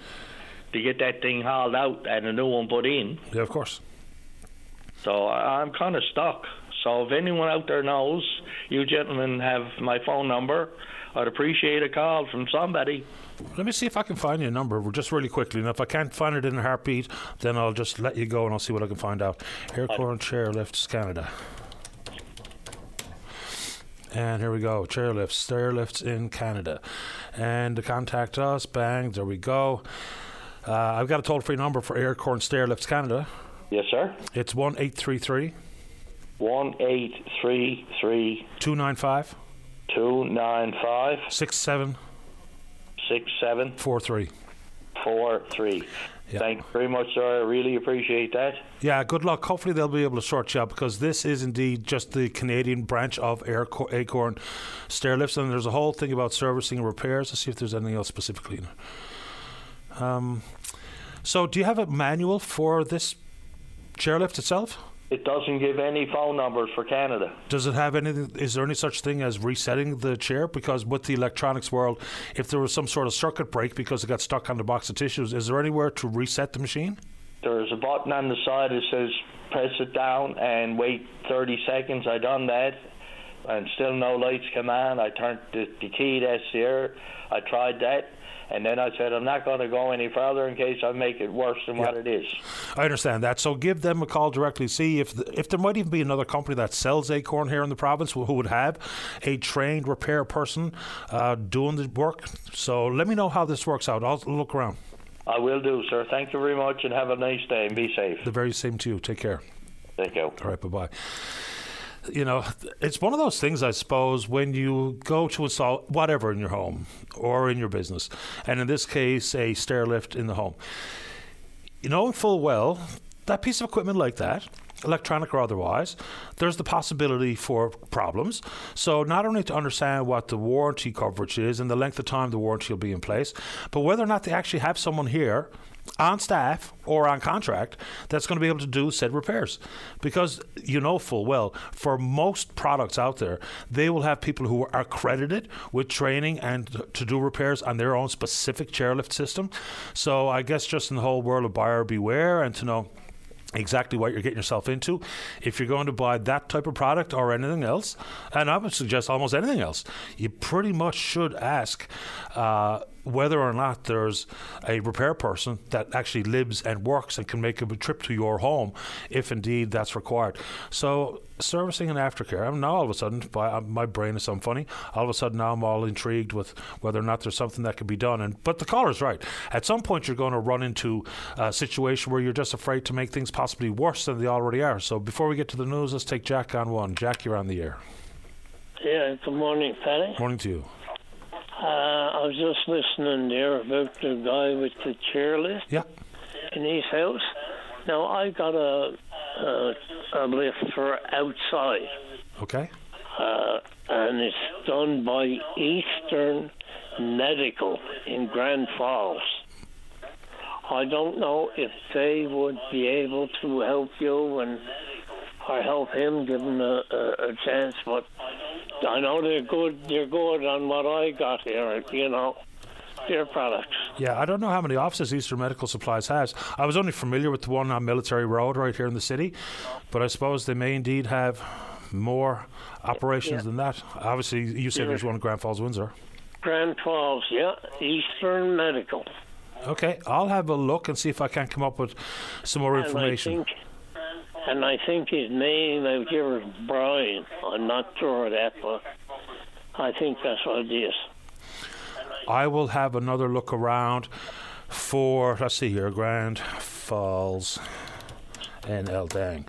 to get that thing hauled out and a new one put in. Yeah, of course. So I'm kind of stuck. So if anyone out there knows, you gentlemen have my phone number. I'd appreciate a call from somebody. Let me see if I can find your number just really quickly. And if I can't find it in a heartbeat, then I'll just let you go and I'll see what I can find out. Acorn Chairlifts Canada. And here we go. Chairlifts, stairlifts in Canada. And to contact us, bang, there we go. Uh, I've got a toll free number for Acorn Stairlifts Canada. Yes, sir. It's 1 833 1833 295 295 67 67 43. 43. Yeah. Thank you very much, sir. I really appreciate that. Yeah, good luck. Hopefully, they'll be able to sort you out because this is indeed just the Canadian branch of Airco- Acorn Stairlifts, and there's a whole thing about servicing and repairs. Let's see if there's anything else specifically. Um, so, do you have a manual for this chairlift itself? It doesn't give any phone numbers for Canada. Does it have anything? Is there any such thing as resetting the chair? Because with the electronics world, if there was some sort of circuit break because it got stuck on the box of tissues, is there anywhere to reset the machine? There's a button on the side that says press it down and wait 30 seconds. I done that, and still no lights come on. I turned the, the key that's here. I tried that. And then I said, I'm not going to go any further in case I make it worse than what it is. I understand that. So give them a call directly. See if the, if there might even be another company that sells Acorn here in the province who, who would have a trained repair person uh, doing the work. So let me know how this works out. I'll look around. I will do, sir. Thank you very much, and have a nice day, and be safe. The very same to you. Take care. Thank you. All right. Bye bye you know, it's one of those things, I suppose, when you go to install whatever in your home or in your business, and in this case, a stair lift in the home. You know full well that piece of equipment like that, electronic or otherwise, there's the possibility for problems. So, not only to understand what the warranty coverage is and the length of time the warranty will be in place, but whether or not they actually have someone here on staff or on contract that's going to be able to do said repairs. Because you know full well, for most products out there, they will have people who are credited with training and to do repairs on their own specific chairlift system. So I guess just in the whole world of buyer beware and to know exactly what you're getting yourself into. If you're going to buy that type of product or anything else, and I would suggest almost anything else, you pretty much should ask. Uh, whether or not there's a repair person that actually lives and works and can make a trip to your home if indeed that's required. So servicing and aftercare. I mean, now all of a sudden, uh, my brain is so funny. All of a sudden, now I'm all intrigued with whether or not there's something that could be done. And but the caller's right. At some point, you're going to run into a situation where you're just afraid to make things possibly worse than they already are. So before we get to the news, let's take Jack on one. Jack, you're on the air. Yeah. Good morning, Paddy. Morning to you. Uh, I was just listening there about the guy with the chairlift. Yeah. In his house. Now I got a a, a lift for outside. Okay. Uh, and it's done by Eastern Medical in Grand Falls. I don't know if they would be able to help you and or help him, give him a, a, a chance, but I know they're good. They're good on what I got here. You know, their products. Yeah, I don't know how many offices Eastern Medical Supplies has. I was only familiar with the one on Military Road right here in the city, but I suppose they may indeed have more operations Yeah. than that. Obviously, you said Yeah. there's one in Grand Falls, Windsor. Grand Falls, yeah, Eastern Medical. Okay, I'll have a look and see if I can come up with some more information. And I think, and I think his name out here is Brian. I'm not sure of that, but I think that's what it is. I will have another look around for, let's see here, Grand Falls and Eldang.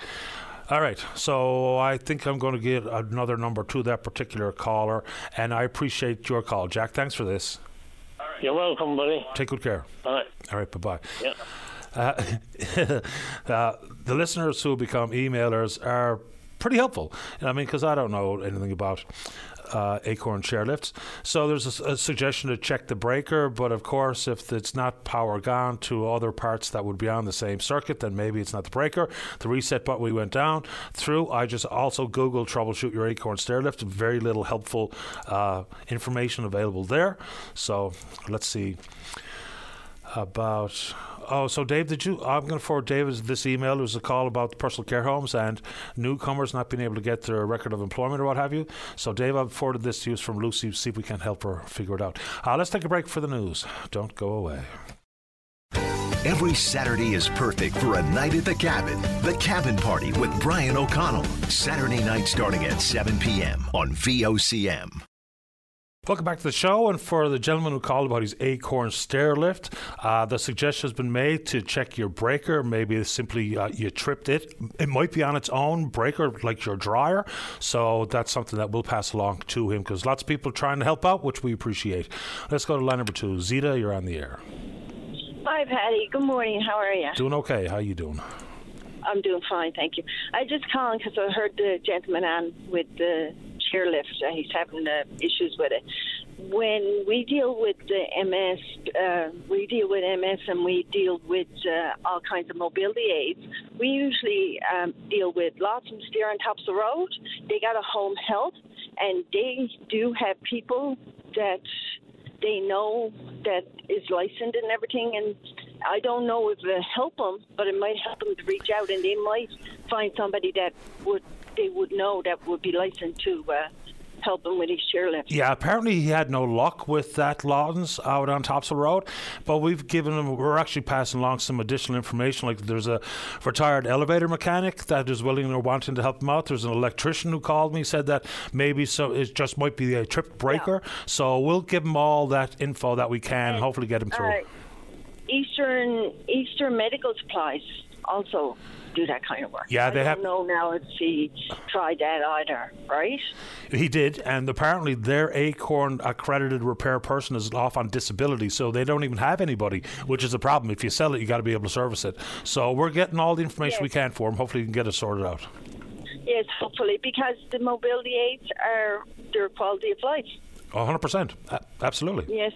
All right, so I think I'm going to get another number to that particular caller, and I appreciate your call, Jack. Thanks for this. You're welcome, buddy. Take good care. Bye. All right, bye bye. Yeah. Uh, uh, the listeners who become emailers are pretty helpful. I mean, because I don't know anything about uh, Acorn chairlifts. So there's a suggestion to check the breaker, but of course, if it's not power gone to other parts that would be on the same circuit, then maybe it's not the breaker. The reset button we went down through. I just also Googled troubleshoot your Acorn stairlift. Very little helpful uh, information available there. So let's see about. Oh, so Dave, did you? I'm going to forward David this email. It was a call about the personal care homes and newcomers not being able to get their record of employment or what have you. So, Dave, I've forwarded this to you from Lucy. To see if we can help her figure it out. Uh, let's take a break for the news. Don't go away. Every Saturday is perfect for a night at the cabin. The Cabin Party with Brian O'Connell. Saturday night starting at 7 p.m. on VOCM. Welcome back to the show. And for the gentleman who called about his Acorn stair lift, uh, the suggestion has been made to check your breaker. Maybe it's simply uh, you tripped it. It might be on its own breaker, like your dryer. So that's something that we'll pass along to him because lots of people are trying to help out, which we appreciate. Let's go to line number two. Zita, you're on the air. Hi, Paddy. Good morning. How are you? Doing okay. How you doing? I'm doing fine, thank you. I just calling because I heard the gentleman on with the chairlift. Uh, he's having uh, issues with it. When we deal with the MS, uh, we deal with MS and we deal with uh, all kinds of mobility aids. We usually um, deal with Lawson Steer on Tops of the Road. They got a home health, and they do have people that they know that is licensed and everything and I don't know if it'll help them, but it might help them to reach out and they might find somebody that would they would know that would be licensed to uh, help him with his chairlift. Yeah, apparently he had no luck with that Lawton's out on Topsail Road, but we've given him, we're actually passing along some additional information. Like there's a retired elevator mechanic that is willing or wanting to help him out. There's an electrician who called me, said that maybe so it just might be a trip breaker. So we'll give him all that info that we can, hopefully get him through. Uh, Eastern Eastern Medical Supplies also do that kind of work. Yeah, I they don't have- know now if he tried that either, right? He did, and apparently their Acorn accredited repair person is off on disability, so they don't even have anybody, which is a problem. If you sell it, you got to be able to service it. So we're getting all the information we can for him. Hopefully, we can get it sorted out. Yes, hopefully, because the mobility aids are their quality of life. Hundred percent, absolutely. Yes.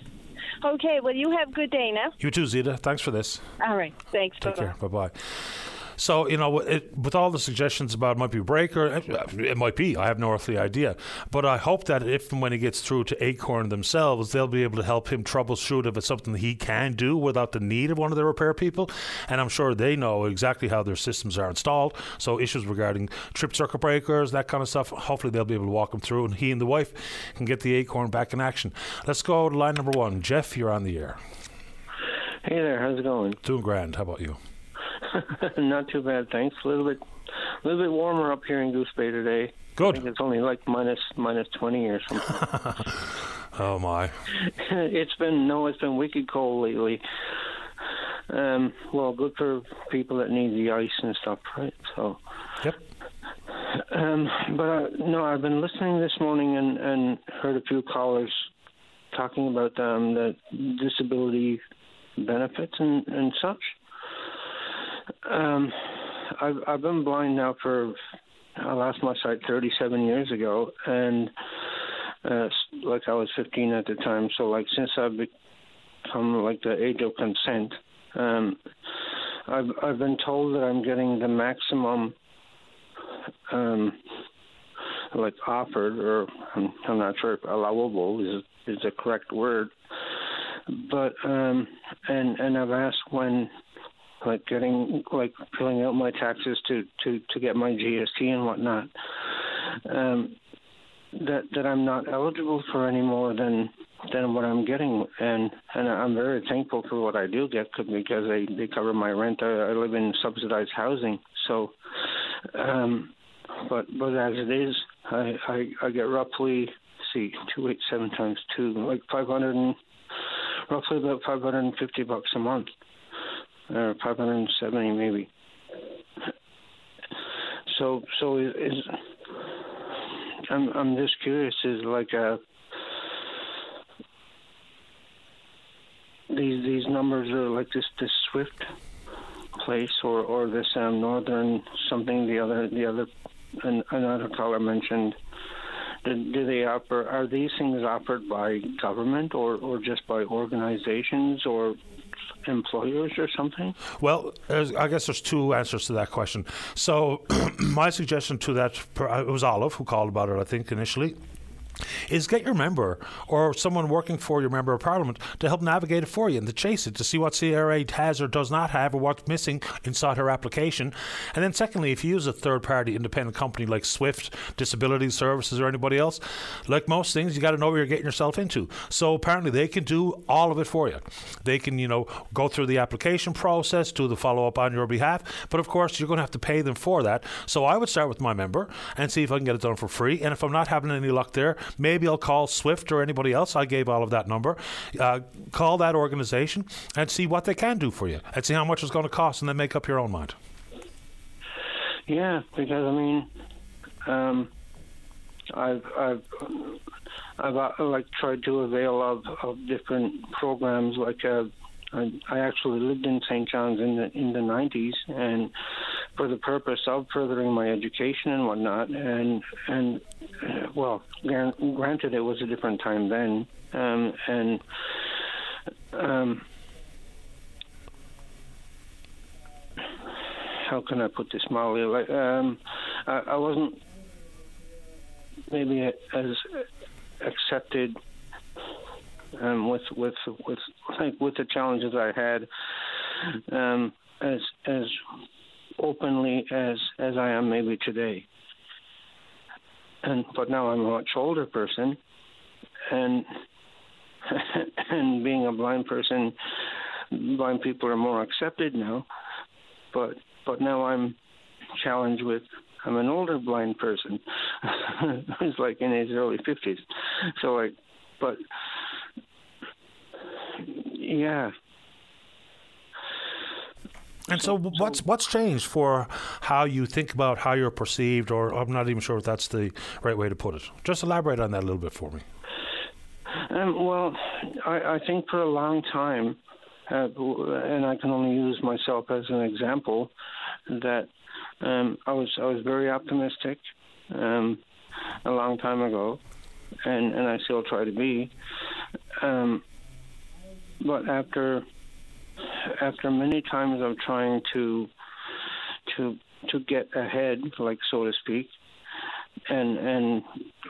Okay, well, you have a good day now. You too, Zita. Thanks for this. All right, thanks. Take Bye-bye. care. Bye bye. So you know, it, with all the suggestions about it might be breaker, it, it might be. I have no earthly idea, but I hope that if and when he gets through to Acorn themselves, they'll be able to help him troubleshoot if it's something he can do without the need of one of the repair people. And I'm sure they know exactly how their systems are installed. So issues regarding trip circuit breakers, that kind of stuff. Hopefully they'll be able to walk him through, and he and the wife can get the Acorn back in action. Let's go to line number one. Jeff, you're on the air. Hey there, how's it going? Doing grand. How about you? Not too bad, thanks. A little bit, a little bit warmer up here in Goose Bay today. Good. I think it's only like minus minus twenty or something. Oh my. it's been no, it's been wicked cold lately. Um, well, good for people that need the ice and stuff, right? So. Yep. Um, but uh, no, I've been listening this morning and and heard a few callers talking about um, the disability benefits and and such. Um, I've I've been blind now for I lost my sight 37 years ago, and uh, like I was 15 at the time. So like since I've become like the age of consent, um, I've I've been told that I'm getting the maximum. Um, like offered, or I'm, I'm not sure if allowable is is the correct word, but um, and and I've asked when like getting like filling out my taxes to to to get my GST and whatnot. Um, that that I'm not eligible for any more than than what I'm getting, and and I'm very thankful for what I do get because they they cover my rent. I, I live in subsidized housing, so. Um, but but as it is, I I, I get roughly see two eight seven times two like five hundred and roughly about five hundred and fifty bucks a month or 570 maybe. So so is, is I'm I'm just curious is like uh these these numbers are like this this Swift place or or this um, northern something the other the other an, another caller mentioned do, do they offer are these things offered by government or or just by organizations or employers or something Well, I guess there's two answers to that question. So, my suggestion to that, it was Olive who called about it, I think, initially. Is get your member or someone working for your member of parliament to help navigate it for you and to chase it to see what CRA has or does not have or what's missing inside her application. And then, secondly, if you use a third party independent company like Swift, Disability Services, or anybody else, like most things, you got to know what you're getting yourself into. So, apparently, they can do all of it for you. They can, you know, go through the application process, do the follow up on your behalf. But of course, you're going to have to pay them for that. So I would start with my member and see if I can get it done for free. And if I'm not having any luck there, maybe I'll call Swift or anybody else. I gave all of that number. Uh, call that organization and see what they can do for you and see how much it's going to cost and then make up your own mind. Yeah, because I mean, um, I've I've I've uh, like tried to avail of of different programs. Like uh, I, I actually lived in St. John's in the in the '90s, and for the purpose of furthering my education and whatnot. And and uh, well, gran- granted, it was a different time then, um, and um, how can I put this mildly? Like, um, I, I wasn't maybe as accepted um, with with with like with the challenges I had um, as as openly as as I am maybe today. And but now I'm a much older person, and and being a blind person, blind people are more accepted now. But but now I'm challenged with I'm an older blind person who's like in his early fifties. So like but yeah. And so, what's what's changed for how you think about how you're perceived, or I'm not even sure if that's the right way to put it. Just elaborate on that a little bit for me. Um, well, I, I think for a long time, uh, and I can only use myself as an example, that um, I was I was very optimistic um, a long time ago, and and I still try to be. Um, but after after many times of trying to to to get ahead, like so to speak, and and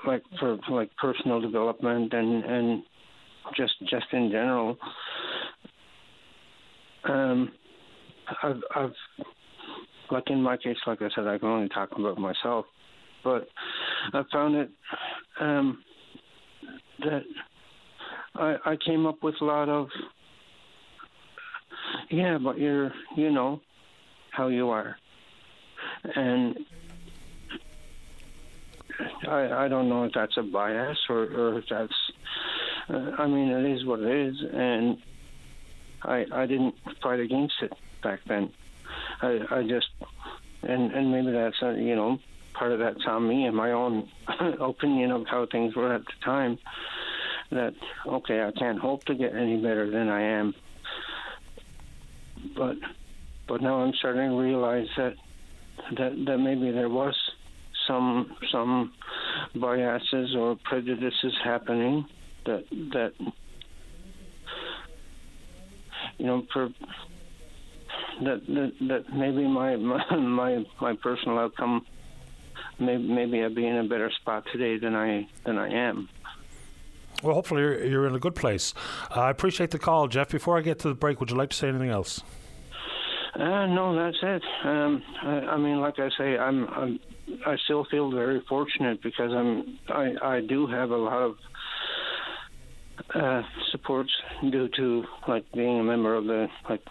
like for like personal development and and just just in general, um, I've I've like in my case, like I said, I can only talk about myself, but I found it um, that I I came up with a lot of yeah, but you're you know how you are, and I I don't know if that's a bias or or if that's uh, I mean it is what it is, and I I didn't fight against it back then. I I just and and maybe that's uh, you know part of that's on me and my own opinion of how things were at the time. That okay, I can't hope to get any better than I am. But but now I'm starting to realize that that that maybe there was some some biases or prejudices happening that that you know for that that, that maybe my, my my my personal outcome maybe maybe I'd be in a better spot today than I than I am. Well, hopefully you're, you're in a good place. I appreciate the call, Jeff. Before I get to the break, would you like to say anything else? Uh, no, that's it. Um, I, I mean, like I say, I'm, I'm I still feel very fortunate because I'm I I do have a lot of uh, supports due to like being a member of the like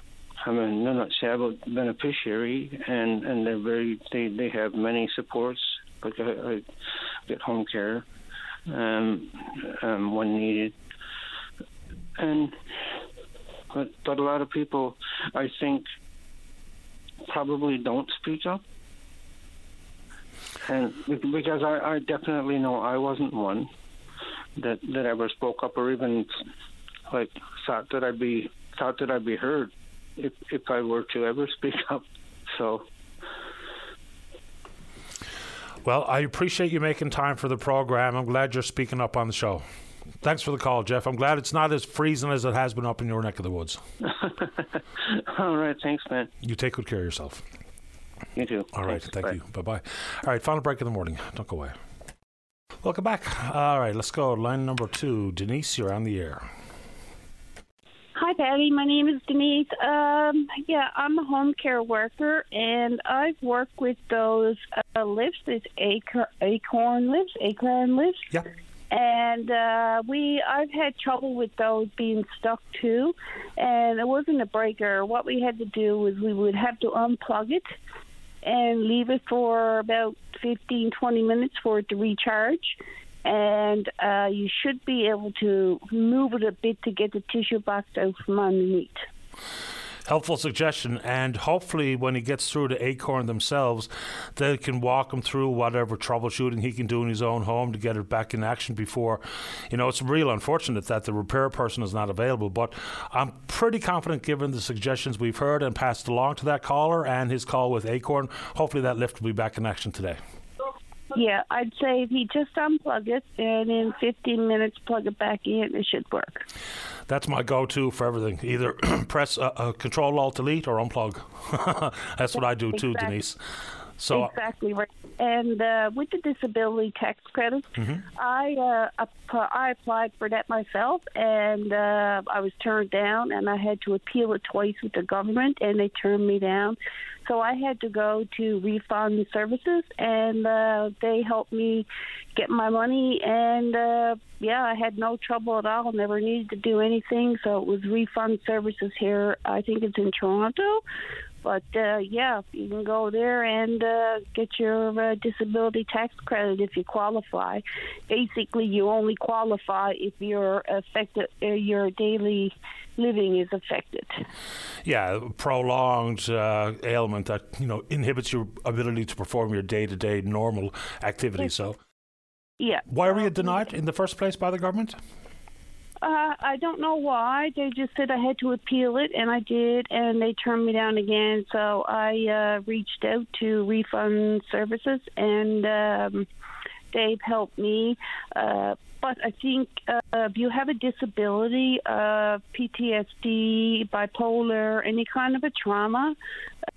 I'm a not disabled beneficiary and and they're very they they have many supports like I, I get home care um, um when needed and but but a lot of people I think probably don't speak up and because I, I definitely know I wasn't one that that ever spoke up or even like thought that I'd be thought that I'd be heard if if I were to ever speak up. So. Well, I appreciate you making time for the program. I'm glad you're speaking up on the show. Thanks for the call, Jeff. I'm glad it's not as freezing as it has been up in your neck of the woods. All right, thanks, man. You take good care of yourself. You too. All right, Thanks. thank Bye. you. Bye bye. All right, final break in the morning. Don't go away. Welcome back. All right, let's go. Line number two. Denise, you're on the air. Hi, Paddy. My name is Denise. Um, yeah, I'm a home care worker, and I've worked with those uh, lifts, these acor- acorn lifts, acorn lifts. Yeah. And uh, we, I've had trouble with those being stuck too, and it wasn't a breaker. What we had to do was we would have to unplug it and leave it for about 15, 20 minutes for it to recharge. And uh, you should be able to move it a bit to get the tissue box out from underneath. Helpful suggestion, and hopefully, when he gets through to Acorn themselves, they can walk him through whatever troubleshooting he can do in his own home to get it back in action before. You know, it's real unfortunate that the repair person is not available, but I'm pretty confident, given the suggestions we've heard and passed along to that caller and his call with Acorn, hopefully that lift will be back in action today. Yeah, I'd say if you just unplug it and in 15 minutes plug it back in, it should work. That's my go-to for everything. Either press a, a Control Alt Delete or unplug. That's what I do too, Exactly. Denise. So exactly right. And uh, with the disability tax credit, Mhm. I uh, I applied for that myself, and uh, I was turned down, and I had to appeal it twice with the government, and they turned me down. So I had to go to refund services, and uh, they helped me get my money. And uh, yeah, I had no trouble at all. Never needed to do anything. So it was refund services here. I think it's in Toronto. But uh, yeah, you can go there and uh, get your uh, disability tax credit if you qualify. Basically, you only qualify if your affected, uh, your daily living is affected. yeah, prolonged uh, ailment that you know inhibits your ability to perform your day-to-day normal activities. So, Yeah. why were you denied in the first place by the government? Uh, I don't know why. They just said I had to appeal it, and I did, and they turned me down again. So I uh, reached out to refund services, and um, they've helped me. Uh, but I think uh, if you have a disability, uh, PTSD, bipolar, any kind of a trauma,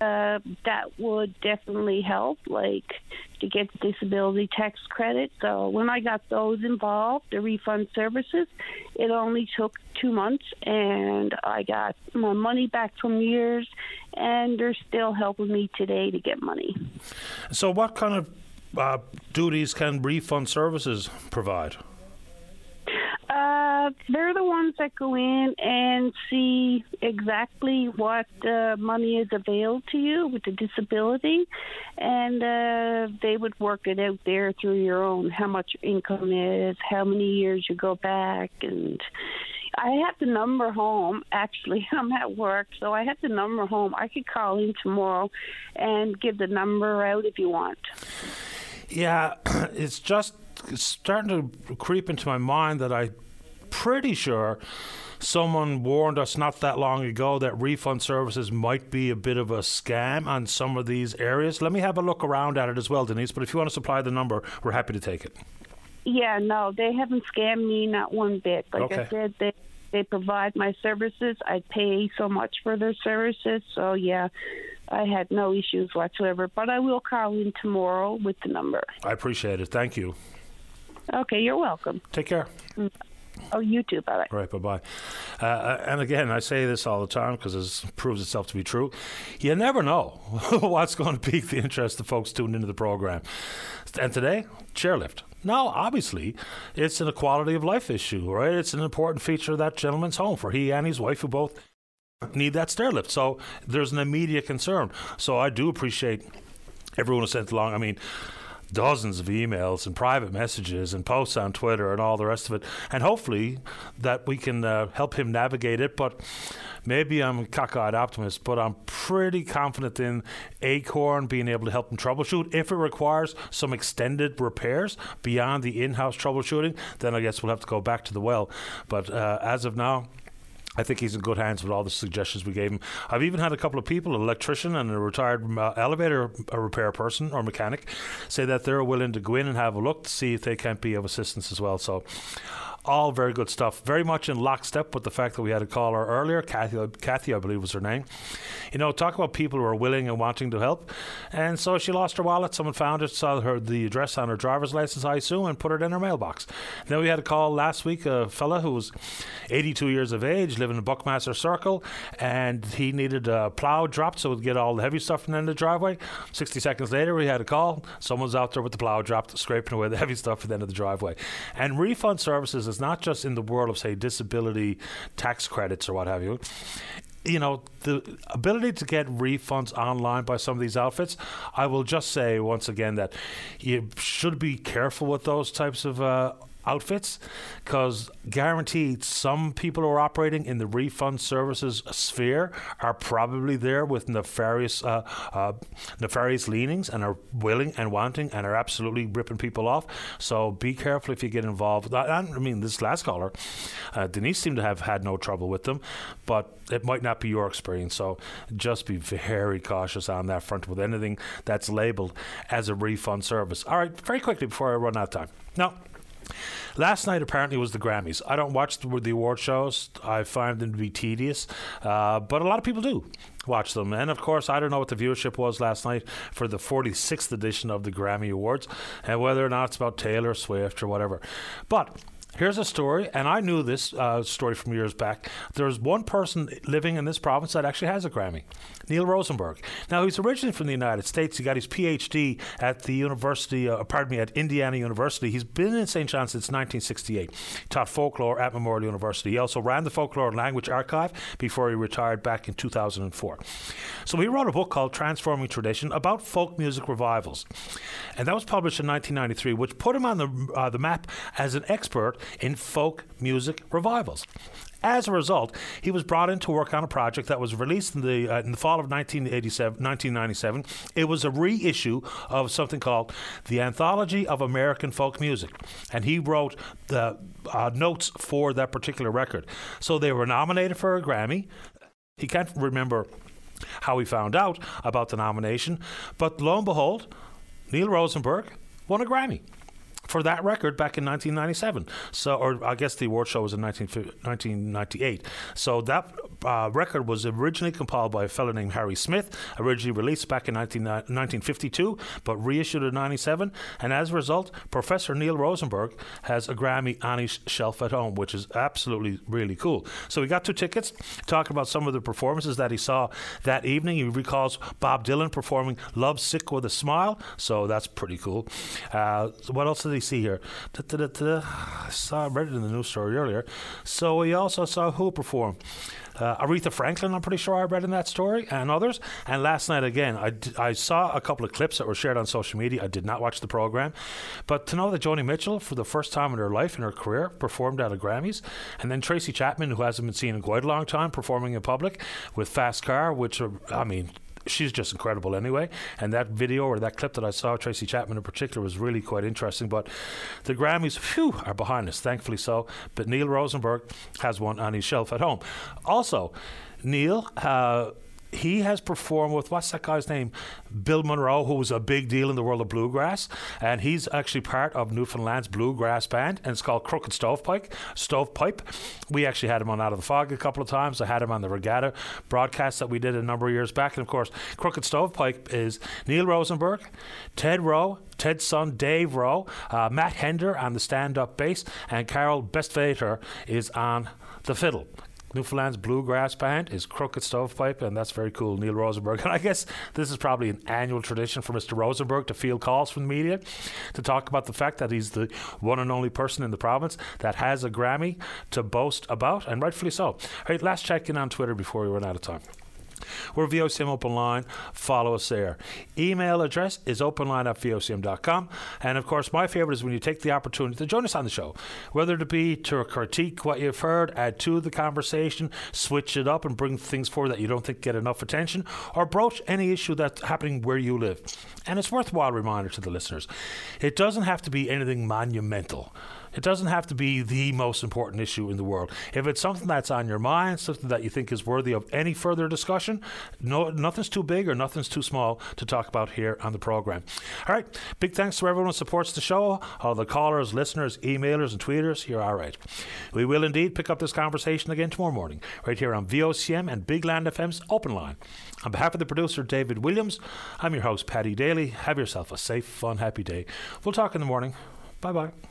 uh, that would definitely help, like to get disability tax credit. So when I got those involved, the refund services, it only took two months, and I got my money back from years, and they're still helping me today to get money. So, what kind of uh, duties can refund services provide? Uh, they're the ones that go in and see exactly what uh, money is available to you with the disability, and uh, they would work it out there through your own how much income is, how many years you go back, and I have the number home. Actually, I'm at work, so I have the number home. I could call in tomorrow and give the number out if you want. Yeah, it's just starting to creep into my mind that I pretty sure someone warned us not that long ago that refund services might be a bit of a scam on some of these areas. Let me have a look around at it as well, Denise. But if you want to supply the number, we're happy to take it. Yeah, no, they haven't scammed me not one bit. Like Okay. I said, they they provide my services. I pay so much for their services. So yeah, I had no issues whatsoever. But I will call in tomorrow with the number. I appreciate it. Thank you. Okay, you're welcome. Take care. Mm. Oh, you too. Bye bye. All right, bye bye. Uh, and again, I say this all the time because it proves itself to be true. You never know what's going to pique the interest of folks tuned into the program. And today, chairlift. Now, obviously, it's an equality of life issue, right? It's an important feature of that gentleman's home for he and his wife who both need that stair lift. So there's an immediate concern. So I do appreciate everyone who sent along. I mean, dozens of emails and private messages and posts on Twitter and all the rest of it. And hopefully that we can uh, help him navigate it. But maybe I'm a cockeyed optimist, but I'm pretty confident in Acorn being able to help him troubleshoot. If it requires some extended repairs beyond the in house troubleshooting, then I guess we'll have to go back to the well. But uh, as of now, I think he's in good hands with all the suggestions we gave him. I've even had a couple of people, an electrician and a retired uh, elevator a repair person or mechanic, say that they're willing to go in and have a look to see if they can't be of assistance as well. So, all very good stuff. Very much in lockstep with the fact that we had a caller earlier, Kathy, Kathy, I believe was her name. You know, talk about people who are willing and wanting to help. And so she lost her wallet. Someone found it, saw her the address on her driver's license, I assume, and put it in her mailbox. Then we had a call last week, a fella who was 82 years of age, living in Buckmaster Circle, and he needed a plow dropped so he'd get all the heavy stuff from the end of the driveway. 60 seconds later, we had a call. Someone's out there with the plow dropped, scraping away the heavy stuff from the end of the driveway. And refund services not just in the world of, say, disability tax credits or what have you you know, the ability to get refunds online by some of these outfits, I will just say once again that you should be careful with those types of uh, outfits because guaranteed some people who are operating in the refund services sphere are probably there with nefarious uh, uh, nefarious leanings and are willing and wanting and are absolutely ripping people off. So be careful if you get involved. I, I mean this last caller uh, Denise seemed to have had no trouble with them but it might not be your experience. So just be very cautious on that front with anything that's labeled as a refund service. All right very quickly before I run out of time. Now Last night apparently was the Grammys. I don't watch the, the award shows. I find them to be tedious, uh, but a lot of people do watch them. And of course, I don't know what the viewership was last night for the 46th edition of the Grammy Awards, and whether or not it's about Taylor Swift or whatever. But Here's a story, and I knew this uh, story from years back. There's one person living in this province that actually has a Grammy, Neil Rosenberg. Now, he's originally from the United States. He got his PhD at the University, uh, pardon me, at Indiana University. He's been in St. John since 1968. He taught folklore at Memorial University. He also ran the Folklore and Language Archive before he retired back in 2004. So he wrote a book called Transforming Tradition about folk music revivals, and that was published in 1993, which put him on the uh, the map as an expert in folk music revivals. As a result, he was brought in to work on a project that was released in the uh, in the fall of 1987, 1997. It was a reissue of something called the Anthology of American Folk Music, and he wrote the uh, notes for that particular record. So they were nominated for a Grammy. He can't remember how he found out about the nomination, but lo and behold, Neil Rosenberg won a Grammy for that record back in 1997. So, or I guess the award show was in 19, 1998. So that uh, record was originally compiled by a fellow named Harry Smith, originally released back in 19, 1952, but reissued in 97. And as a result, Professor Neil Rosenberg has a Grammy on his shelf at home, which is absolutely really cool. So we got two tickets, talking about some of the performances that he saw that evening. He recalls Bob Dylan performing Love Sick with a Smile, so that's pretty cool. Uh, what else did he see here? Da-da-da-da. I saw, I read it in the news story earlier. So he also saw who perform. Uh, Aretha Franklin, I'm pretty sure I read in that story, and others. And last night again, I, d- I saw a couple of clips that were shared on social media. I did not watch the program, but to know that Joni Mitchell, for the first time in her life, in her career, performed at a Grammys, and then Tracy Chapman, who hasn't been seen in quite a long time, performing in public with Fast Car, which are, I mean, she's just incredible anyway. And that video or that clip that I saw, Tracy Chapman in particular, was really quite interesting. But the Grammys, phew, are behind us, thankfully so. But Neil Rosenberg has one on his shelf at home. Also, Neil. Uh, he has performed with what's that guy's name? Bill Monroe, who was a big deal in the world of bluegrass, and he's actually part of Newfoundland's bluegrass band, and it's called Crooked Stovepipe. Stovepipe. We actually had him on Out of the Fog a couple of times. I had him on the Regatta broadcast that we did a number of years back, and of course, Crooked Stovepipe is Neil Rosenberg, Ted Rowe, Ted's son Dave Rowe, uh, Matt Hender on the stand-up bass, and Carol Bestvater is on the fiddle. Newfoundland's bluegrass band is Crooked Stovepipe, and that's very cool. Neil Rosenberg. And I guess this is probably an annual tradition for Mr. Rosenberg to field calls from the media to talk about the fact that he's the one and only person in the province that has a Grammy to boast about, and rightfully so. All right, last check in on Twitter before we run out of time. We're VOCM Open Line. Follow us there. Email address is openline at VOCM.com. And of course, my favorite is when you take the opportunity to join us on the show, whether it be to critique what you've heard, add to the conversation, switch it up, and bring things forward that you don't think get enough attention, or broach any issue that's happening where you live. And it's worthwhile reminder to the listeners it doesn't have to be anything monumental. It doesn't have to be the most important issue in the world. If it's something that's on your mind, something that you think is worthy of any further discussion, no, nothing's too big or nothing's too small to talk about here on the program. All right, big thanks to everyone who supports the show, all the callers, listeners, emailers, and tweeters. You're all right. We will indeed pick up this conversation again tomorrow morning, right here on VOCM and Big Land FM's Open Line. On behalf of the producer, David Williams, I'm your host, Paddy Daley. Have yourself a safe, fun, happy day. We'll talk in the morning. Bye bye.